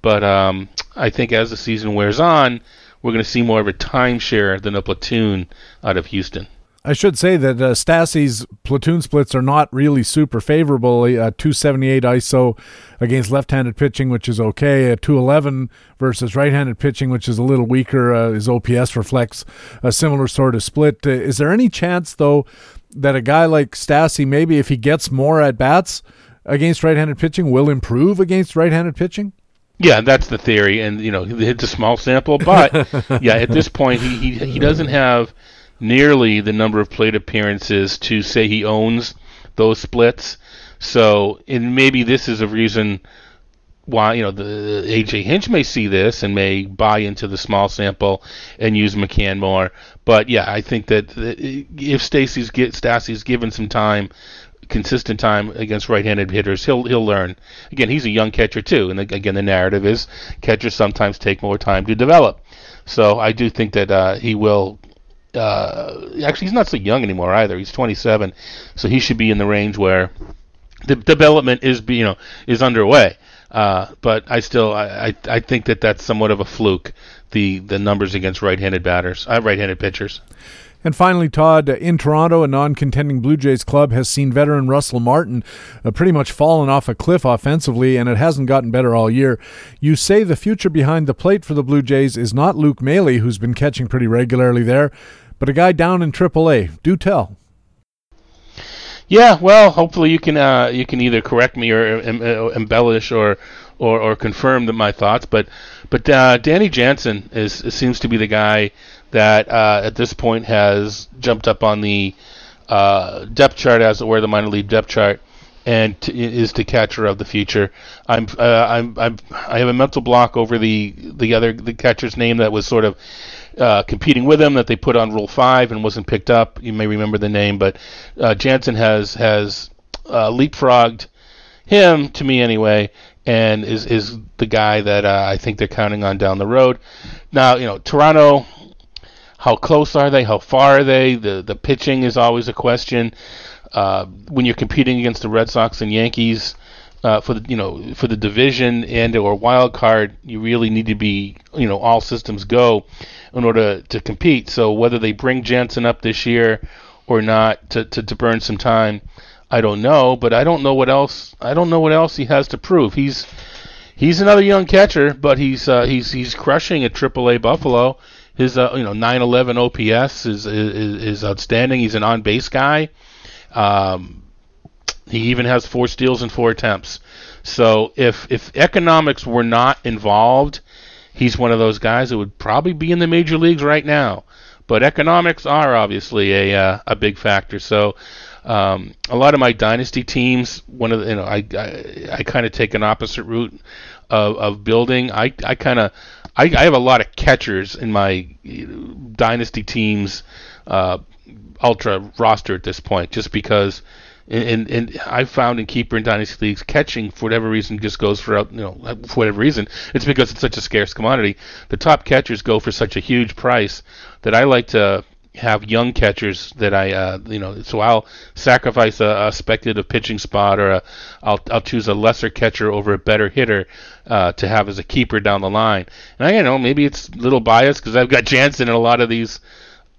But um, I think as the season wears on, we're going to see more of a timeshare than a platoon out of Houston. I should say that uh, Stassi's platoon splits are not really super favorable. A 278 ISO against left-handed pitching, which is okay. A 211 versus right-handed pitching, which is a little weaker. Uh, his OPS reflects a similar sort of split. Uh, is there any chance, though, that a guy like Stassi, maybe if he gets more at bats against right-handed pitching, will improve against right-handed pitching? Yeah, that's the theory, and you know it's a small sample, but *laughs* yeah, at this point he, he he doesn't have nearly the number of plate appearances to say he owns those splits. So, and maybe this is a reason why you know the AJ Hinch may see this and may buy into the small sample and use McCann more. But yeah, I think that if Stassi's get given some time, consistent time against right-handed hitters, he'll he'll learn. Again, he's a young catcher too, and again the narrative is catchers sometimes take more time to develop. So I do think that uh, he will uh, actually, he's not so young anymore either. He's 27, so he should be in the range where the development is, you know, is underway. Uh, but I still, I, I, I, think that that's somewhat of a fluke. The the numbers against right-handed batters, uh, right-handed pitchers. And finally, Todd, in Toronto, a non contending Blue Jays club has seen veteran Russell Martin uh, pretty much fallen off a cliff offensively, and it hasn't gotten better all year. You say the future behind the plate for the Blue Jays is not Luke Maile, who's been catching pretty regularly there, but a guy down in AAA. Do tell. Yeah, well, hopefully you can uh, you can either correct me or uh, embellish or, or, or confirm my thoughts. But but uh, Danny Jansen is seems to be the guy that uh, at this point has jumped up on the uh, depth chart, as it were, the minor league depth chart, and t- is the catcher of the future. I'm uh, I'm, I'm I have a mental block over the the other the catcher's name that was sort of uh, competing with him that they put on Rule Five and wasn't picked up. You may remember the name, but uh, Jansen has has uh, leapfrogged him to me anyway, and is is the guy that uh, I think they're counting on down the road. Now, you know, Toronto. How close are they? How far are they? The the pitching is always a question. Uh, when you're competing against the Red Sox and Yankees, uh, for the you know for the division and or wild card, you really need to be you know all systems go in order to compete. So whether they bring Jansen up this year or not to, to, to burn some time, I don't know. But I don't know what else. I don't know what else he has to prove. He's he's another young catcher, but he's uh, he's he's crushing at AAA Buffalo. His uh, you know 911 OPS is, is is outstanding. He's an on base guy. Um, he even has four steals and four attempts. So if if economics were not involved, he's one of those guys that would probably be in the major leagues right now. But economics are obviously a uh, a big factor. So um, a lot of my dynasty teams, one of the, you know, I I, I kind of take an opposite route of, of building. I I kind of I, I have a lot of catchers in my dynasty teams uh, ultra roster at this point, just because and, and I found in keeper and dynasty leagues, catching for whatever reason just goes for you know for whatever reason. It's because it's such a scarce commodity. The top catchers go for such a huge price that I like to have young catchers that I uh, you know so I'll sacrifice a, a speculative pitching spot or a, I'll I'll choose a lesser catcher over a better hitter uh, to have as a keeper down the line. And I you know maybe it's a little biased because I've got *laughs* Jansen in a lot of these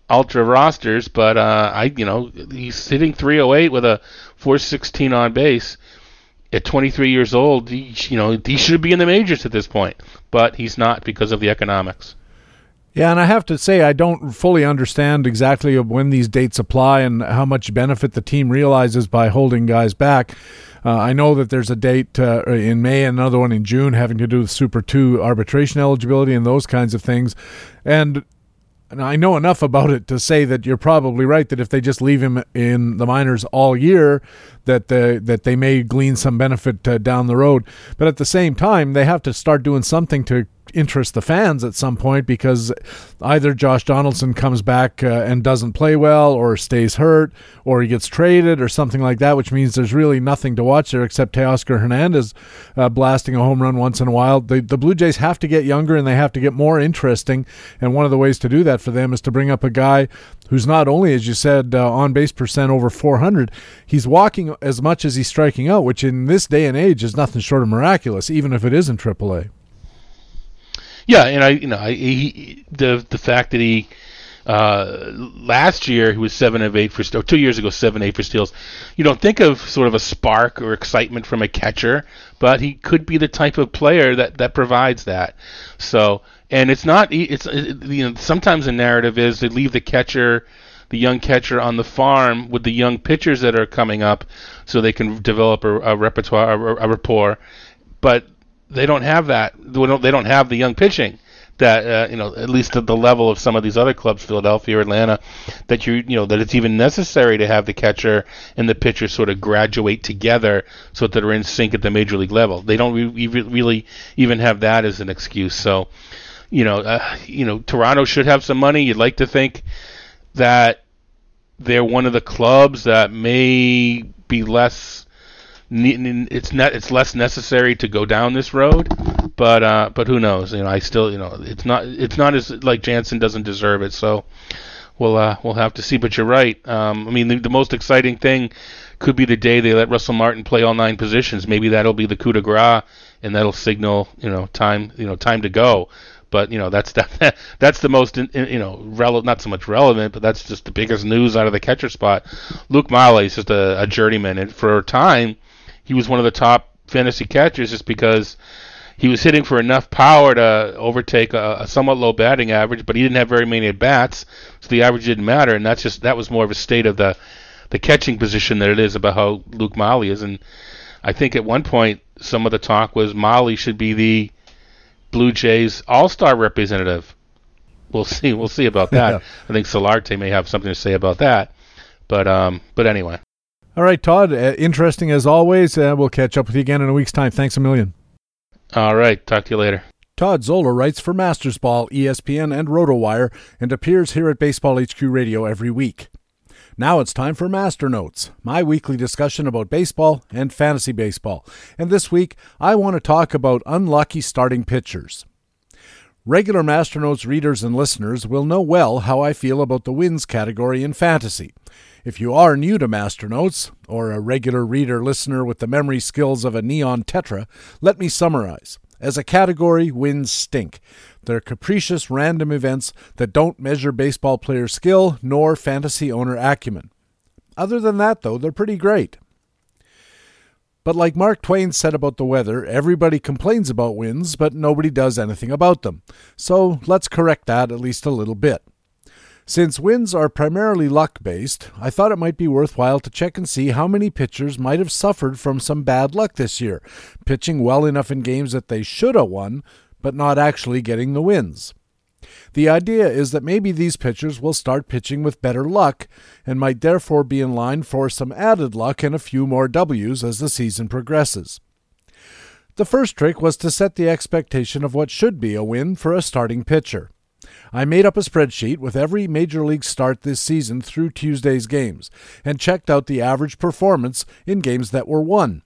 ultra rosters, but uh, I you know he's hitting 308 with a 416 on base at 23 years old. He, you know he should be in the majors at this point, but he's not because of the economics. Yeah, and I have to say I don't fully understand exactly when these dates apply and how much benefit the team realizes by holding guys back. Uh, I know that there's a date uh, in May and another one in June having to do with Super 2 arbitration eligibility and those kinds of things. And and I know enough about it to say that you're probably right that if they just leave him in the minors all year, that the, that they may glean some benefit uh, down the road. But at the same time, they have to start doing something to interest the fans at some point because either Josh Donaldson comes back uh, and doesn't play well, or stays hurt, or he gets traded, or something like that, which means there's really nothing to watch there except Teoscar Hernandez uh, blasting a home run once in a while. The, the Blue Jays have to get younger and they have to get more interesting, and one of the ways to do that for them is to bring up a guy who's not only, as you said, uh, on base percent over 400, he's walking as much as he's striking out, which in this day and age is nothing short of miraculous, even if it isn't AAA. Yeah, and I, you know, I, he, the the fact that he uh, last year he was seven of eight for or two years ago seven eight for steals. You don't think of sort of a spark or excitement from a catcher, but he could be the type of player that that provides that. So, and it's not it's you know sometimes the narrative is they leave the catcher the young catcher on the farm with the young pitchers that are coming up so they can develop a, a repertoire a, a rapport but they don't have that. They don't, they don't have the young pitching that uh, you know at least at the level of some of these other clubs, Philadelphia or Atlanta, that you you know that it's even necessary to have the catcher and the pitcher sort of graduate together so that they're in sync at the major league level. They don't re- really even have that as an excuse. So, you know, uh, you know, Toronto should have some money. You'd like to think that they're one of the clubs that may be less it's not it's less necessary to go down this road, but uh, but who knows? You know, I still you know it's not it's not as like Jansen doesn't deserve it. So we'll uh, we'll have to see. But you're right. Um, I mean, the, the, most exciting thing could be the day they let Russell Martin play all nine positions. Maybe that'll be the coup de grace, and that'll signal you know time you know time to go. But you know that's that, *laughs* that's the most you know relevant, not so much relevant, but that's just the biggest news out of the catcher spot. Luke Maile is just a, a journeyman, and for a time he was one of the top fantasy catchers just because he was hitting for enough power to overtake a, a, somewhat low batting average, but he didn't have very many at bats, so the average didn't matter, and that's just that was more of a state of the the catching position than it is about how Luke Maile is. And I think at one point some of the talk was Maile should be the Blue Jays All Star representative. We'll see. We'll see about that. *laughs* Yeah. I think Solarte may have something to say about that. But um, but anyway. All right, Todd. Uh, interesting as always. Uh, we'll catch up with you again in a week's time. Thanks a million. All right. Talk to you later. Todd Zola writes for Masters Ball, ESPN, and RotoWire, and appears here at Baseball HQ Radio every week. Now it's time for Master Notes, my weekly discussion about baseball and fantasy baseball. And this week, I want to talk about unlucky starting pitchers. Regular Master Notes readers and listeners will know well how I feel about the wins category in fantasy. If you are new to Masternotes, or a regular reader listener with the memory skills of a neon tetra, let me summarize. As a category, wins stink. They're capricious, random events that don't measure baseball player skill nor fantasy owner acumen. Other than that, though, they're pretty great. But like Mark Twain said about the weather, everybody complains about wins, but nobody does anything about them. So let's correct that at least a little bit. Since wins are primarily luck based, I thought it might be worthwhile to check and see how many pitchers might have suffered from some bad luck this year, pitching well enough in games that they should have won, but not actually getting the wins. The idea is that maybe these pitchers will start pitching with better luck and might therefore be in line for some added luck and a few more W's as the season progresses. The first trick was to set the expectation of what should be a win for a starting pitcher. I made up a spreadsheet with every Major League start this season through Tuesday's games and checked out the average performance in games that were won.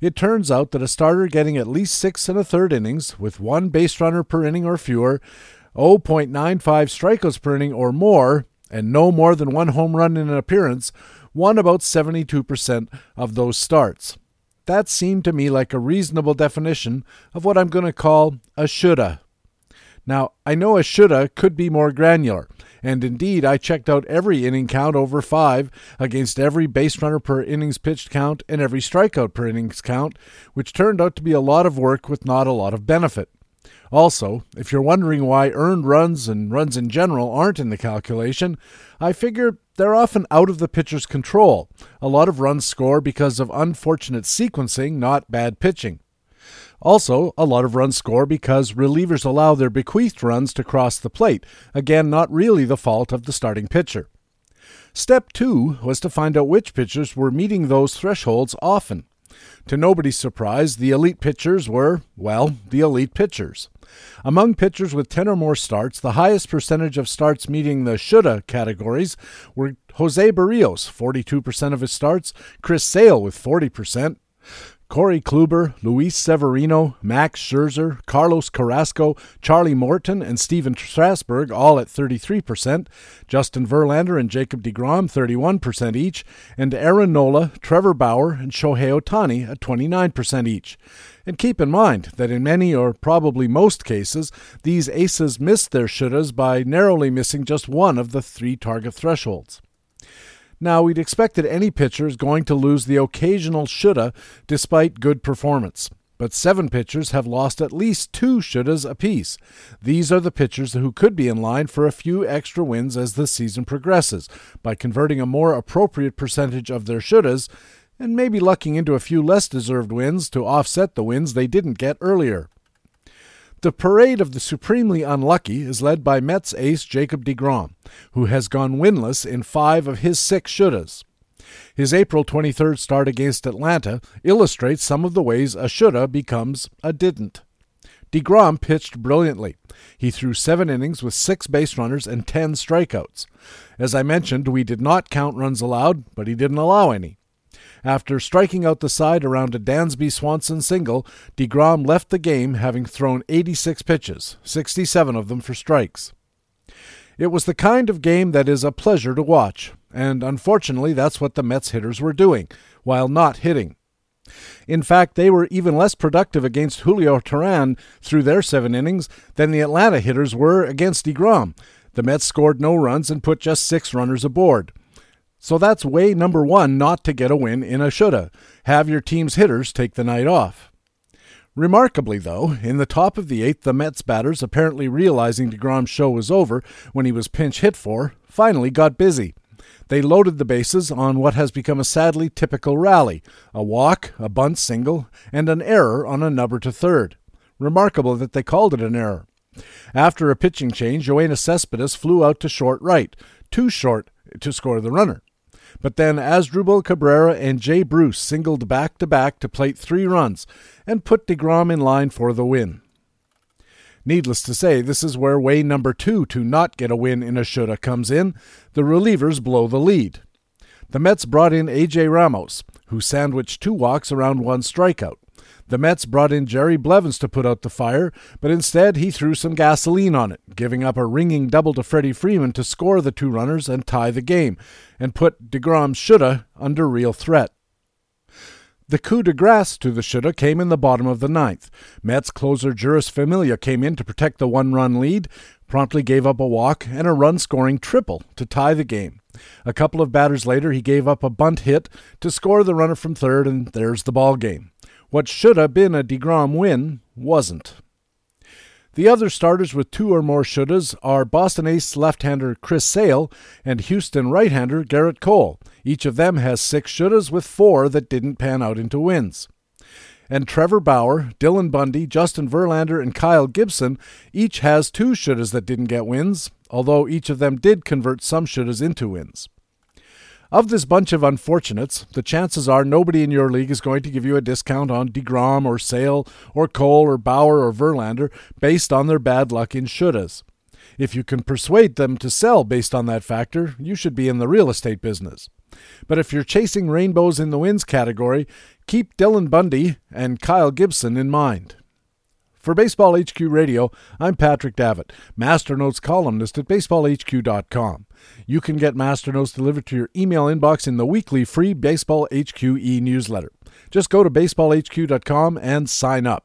It turns out that a starter getting at least six and a third innings, with one base runner per inning or fewer, 0.95 strikeouts per inning or more, and no more than one home run in an appearance, won about 72% of those starts. That seemed to me like a reasonable definition of what I'm going to call a shoulda now, I know a shoulda could be more granular, and indeed I checked out every inning count over five against every base runner per innings pitched count and every strikeout per innings count, which turned out to be a lot of work with not a lot of benefit. Also, if you're wondering why earned runs and runs in general aren't in the calculation, I figure they're often out of the pitcher's control. A lot of runs score because of unfortunate sequencing, not bad pitching. Also, a lot of runs score because relievers allow their bequeathed runs to cross the plate, again, not really the fault of the starting pitcher. Step two was to find out which pitchers were meeting those thresholds often. To nobody's surprise, the elite pitchers were, well, the elite pitchers. Among pitchers with 10 or more starts, the highest percentage of starts meeting the shoulda categories were Jose Berrios, 42% of his starts, Chris Sale with 40%, Corey Kluber, Luis Severino, Max Scherzer, Carlos Carrasco, Charlie Morton, and Stephen Strasburg all at 33%, Justin Verlander and Jacob DeGrom 31% each, and Aaron Nola, Trevor Bauer, and Shohei Ohtani at 29% each. And keep in mind that in many or probably most cases, these aces missed their shouldas by narrowly missing just one of the three target thresholds. Now, we'd expect that any pitcher is going to lose the occasional shoulda despite good performance. But seven pitchers have lost at least two shouldas apiece. These are the pitchers who could be in line for a few extra wins as the season progresses by converting a more appropriate percentage of their shouldas and maybe lucking into a few less deserved wins to offset the wins they didn't get earlier. The parade of the supremely unlucky is led by Mets ace Jacob DeGrom, who has gone winless in five of his six shouldas. His April 23rd start against Atlanta illustrates some of the ways a shoulda becomes a didn't. DeGrom pitched brilliantly. He threw seven innings with six base runners and ten strikeouts. As I mentioned, we did not count runs allowed, but he didn't allow any. After striking out the side around a Dansby Swanson single, DeGrom left the game having thrown 86 pitches, 67 of them for strikes. It was the kind of game that is a pleasure to watch, and unfortunately that's what the Mets hitters were doing, while not hitting. In fact, they were even less productive against Julio Teheran through their seven innings than the Atlanta hitters were against DeGrom. The Mets scored no runs and put just six runners aboard. So that's way number one not to get a win in a shoulda. Have your team's hitters take the night off. Remarkably, though, in the top of the eighth, the Mets batters, apparently realizing DeGrom's show was over when he was pinch hit for, finally got busy. They loaded the bases on what has become a sadly typical rally a walk, a bunt single, and an error on a number to third. Remarkable that they called it an error. After a pitching change, Yoenis Cespedes flew out to short right, too short to score the runner. But then Asdrubal Cabrera and Jay Bruce singled back to back to plate three runs and put DeGrom in line for the win. Needless to say, this is where way number two to not get a win in a shoulda comes in. The relievers blow the lead. The Mets brought in A.J. Ramos, who sandwiched two walks around one strikeout. The Mets brought in Jerry Blevins to put out the fire, but instead he threw some gasoline on it, giving up a ringing double to Freddie Freeman to score the two runners and tie the game, and put DeGrom's shoulda under real threat. The coup de grace to the shoulda came in the bottom of the ninth. Mets closer Jeurys Familia came in to protect the one run lead, promptly gave up a walk and a run scoring triple to tie the game. A couple of batters later, he gave up a bunt hit to score the runner from third, and there's the ball game. What should have been a DeGrom win wasn't. The other starters with two or more shouldas are Boston ace left-hander Chris Sale and Houston right-hander Gerrit Cole. Each of them has six shouldas with four that didn't pan out into wins. And Trevor Bauer, Dylan Bundy, Justin Verlander, and Kyle Gibson each has two shouldas that didn't get wins, although each of them did convert some shouldas into wins. Of this bunch of unfortunates, the chances are nobody in your league is going to give you a discount on DeGrom or Sale or Cole or Bauer or Verlander based on their bad luck in shouldas. If you can persuade them to sell based on that factor, you should be in the real estate business. But if you're chasing rainbows in the wins category, keep Dylan Bundy and Kyle Gibson in mind. For Baseball HQ Radio, I'm Patrick Davitt, Master Notes columnist at baseballhq.com. You can get Master Notes delivered to your email inbox in the weekly free Baseball HQ e newsletter. Just go to baseballhq.com and sign up.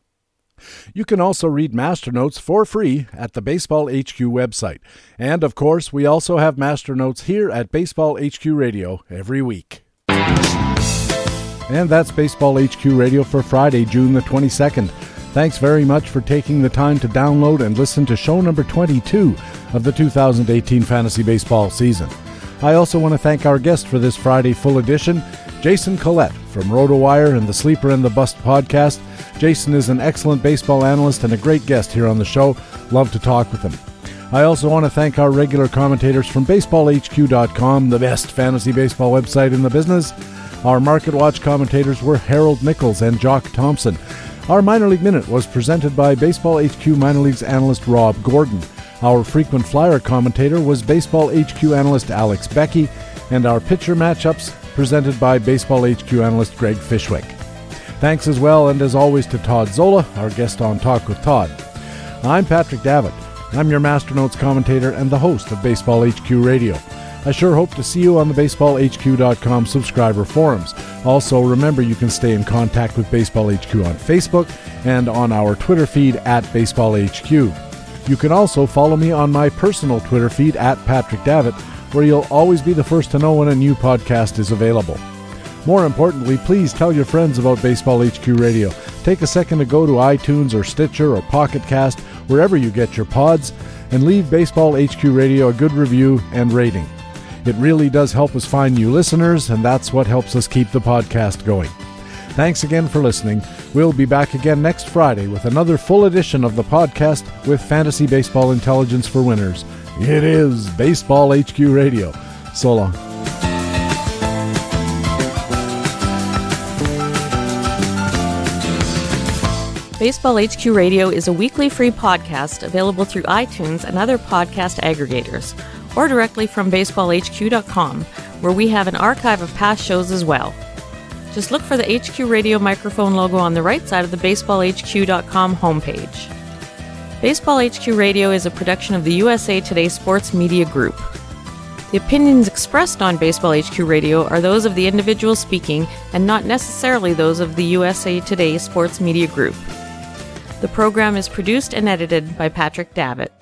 You can also read Master Notes for free at the Baseball HQ website. And of course, we also have Master Notes here at Baseball HQ Radio every week. And that's Baseball HQ Radio for Friday, June the 22nd. Thanks very much for taking the time to download and listen to show number 22 of the 2018 fantasy baseball season. I also want to thank our guest for this Friday full edition, Jason Collette from RotoWire and the Sleeper and the Bust podcast. Jason is an excellent baseball analyst and a great guest here on the show. Love to talk with him. I also want to thank our regular commentators from BaseballHQ.com, the best fantasy baseball website in the business. Our Market Watch commentators were Harold Nichols and Jock Thompson. Our Minor League Minute was presented by Baseball HQ Minor Leagues analyst Rob Gordon. Our frequent flyer commentator was Baseball HQ analyst Alex Beckey, and our pitcher matchups presented by Baseball HQ analyst Greg Fishwick. Thanks as well, and as always, to Todd Zola, our guest on Talk with Todd. I'm Patrick Davitt. I'm your Masternotes commentator and the host of Baseball HQ Radio. I sure hope to see you on the BaseballHQ.com subscriber forums. Also, remember you can stay in contact with Baseball HQ on Facebook and on our Twitter feed at BaseballHQ. You can also follow me on my personal Twitter feed at Patrick Davitt, where you'll always be the first to know when a new podcast is available. More importantly, please tell your friends about Baseball HQ Radio. Take a second to go to iTunes or Stitcher or Pocket Cast, wherever you get your pods, and leave Baseball HQ Radio a good review and rating. It really does help us find new listeners, and that's what helps us keep the podcast going. Thanks again for listening. We'll be back again next Friday with another full edition of the podcast with fantasy baseball intelligence for winners. It is Baseball HQ Radio. So long. Baseball HQ Radio is a weekly free podcast available through iTunes and other podcast aggregators, or directly from baseballhq.com, where we have an archive of past shows as well. Just look for the HQ Radio microphone logo on the right side of the baseballhq.com homepage. Baseball HQ Radio is a production of the USA Today Sports Media Group. The opinions expressed on Baseball HQ Radio are those of the individual speaking and not necessarily those of the USA Today Sports Media Group. The program is produced and edited by Patrick Davitt.